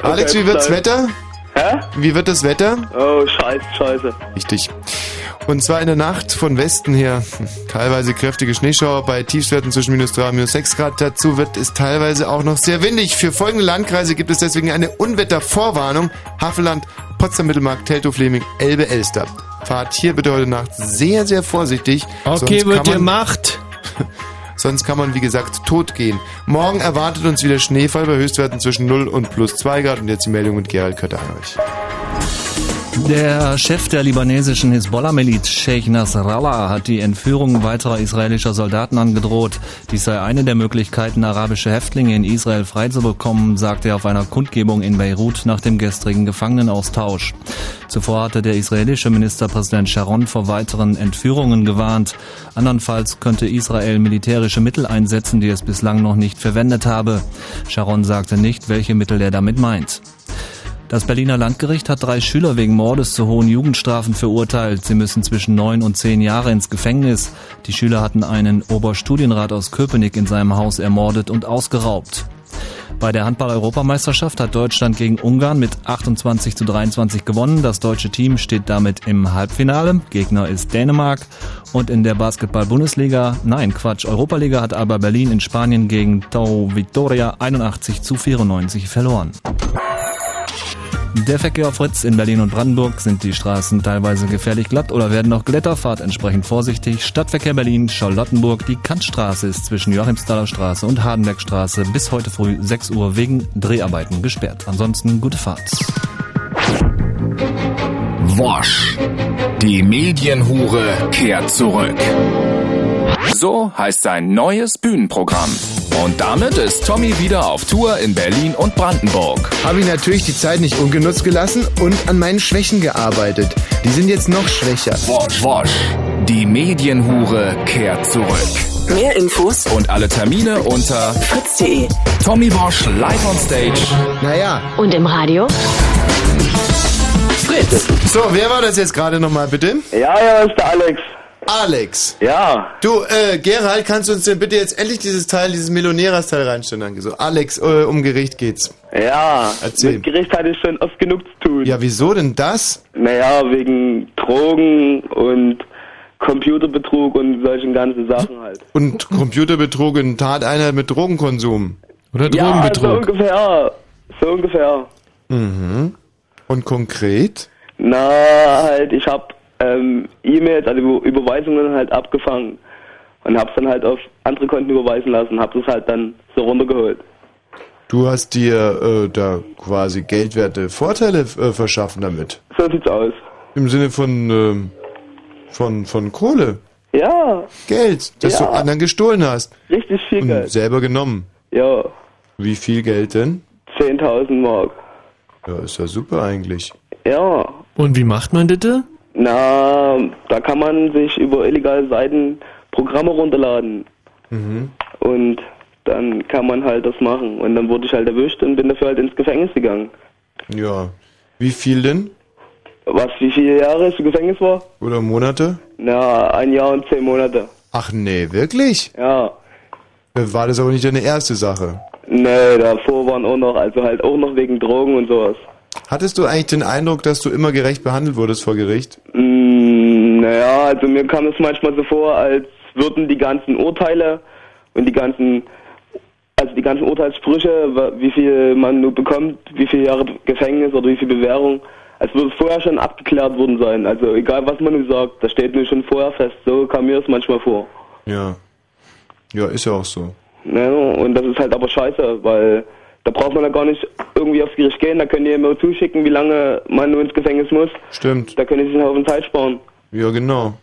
Alex, wie wird's. Wetter? Hä? Wie wird das Wetter? Oh, scheiße, scheiße. Richtig. Und zwar in der Nacht von Westen her. Teilweise kräftige Schneeschauer bei Tiefstwerten zwischen minus 3 und minus 6 Grad. Dazu wird es teilweise auch noch sehr windig. Für folgende Landkreise gibt es deswegen eine Unwettervorwarnung. Havelland, Potsdam, Mittelmark, Teltow, Fleming, Elbe, Elster. Fahrt hier bitte heute Nacht sehr, sehr vorsichtig. Okay, wird gemacht. Sonst kann man, wie gesagt, tot gehen. Morgen erwartet uns wieder Schneefall bei Höchstwerten zwischen 0 und plus 2 Grad. Und jetzt die Meldung mit Gerald Kötter-Heinrich. Der Chef der libanesischen Hisbollah-Miliz, Sheikh Nasrallah, hat die Entführung weiterer israelischer Soldaten angedroht. Dies sei eine der Möglichkeiten, arabische Häftlinge in Israel freizubekommen, sagte er auf einer Kundgebung in Beirut nach dem gestrigen Gefangenenaustausch. Zuvor hatte der israelische Ministerpräsident Sharon vor weiteren Entführungen gewarnt. Andernfalls könnte Israel militärische Mittel einsetzen, die es bislang noch nicht verwendet habe. Sharon sagte nicht, welche Mittel er damit meint. Das Berliner Landgericht hat drei Schüler wegen Mordes zu hohen Jugendstrafen verurteilt. Sie müssen zwischen neun und zehn Jahre ins Gefängnis. Die Schüler hatten einen Oberstudienrat aus Köpenick in seinem Haus ermordet und ausgeraubt. Bei der Handball-Europameisterschaft hat Deutschland gegen Ungarn mit 28 zu 23 gewonnen. Das deutsche Team steht damit im Halbfinale. Gegner ist Dänemark. Und in der Basketball-Bundesliga, nein, Quatsch, Europaliga hat aber Berlin in Spanien gegen Tau Vitoria 81 zu 94 verloren. Der Verkehr auf Fritz in Berlin und Brandenburg sind die Straßen teilweise gefährlich glatt oder werden noch Glätter. Fahrt entsprechend vorsichtig. Stadtverkehr Berlin, Charlottenburg. Die Kantstraße ist zwischen Joachimsthaler Straße und Hardenbergstraße bis heute früh 6 Uhr wegen Dreharbeiten gesperrt. Ansonsten gute Fahrt. Wosch. Die Medienhure kehrt zurück. So heißt sein neues Bühnenprogramm. Und damit ist Tommy wieder auf Tour in Berlin und Brandenburg. Habe ich natürlich die Zeit nicht ungenutzt gelassen und an meinen Schwächen gearbeitet. Die sind jetzt noch schwächer. Wosch, wosch. Die Medienhure kehrt zurück. Mehr Infos Und alle Termine unter fritz.de. Tommy Wosch live on stage. Naja. Und im Radio? Fritz. So, wer war das jetzt gerade nochmal, bitte? Ja, ja, ist der Alex. Alex. Ja. Du, äh, Gerald, kannst du uns denn bitte jetzt endlich dieses Teil, dieses Millionärers-Teil reinstellen? Danke. So, Alex, äh, um Gericht geht's. Ja, Erzähl. mit Gericht hatte ich schon oft genug zu tun. Ja, wieso denn das? Naja, wegen Drogen und Computerbetrug und solchen ganzen Sachen halt. Und Computerbetrug in Tateinheit mit Drogenkonsum. Oder Ja, so ungefähr. So ungefähr. Mhm. Und konkret? Na, halt, ich hab ähm, E-Mails, also Über- Überweisungen halt abgefangen. Und hab's dann halt auf andere Konten überweisen lassen. Hab das halt dann so runtergeholt. Du hast dir äh, da quasi geldwerte Vorteile äh, verschaffen damit. So sieht's aus. Im Sinne von, ähm, von, von Kohle. Ja. Geld, das Ja. du anderen gestohlen hast. Richtig viel Und Geld. selber genommen. Ja, Wie viel Geld denn? 10.000 Mark. Ja, ist ja super eigentlich. Ja. Und wie macht man das? Na, da kann man sich über illegale Seiten Programme runterladen. Mhm. Und dann kann man halt das machen. Und dann wurde ich halt erwischt und bin dafür halt ins Gefängnis gegangen. Ja. Wie viel denn? Was, wie viele Jahre ich im Gefängnis war? Oder Monate? Na, ein Jahr und zehn Monate. Ach nee, wirklich? Ja. War das aber nicht deine erste Sache? Nee, davor waren auch noch, also halt auch noch wegen Drogen und sowas. Hattest du eigentlich den Eindruck, dass du immer gerecht behandelt wurdest vor Gericht? Mm, naja, also mir kam es manchmal so vor, als würden die ganzen Urteile und die ganzen, also die ganzen Urteilssprüche, wie viel man nur bekommt, wie viele Jahre Gefängnis oder wie viel Bewährung, als würde es vorher schon abgeklärt worden sein. Also egal was man nur sagt, das steht nur schon vorher fest. So kam mir das manchmal vor. Ja. Ja, ist ja auch so. Ne? Und das ist halt aber scheiße, weil da braucht man ja gar nicht irgendwie aufs Gericht gehen, da können die immer zuschicken, wie lange man nur ins Gefängnis muss. Stimmt. Da können die sich einen Haufen Zeit sparen. Ja, genau.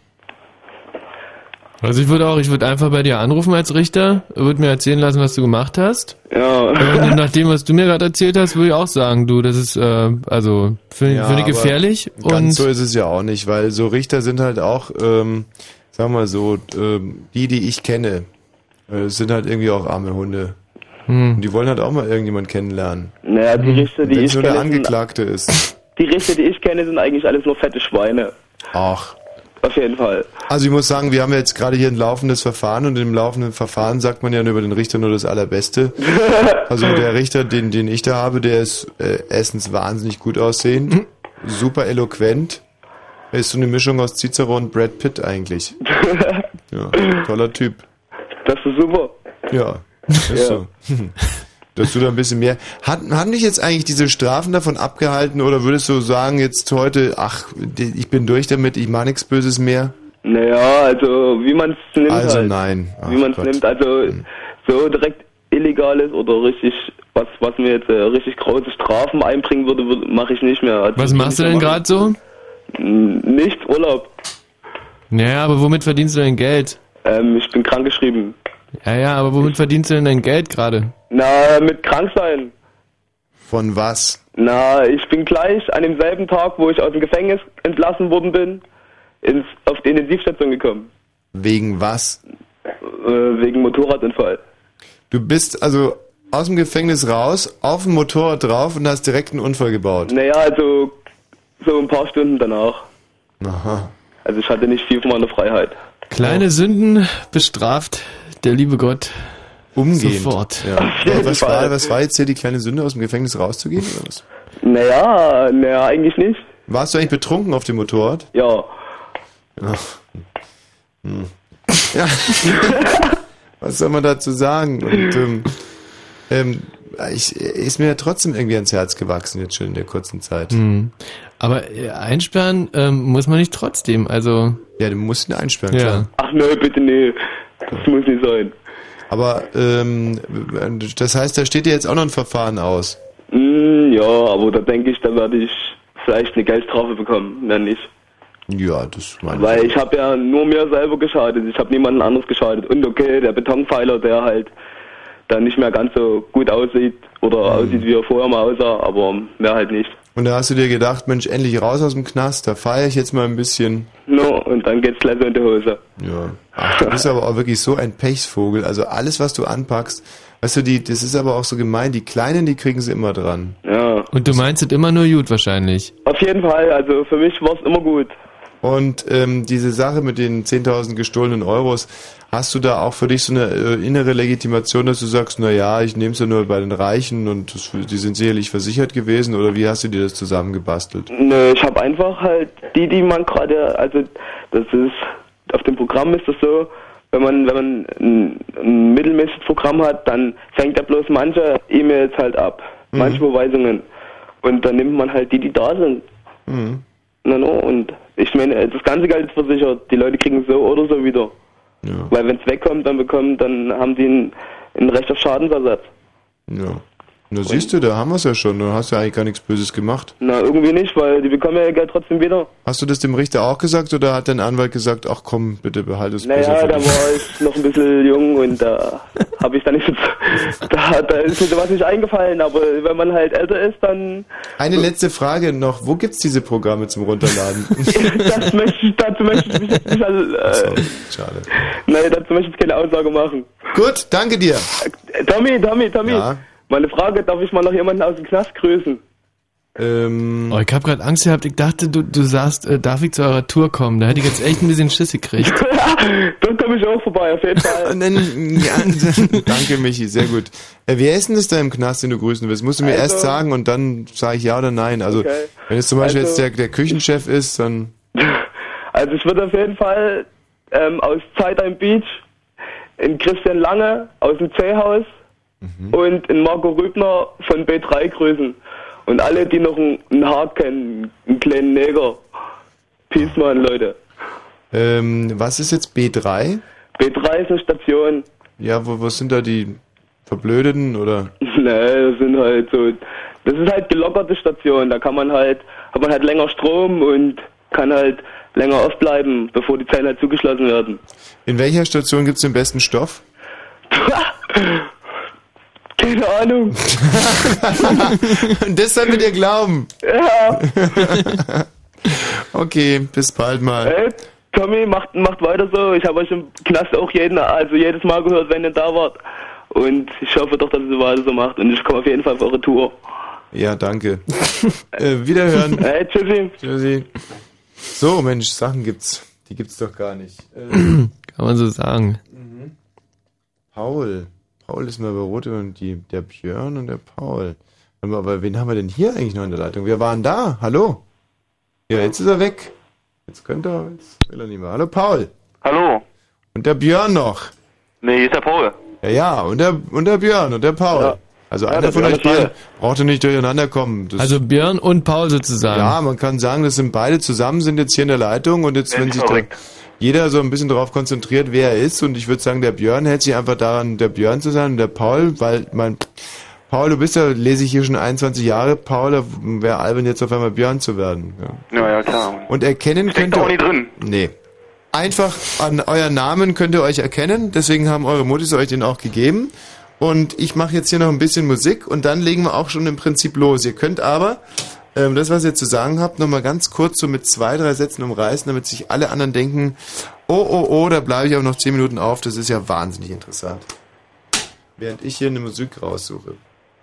Also ich würde auch, ich würde einfach bei dir anrufen als Richter, würde mir erzählen lassen, was du gemacht hast. Ja. Und nach dem, was du mir gerade erzählt hast, würde ich auch sagen, du, das ist äh, also finde Ja, find ich gefährlich und Ganz so ist es ja auch nicht, weil so Richter sind halt auch, ähm, sagen wir mal so, ähm, die, die ich kenne, äh, sind halt irgendwie auch arme Hunde. Hm. Und die wollen halt auch mal irgendjemand kennenlernen. Naja, die Richter, die ich es nur der kenne, sind, Angeklagte ist. die Richter, die ich kenne, sind eigentlich alles nur fette Schweine. Ach. Auf jeden Fall. Also ich muss sagen, wir haben jetzt gerade hier ein laufendes Verfahren und im laufenden Verfahren sagt man ja über den Richter nur das Allerbeste. Also der Richter, den, den ich da habe, der ist äh, erstens wahnsinnig gut aussehend, super eloquent Er ist so eine Mischung aus Cicero und Brad Pitt eigentlich. Ja, toller Typ. Das ist super. Ja, Ja. so. Dass du da ein bisschen mehr. Hat, haben dich jetzt eigentlich diese Strafen davon abgehalten oder würdest du sagen, jetzt heute, ach, ich bin durch damit, ich mache nichts Böses mehr? Naja, also wie man es nimmt Also halt. nein. Ach wie man es. Hm. nimmt. Also so direkt illegales oder richtig, was, was mir jetzt äh, richtig große Strafen einbringen würde, würde mache ich nicht mehr. Also, Was machst du denn gerade so? Nicht Urlaub. Naja, aber womit verdienst du dein Geld? Ähm, ich bin krankgeschrieben. Ja, ja, aber womit verdienst du denn dein Geld gerade? Na, mit krank sein. Von was? Na, ich bin gleich an demselben Tag, wo ich aus dem Gefängnis entlassen worden bin, ins, auf die Intensivstation gekommen. Wegen was? Äh, wegen Motorradunfall. Du bist also aus dem Gefängnis raus, auf dem Motorrad drauf und hast direkt einen Unfall gebaut. Naja, also so ein paar Stunden danach. Aha. Also ich hatte nicht viel von meiner Freiheit. Kleine Sünden bestraft der liebe Gott Umgehend. sofort. Ja. Was, war, was war jetzt hier die kleine Sünde, aus dem Gefängnis rauszugehen? Oder was? Naja, naja, eigentlich nicht. Warst du eigentlich betrunken auf dem Motorrad? Ja. Ach. Hm. Ja. was soll man dazu sagen? Und, ähm, ähm, ich, ist mir ja trotzdem irgendwie ans Herz gewachsen jetzt schon in der kurzen Zeit. Hm. Aber äh, einsperren ähm, muss man nicht trotzdem, also... Ja, du musst ihn einsperren, ja. klar. Ach nö, bitte nee. Das muss nicht sein. Aber ähm, das heißt, da steht dir jetzt auch noch ein Verfahren aus. Mm, ja, aber da denke ich, da werde ich vielleicht eine Geldstrafe bekommen, mehr nicht. Ja, das meine Weil ich habe ja nur mir selber geschadet, ich habe niemanden anderes geschadet. Und okay, der Betonpfeiler, der halt dann nicht mehr ganz so gut aussieht oder aussieht, wie er vorher mal aussah, aber mehr halt nicht. Und da hast du dir gedacht, Mensch, endlich raus aus dem Knast, da feiere ich jetzt mal ein bisschen. No, und dann geht's gleich so in die Hose. Ja. Ach, du bist aber auch wirklich so ein Pechsvogel. Also alles, was du anpackst, weißt du, die, das ist aber auch so gemein. Die Kleinen, die kriegen sie immer dran. Ja. Und du meinst es immer nur gut wahrscheinlich. Auf jeden Fall, also für mich war's immer gut. Und ähm, diese Sache mit den 10.000 gestohlenen Euros, hast du da auch für dich so eine äh, innere Legitimation, dass du sagst, na ja, ich nehme es ja nur bei den Reichen und das, die sind sicherlich versichert gewesen oder wie hast du dir das zusammengebastelt? Nö, ich habe einfach halt die, die man gerade, also das ist, auf dem Programm ist das so, wenn man, wenn man ein, ein mittelmäßiges Programm hat, dann fängt er bloß manche E-Mails halt ab, Mhm. manche Überweisungen. Und dann nimmt man halt die, die da sind. Mhm. Na, no, und ich meine, das ganze Geld ist versichert. Die Leute kriegen es so oder so wieder. Ja. Weil wenn es wegkommt, dann bekommen, dann haben die ein, ein Recht auf Schadensersatz. Ja. Na siehst du, da haben wir es ja schon. Du hast ja eigentlich gar nichts Böses gemacht. Na, irgendwie nicht, weil die bekommen ja ihr Geld trotzdem wieder. Hast du das dem Richter auch gesagt oder hat dein Anwalt gesagt, ach komm, bitte behalte es Naja, da war ich noch ein bisschen jung und da habe ich dann nicht so, da, da ist mir sowas nicht eingefallen, aber wenn man halt älter ist, dann Eine letzte Frage noch. Wo gibt's diese Programme zum Runterladen? das möchte ich, dazu möchte ich mich jetzt nicht, also, äh, Schade. nein, dazu möchte ich keine Aussage machen. Gut, danke dir. Tommy, Tommy, Tommy, Ja? Meine Frage, darf ich mal noch jemanden aus dem Knast grüßen? Ähm, Oh, ich habe gerade Angst gehabt. Ich dachte, du, du sagst, äh, darf ich zu eurer Tour kommen? Da hätte ich jetzt echt ein bisschen Schiss gekriegt. Dann komme ich auch vorbei, auf jeden Fall. ja, danke Michi, sehr gut. Äh, wer ist denn das da im Knast, den du grüßen willst? Musst du mir Also- erst sagen und dann sage ich ja oder nein. Also, Okay. wenn es zum Beispiel Also- jetzt der, der Küchenchef ist, dann... Also ich würde auf jeden Fall ähm, aus Zeitime Beach in Christian Lange aus dem C-Haus und in Marco Rübner von B3 grüßen. Und alle, die noch einen, einen Hart kennen, einen kleinen Neger. Peace, man, Leute. Ähm, was ist jetzt B3? B3 ist eine Station. Ja, wo, wo sind da die Verblödeten oder... ne, das sind halt so, das ist halt gelockerte Station. Da kann man halt, hat man halt länger Strom und kann halt länger aufbleiben, bevor die Zellen halt zugeschlossen werden. In welcher Station gibt's den besten Stoff? Keine Ahnung. Und das soll wir dir glauben. Ja. okay, bis bald mal. Ey, Tommy, macht, macht weiter so. Ich habe euch im Knast auch jeden, also jedes Mal gehört, wenn ihr da wart. Und ich hoffe doch, dass ihr so weiter so macht. Und ich komme auf jeden Fall auf eure Tour. Ja, danke. äh, wiederhören. Hey, tschüssi. Tschüssi. So, Mensch, Sachen gibt's. Die gibt's doch gar nicht. Äh, Kann man so sagen. Paul. Paul ist mal bei Rote und die, der Björn und der Paul. Warte mal, Aber wen haben wir denn hier eigentlich noch in der Leitung? Wer war denn da? Hallo? Ja, jetzt ist er weg. Jetzt könnte er, jetzt will er nicht mehr. Hallo Paul. Hallo. Und der Björn noch. Nee, hier ist der Paul. Ja, ja, und der, und der Björn und der Paul. Also Ja, einer von euch beiden braucht ihr nicht durcheinander kommen. Das Also Björn und Paul sozusagen. Ja, man kann sagen, das sind beide zusammen, sind jetzt hier in der Leitung und jetzt, Ja, wenn sich da verrückt. Jeder so ein bisschen darauf konzentriert, wer er ist und ich würde sagen, der Björn hält sich einfach daran, der Björn zu sein und der Paul, weil mein Paul, du bist ja, lese ich hier schon 21 Jahre, Paul, da wäre albern jetzt auf einmal Björn zu werden. Ja. Ja, ja, klar. Und erkennen Steckt könnt ihr... auch nicht drin. Nee. Einfach an euren Namen könnt ihr euch erkennen, deswegen haben eure Muttis euch den auch gegeben. Und ich mache jetzt hier noch ein bisschen Musik und dann legen wir auch schon im Prinzip los. Ihr könnt aber ähm, das, was ihr zu sagen habt, nochmal ganz kurz so mit zwei, drei Sätzen umreißen, damit sich alle anderen denken, oh, oh, oh, da bleibe ich auch noch zehn Minuten auf, das ist ja wahnsinnig interessant. Während ich hier eine Musik raussuche.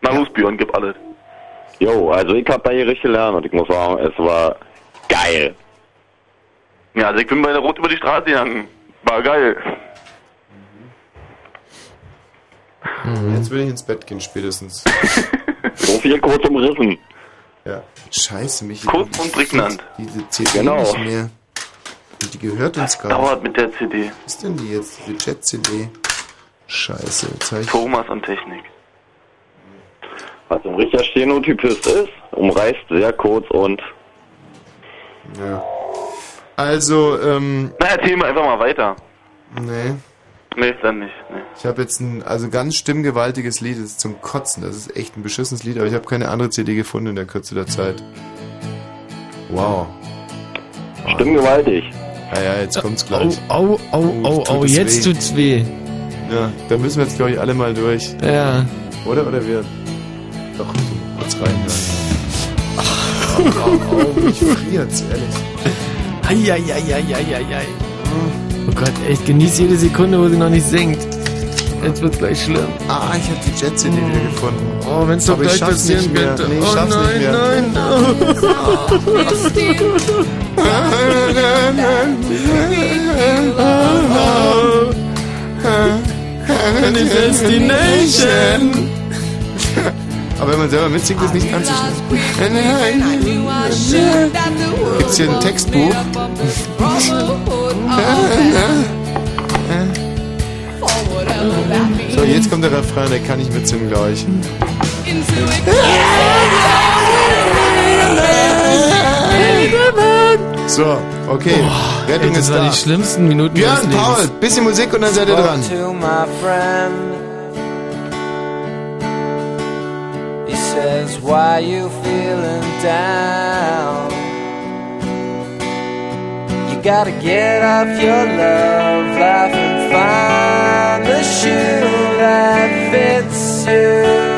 Na los, Björn, gib alles. Jo, also ich hab da hier richtig gelernt und ich muss sagen, es war geil. Ja, also ich bin bei der Rot über die Straße gegangen. War geil. Jetzt will ich ins Bett gehen spätestens. So viel kurz umrissen. Ja. Scheiße, mich. Kurz und prägnant. Diese CD Genau. nicht mehr. Und die gehört uns gar Dauert mit der CD. Was ist denn die jetzt? Diese Jet-CD? Scheiße, jetzt hab ich... Thomas und Technik. Was ein richtiger Stenotypist ist, umreißt sehr kurz und Ja. Also, ähm... Na, erzähl mal einfach mal weiter. Nee. Nee, dann nicht. Nee. Ich habe jetzt ein also ganz stimmgewaltiges Lied, das ist zum Kotzen. Das ist echt ein beschissenes Lied, aber ich habe keine andere CD gefunden in der Kürze der Zeit. Wow. stimmgewaltig. Ja, ja, jetzt kommt's gleich. Au, au, au, au, jetzt weh. tut's weh. Ja, da müssen wir jetzt, glaube ich, alle mal durch. Ja. Oder? Oder wir? Doch, kurz reinhören. Au, au, au, mich friert's, ehrlich. Eieieiei. Oh Gott, echt, genieß jede Sekunde, wo sie noch nicht singt. Jetzt wird's gleich schlimm. Ah, ich habe die Jet-CD wieder gefunden. Oh, wenn's doch ich gleich passieren nicht mehr. könnte. Nee, ich oh schaff's nein, nicht mehr. nein, Destination. Aber wenn man selber mitsingt, ist nicht ganz so schlimm. Gibt's hier ein Textbuch? So, jetzt kommt der Refrain, der kann ich mitsingen, glaube ich. So, okay. Rettung ey, das ist waren da. die schlimmsten Minuten Björn. Paul, bisschen Musik und dann seid ihr dran. Says, Why you feeling down? You gotta get off your love life and find the shoe that fits you.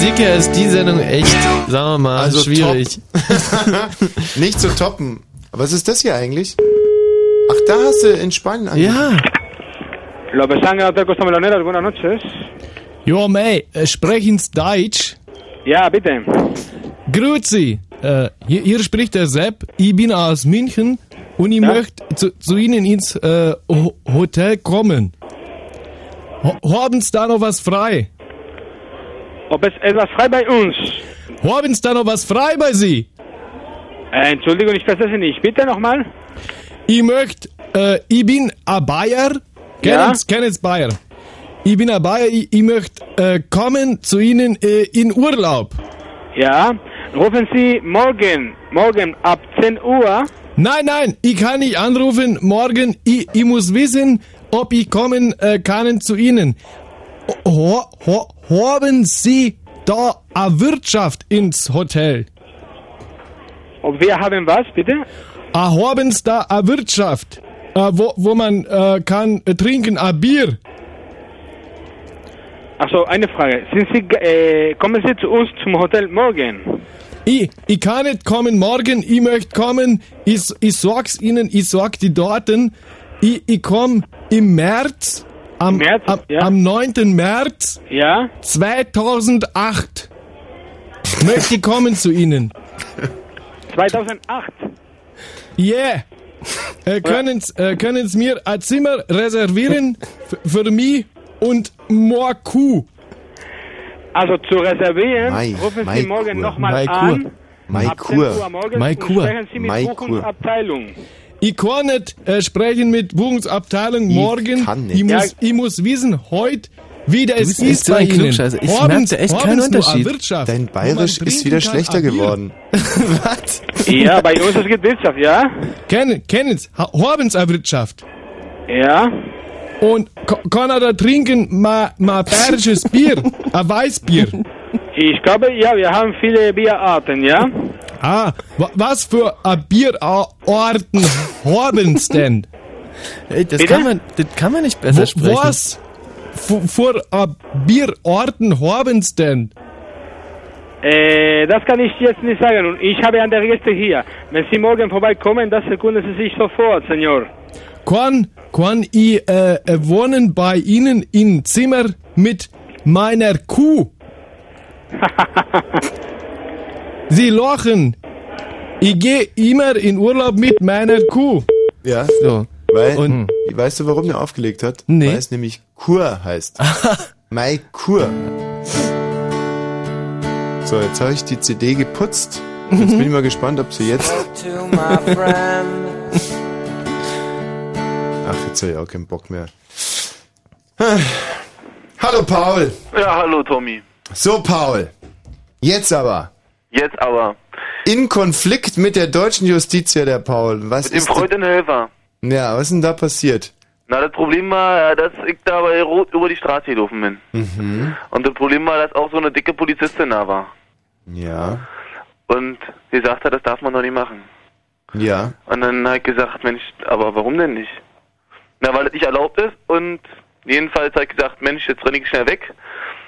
Musik her ist die Sendung echt, sagen wir mal, Also schwierig. Nicht zu toppen. Was ist das hier eigentlich? Ach, da hast du in Spanien Ja. López Ángel, Hotel Costa Meloneras, buenas noches. Jo, mei, äh, sprechen's Deutsch? Ja, bitte. Grüezi, äh, hier, hier spricht der Sepp, ich bin aus München und ich Ja? möchte zu, zu Ihnen ins äh, Ho- Hotel kommen. Ho haben's da noch was frei? Ob es etwas frei bei uns? Haben's da noch was frei bei Sie? Äh, Entschuldigung, ich verstehe Sie nicht. Bitte nochmal. Ich möchte, äh, ich bin ein Bayer. Ja? Kennen's, kennen's Bayer. Ich bin ein Bayer, ich, ich möchte äh, kommen zu Ihnen äh, in Urlaub. Ja, rufen Sie morgen, morgen ab 10 Uhr. Nein, nein, ich kann nicht anrufen morgen. Ich, ich muss wissen, ob ich kommen äh, kann zu Ihnen. Ho, ho, haben Sie da eine Wirtschaft ins Hotel? Ob wir haben was, bitte? Ah, haben Sie da eine Wirtschaft, äh, wo, wo man äh, kann trinken, ein Bier? Also eine Frage. Sind Sie, äh, kommen Sie zu uns zum Hotel morgen? Ich, ich kann nicht kommen morgen, ich möchte kommen, ich, ich sag's Ihnen, ich sag die Daten, ich, ich komm im März, am, am, am 9. März ja? 2008. Möchte ich kommen zu Ihnen. 2008? Yeah. Äh, können äh, können's mir ein Zimmer reservieren für mich und Morku? Also zu reservieren, Mai- rufen Mai Sie morgen nochmal Mai an. Kur. Mai ab 10 Kur. Uhr Ich kann nicht äh, sprechen mit Buchungsabteilung Ich morgen. kann nicht. Ich muss, Ja. ich muss wissen heute, wie der Du es ist so bei ein Ihnen. Ich Haben- merkte echt haben keinen Unterschied. Wirtschaft, Dein Bayerisch ist wieder schlechter geworden. Was? Ja, bei uns es gibt Wirtschaft, ja? Kennen, Sie eine Wirtschaft? Ja. Und ka- kann er da trinken, mal, mal bayerisches Bier, ein Weißbier? Ich glaube, ja, wir haben viele Bierarten, ja? Ah, wa- was für ein Bierarten haben's denn? Ey, das Bitte? kann man, das kann man nicht besser Wo- sprechen. Was für, ein Bierarten haben's denn? Äh, das kann ich jetzt nicht sagen. Und ich habe andere Gäste hier. Wenn Sie morgen vorbeikommen, das erkunden Sie sich sofort, Senor. Kann, kann ich äh, äh, wohnen bei Ihnen im Zimmer mit meiner Kuh? Sie lachen. Ich gehe immer in Urlaub mit meiner Kuh. Ja. So. Weil, Und- weißt du, warum der aufgelegt hat? Nee. Weil es nämlich Kur heißt. Mai Kur. So, jetzt habe ich die CD geputzt. Jetzt bin ich mal gespannt, ob sie jetzt. to my friend. Ach, jetzt habe ich auch keinen Bock mehr. Hallo Paul. Ja, hallo Tommy. So Paul. Jetzt aber. Jetzt aber. In Konflikt mit der deutschen Justiz, der Paul. Was Mit dem ist Freund und Helfer. Ja, was ist denn da passiert? Na, das Problem war, dass ich da bei Rot über die Straße gelaufen bin. Mhm. Und das Problem war, dass auch so eine dicke Polizistin da war. Ja. Und sie sagte, das darf man doch nicht machen. Ja. Und dann habe ich gesagt, Mensch, aber warum denn nicht? Na, weil das nicht erlaubt ist und jedenfalls habe ich gesagt, Mensch, jetzt renne ich schnell weg.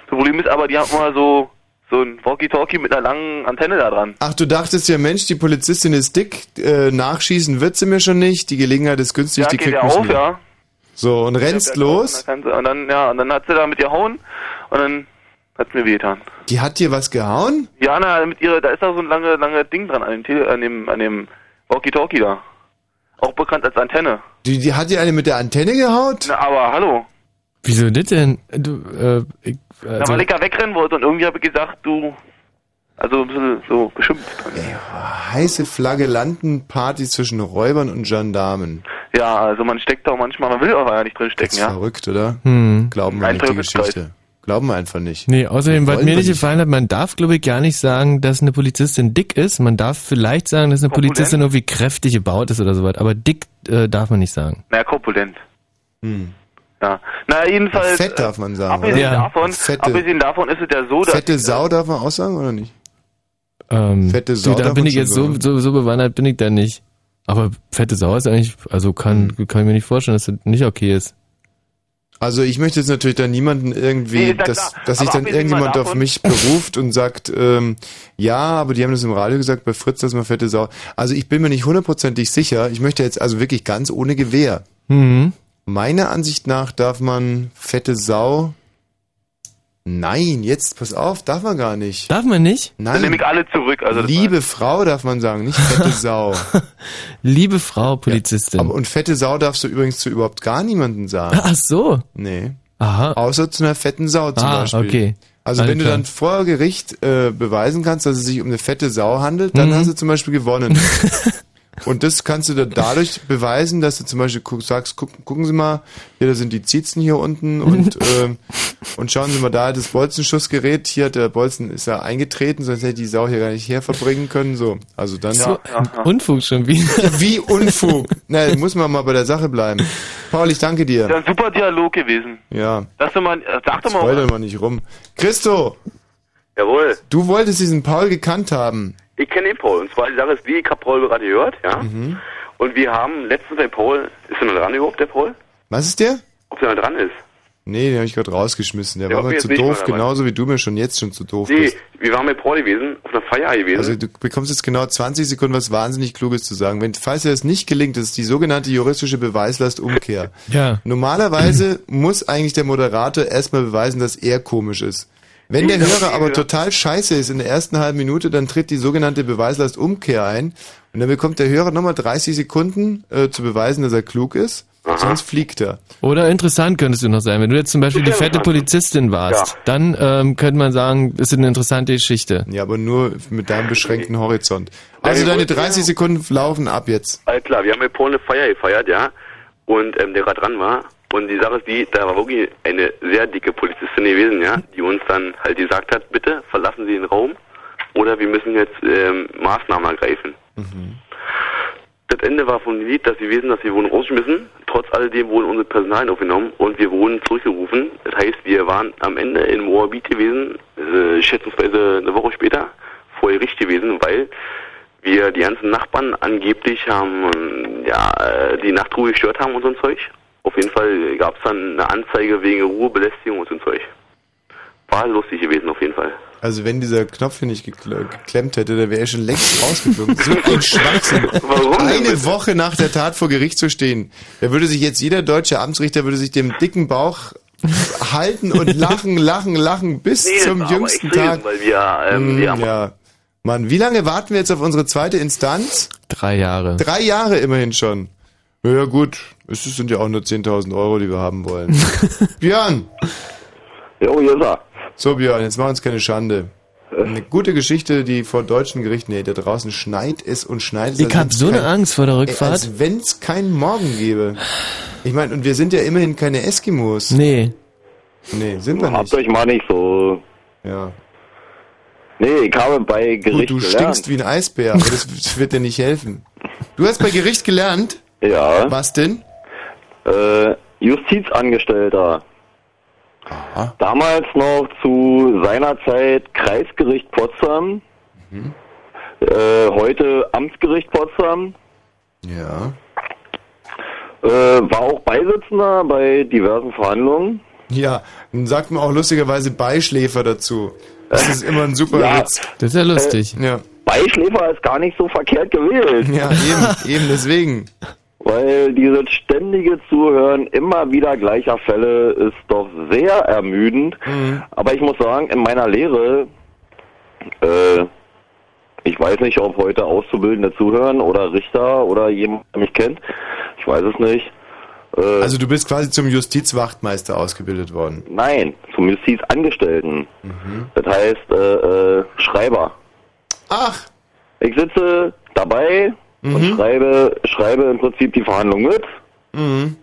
Das Problem ist aber, die haben mal so, so ein Walkie-Talkie mit einer langen Antenne da dran. Ach, du dachtest ja, Mensch, die Polizistin ist dick, äh, nachschießen wird sie mir schon nicht, die Gelegenheit ist günstig, Ja, die kriegt mich auf, ja. So, und rennst Ja, los, Und dann, sie, und dann, ja, und dann hat sie da mit ihr hauen und dann hat's mir wehgetan. die hat dir was gehauen? Ja, na, mit ihrer, da ist da so ein lange, lange Ding dran an dem, Tele, an dem, an dem Walkie-Talkie da. Auch bekannt als Antenne. Die, die hat dir eine mit der Antenne gehaut? Na, aber hallo. Wieso das denn? Du, äh, ich, Na, also, weil ich da wegrennen wollte und irgendwie habe ich gesagt, du, also ein bisschen so beschimpft. Heiße Flagellantenparty zwischen Räubern und Gendarmen. Ja, also man steckt da auch manchmal, man will aber ja nicht drin stecken, ja. Verrückt, oder? Hm. Glauben wir Ein nicht die. Geschichte. Glauben wir einfach nicht. Nee, außerdem, was mir nicht gefallen hat, man darf, glaube ich, gar nicht sagen, dass eine Polizistin dick ist. Man darf vielleicht sagen, dass eine Korpulent? Polizistin irgendwie kräftig gebaut ist oder sowas. Aber dick äh, darf man nicht sagen. Naja, korpulent. Hm. Ja. Na, jedenfalls. Fett darf man sagen, Abgesehen oder? Ja. davon, Fette- abgesehen davon ist es ja so, dass. Fette Sau darf man auch sagen, oder nicht? Ähm, Fette Sau du, da darf bin man ich jetzt so, sagen. so, so bewandert, bin ich da nicht. Aber fette Sau ist eigentlich, also kann, Hm. kann ich mir nicht vorstellen, dass das nicht okay ist. Also ich möchte jetzt natürlich dann niemanden irgendwie, Nee, dass, dass sich dann irgendjemand auf mich beruft und sagt, ähm, ja, aber die haben das im Radio gesagt, bei Fritz, das mal fette Sau. Also ich bin mir nicht hundertprozentig sicher. Ich möchte jetzt also wirklich ganz ohne Gewehr. Mhm. Meiner Ansicht nach darf man fette Sau. Nein, jetzt pass auf, darf man gar nicht. Darf man nicht? Dann Nein. nehme ich alle zurück. Also Liebe Frau darf man sagen, nicht fette Sau. Liebe Frau Polizistin. Aber und fette Sau darfst du übrigens zu überhaupt gar niemanden sagen. Ach so. Nee. Aha. Außer zu einer fetten Sau zum Ah, Beispiel. okay. Also Alles wenn du dann vor Gericht äh, beweisen kannst, dass es sich um eine fette Sau handelt, dann Mhm. hast du zum Beispiel gewonnen. Und das kannst du dann dadurch beweisen, dass du zum Beispiel guck, sagst, guck, gucken Sie mal, hier, da sind die Ziezen hier unten und, ähm, und schauen Sie mal, da das Bolzenschussgerät, hier hat der Bolzen ist ja eingetreten, sonst hätte die Sau hier gar nicht her verbringen können. So, also dann... So, Unfug schon wieder. Wie Unfug. Na, muss man mal bei der Sache bleiben. Paul, ich danke dir. Ja, ein super Dialog gewesen. Ja. Lass doch mal, äh, sag doch mal. Doch mal nicht rum. Christo, Jawohl. du wolltest diesen Paul gekannt haben. Ich kenne den Paul. Und zwar die Sache ist, wie ich habe Paul gerade gehört, ja. Mhm. Und wir haben letztens bei Paul, ist er noch dran überhaupt, der Paul? Was ist der? Ob der noch dran ist? Nee, den habe ich gerade rausgeschmissen. Der Der war mir zu doof, genauso wie du mir schon jetzt schon zu doof Nee, bist. wir waren bei Paul gewesen, auf einer Feier gewesen. Also du bekommst jetzt genau 20 Sekunden was wahnsinnig Kluges zu sagen. Wenn, falls dir das nicht gelingt, das ist die sogenannte juristische Beweislastumkehr. Ja. Normalerweise muss eigentlich der Moderator erstmal beweisen, dass er komisch ist. Wenn der Hörer aber total scheiße ist in der ersten halben Minute, dann tritt die sogenannte Beweislastumkehr ein und dann bekommt der Hörer nochmal 30 Sekunden äh, zu beweisen, dass er klug ist, sonst fliegt er. Oder interessant könntest du noch sein. Wenn du jetzt zum Beispiel die fette Polizistin warst, dann ähm, könnte man sagen, das ist eine interessante Geschichte. Ja, aber nur mit deinem beschränkten Horizont. Also deine 30 Sekunden laufen ab jetzt. Alles klar, wir haben bei Paul eine Feier gefeiert, ja. Und ähm, der gerade dran war. Und die Sache ist die, da war wirklich eine sehr dicke Polizistin gewesen, ja, die uns dann halt gesagt hat, bitte verlassen Sie den Raum oder wir müssen jetzt ähm, Maßnahmen ergreifen. Das Ende war von dem Lied, dass sie wissen, dass wir wurden rausgeschmissen. Trotz alledem wurden unsere Personalien aufgenommen und wir wurden zurückgerufen. Das heißt, wir waren am Ende in Moabit gewesen, äh, schätzungsweise eine Woche später, vor Gericht gewesen, weil wir die ganzen Nachbarn angeblich haben, ähm, ja, äh, die Nachtruhe gestört haben und so ein Zeug. Auf jeden Fall gab es dann eine Anzeige wegen Ruhebelästigung und so ein Zeug. War lustig gewesen, auf jeden Fall. Also wenn dieser Knopf hier nicht gekl- geklemmt hätte, dann wäre er schon längst rausgeflogen. So ein Schwachsinn. Warum Eine? Woche nach der Tat vor Gericht zu stehen. Da würde sich jetzt jeder deutsche Amtsrichter würde sich dem dicken Bauch halten und lachen, lachen, lachen bis Nee, zum jüngsten extrem, Tag. weil wir, ähm, Mm, ja. Mann, wie lange warten wir jetzt auf unsere zweite Instanz? Drei Jahre. Drei Jahre immerhin schon. Ja gut, es sind ja auch nur 10.000 Euro, die wir haben wollen. Björn! Jo, hier ist er. So Björn, jetzt machen uns keine Schande. Eine gute Geschichte, die vor deutschen Gerichten, nee, da draußen schneit es und schneit es. Ich als hab wenn's so eine Angst vor der Rückfahrt. Als wenn es keinen Morgen gäbe. Ich meine, und wir sind ja immerhin keine Eskimos. Nee. Nee, sind wir Habt nicht. euch mal nicht so. Ja. Nee, ich habe bei Gericht Gut, du gelernt. stinkst wie ein Eisbär, aber das wird dir nicht helfen. Du hast bei Gericht gelernt? Ja. Was denn? Äh, Justizangestellter. Damals noch zu seiner Zeit Kreisgericht Potsdam. Mhm. Äh, heute Amtsgericht Potsdam. Ja. Äh, war auch Beisitzender bei diversen Verhandlungen. Ja, dann sagt man auch lustigerweise Beischläfer dazu. Das ist immer ein super Ja. Witz. Das ist ja lustig. Ja. Beischläfer ist gar nicht so verkehrt gewählt. Ja, eben, eben deswegen. Weil dieses ständige Zuhören immer wieder gleicher Fälle ist doch sehr ermüdend. Mhm. Aber ich muss sagen, in meiner Lehre, äh, ich weiß nicht, ob heute Auszubildende zuhören oder Richter oder jemand, der mich kennt. Ich weiß es nicht. Äh, Also du bist quasi zum Justizwachtmeister ausgebildet worden. nein, zum Justizangestellten. Mhm. Das heißt, äh, äh, Schreiber. Ach. Ich sitze dabei und schreibe, schreibe im Prinzip die Verhandlung mit. Mhm.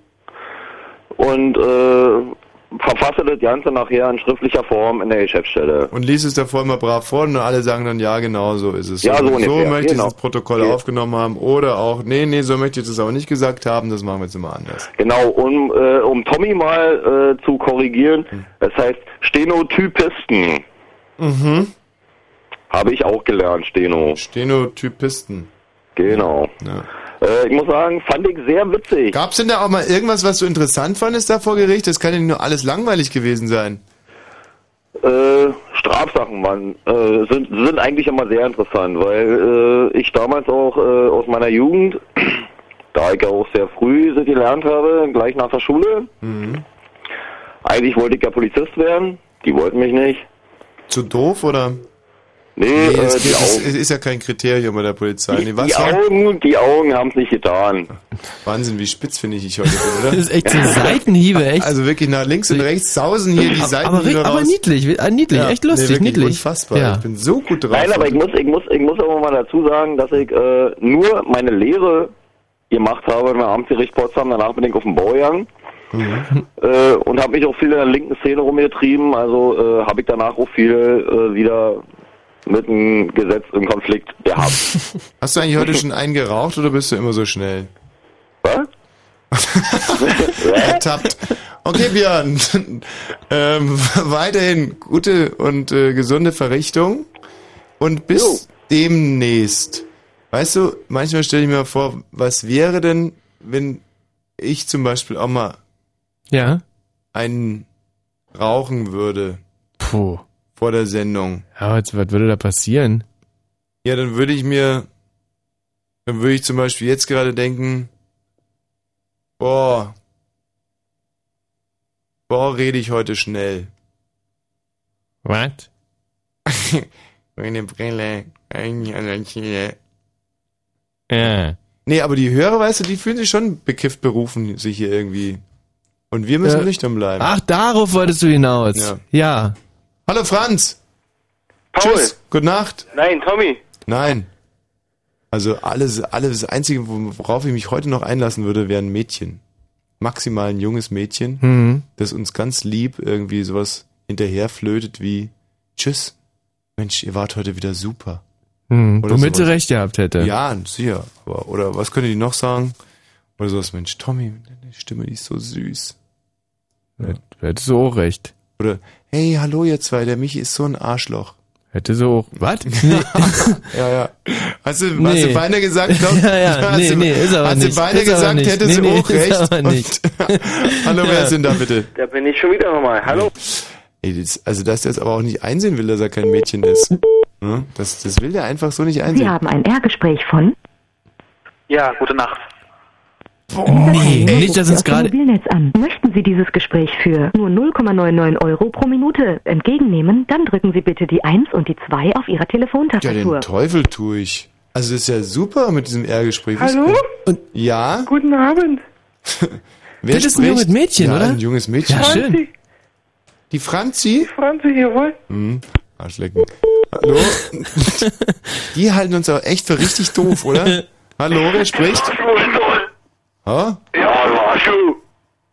und äh, verfasse das Ganze nachher in schriftlicher Form in der Geschäftsstelle. Und liest es davor immer brav vor und alle sagen dann, ja, genau, so ist es. Ja, so so ungefähr, möchte ich genau. das Protokoll Ja. aufgenommen haben. Oder auch, nee, nee, so möchte ich das aber nicht gesagt haben, das machen wir jetzt immer anders. Genau, um, äh, um Tommy mal äh, zu korrigieren, es heißt Stenotypisten. Mhm. Habe ich auch gelernt, Steno. Stenotypisten. Genau. Ja. Äh, ich muss sagen, fand ich sehr witzig. Gab's denn da auch mal irgendwas, was du interessant fandest da vor Gericht? Das kann ja nur alles langweilig gewesen sein. Äh, Strafsachen waren, äh, sind, sind eigentlich immer sehr interessant, weil äh, ich damals auch äh, aus meiner Jugend, da ich ja auch sehr früh gelernt habe, gleich nach der Schule, Mhm. eigentlich wollte ich ja Polizist werden, die wollten mich nicht. Zu doof oder? Nee, das, äh, die das Augen. ist, ist ja kein Kriterium bei der Polizei. Die, Nee, was die? Augen, die Augen haben es nicht getan. Wahnsinn, wie spitz finde ich ich heute bin, oder? Das ist echt so Seitenhiebe, echt. Also wirklich nach links und rechts sausen hier die Aber- Seitenhiebe aber, aber raus. niedlich, äh, niedlich, Ja, echt lustig, nee, niedlich. Unfassbar. Ja. Ich bin so gut drauf. Nein, aber ich muss, ich muss, ich muss aber mal dazu sagen, dass ich äh, nur meine Lehre gemacht habe im Amtsgericht Potsdam. Danach bin ich auf den Bau gegangen. Äh, und habe mich auch viel in der linken Szene rumgetrieben. Also äh, habe ich danach auch viel äh, wieder mit dem Gesetz im Konflikt gehabt. Hast du eigentlich heute schon einen geraucht oder bist du immer so schnell? Was? Ertappt. Okay, Björn. ähm, weiterhin gute und äh, gesunde Verrichtung. Und bis demnächst. Weißt du, manchmal stelle ich mir vor, was wäre denn, wenn ich zum Beispiel auch mal Ja. einen rauchen würde Puh. Vor der Sendung. Ja, was, was würde da passieren? Ja, dann würde ich mir, dann würde ich zum Beispiel jetzt gerade denken, boah, boah, rede ich heute schnell. Was? Meine Brille, ja. Ja. Nee, aber die Hörer, weißt du, die fühlen sich schon bekifft berufen, sich hier irgendwie. Und wir müssen Ja. nüchtern bleiben. Ach, darauf wolltest du hinaus. Ja. ja. Hallo Franz! Paul. Tschüss, gute Nacht. Nein, Tommy. Nein. Also alles, alles, das Einzige, worauf ich mich heute noch einlassen würde, wäre ein Mädchen. Maximal ein junges Mädchen, Mhm. das uns ganz lieb irgendwie sowas hinterherflötet wie Tschüss. Mensch, ihr wart heute wieder super. Hm. Oder Womit sie sowas. recht gehabt hätte. Ja, sicher. Aber, oder was könnte die noch sagen? Oder sowas, Mensch, Tommy, deine Stimme, die ist so süß. Hättest du auch recht. Oder, hey, hallo ihr zwei, der Michi ist so ein Arschloch. Hätte sie auch. Was? ja, ja. Hast du, hast Nee. du beinahe gesagt, glaub, Ja, ja, hast nee, du, nee, ist aber hast nicht. du beinahe Ist aber gesagt, nicht. hätte Nee, sie nee, auch ist recht. aber nicht. Hallo, wer Ja. ist denn da bitte? Da bin ich schon wieder nochmal. Hallo. Ey, das, also, dass der es aber auch nicht einsehen will, dass er kein Mädchen ist. Ne? Das, das will der einfach so nicht einsehen. Sie haben ein R-Gespräch von Ja, gute Nacht. Nee, nicht, dass uns gerade. Mobilnetz an. Möchten Sie dieses Gespräch für nur 0,99 Euro pro Minute entgegennehmen, dann drücken Sie bitte die 1 und die 2 auf Ihrer Ja, Telefontastatur. den Teufel tue ich. Also, das ist ja super mit diesem R-Gespräch. Hallo? Und, ja? Guten Abend. Wer Das ist ein spricht? junges Mädchen, ja, oder? ein junges Mädchen. Ja, schön. Die Franzi? Franzi, jawohl. Hm, Arschlecken. Hallo? Die halten uns aber echt für richtig doof, oder? Hallo, wer spricht? Ha? Ja, war schon.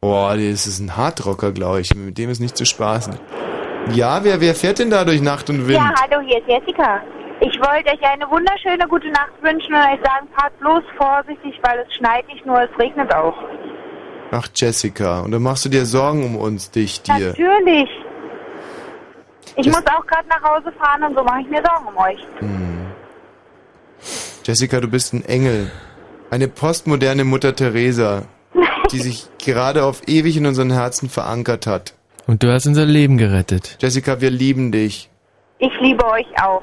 Boah, das ist ein Hardrocker, glaube ich. Mit dem ist nicht zu spaßen. Ja, wer, wer fährt denn da durch Nacht und Wind? Ja, hallo, hier ist Jessica. Ich wollte euch eine wunderschöne gute Nacht wünschen und euch sagen, fahrt bloß vorsichtig, weil es schneit nicht nur, es regnet auch. Ach, Jessica. Und dann machst du dir Sorgen um uns, dich, dir. Natürlich. Ich Das- muss auch gerade nach Hause fahren und so mache ich mir Sorgen um euch. Hm. Jessica, du bist ein Engel. Eine postmoderne Mutter Teresa, die sich gerade auf ewig in unseren Herzen verankert hat. Und du hast unser Leben gerettet. Jessica, wir lieben dich. Ich liebe euch auch.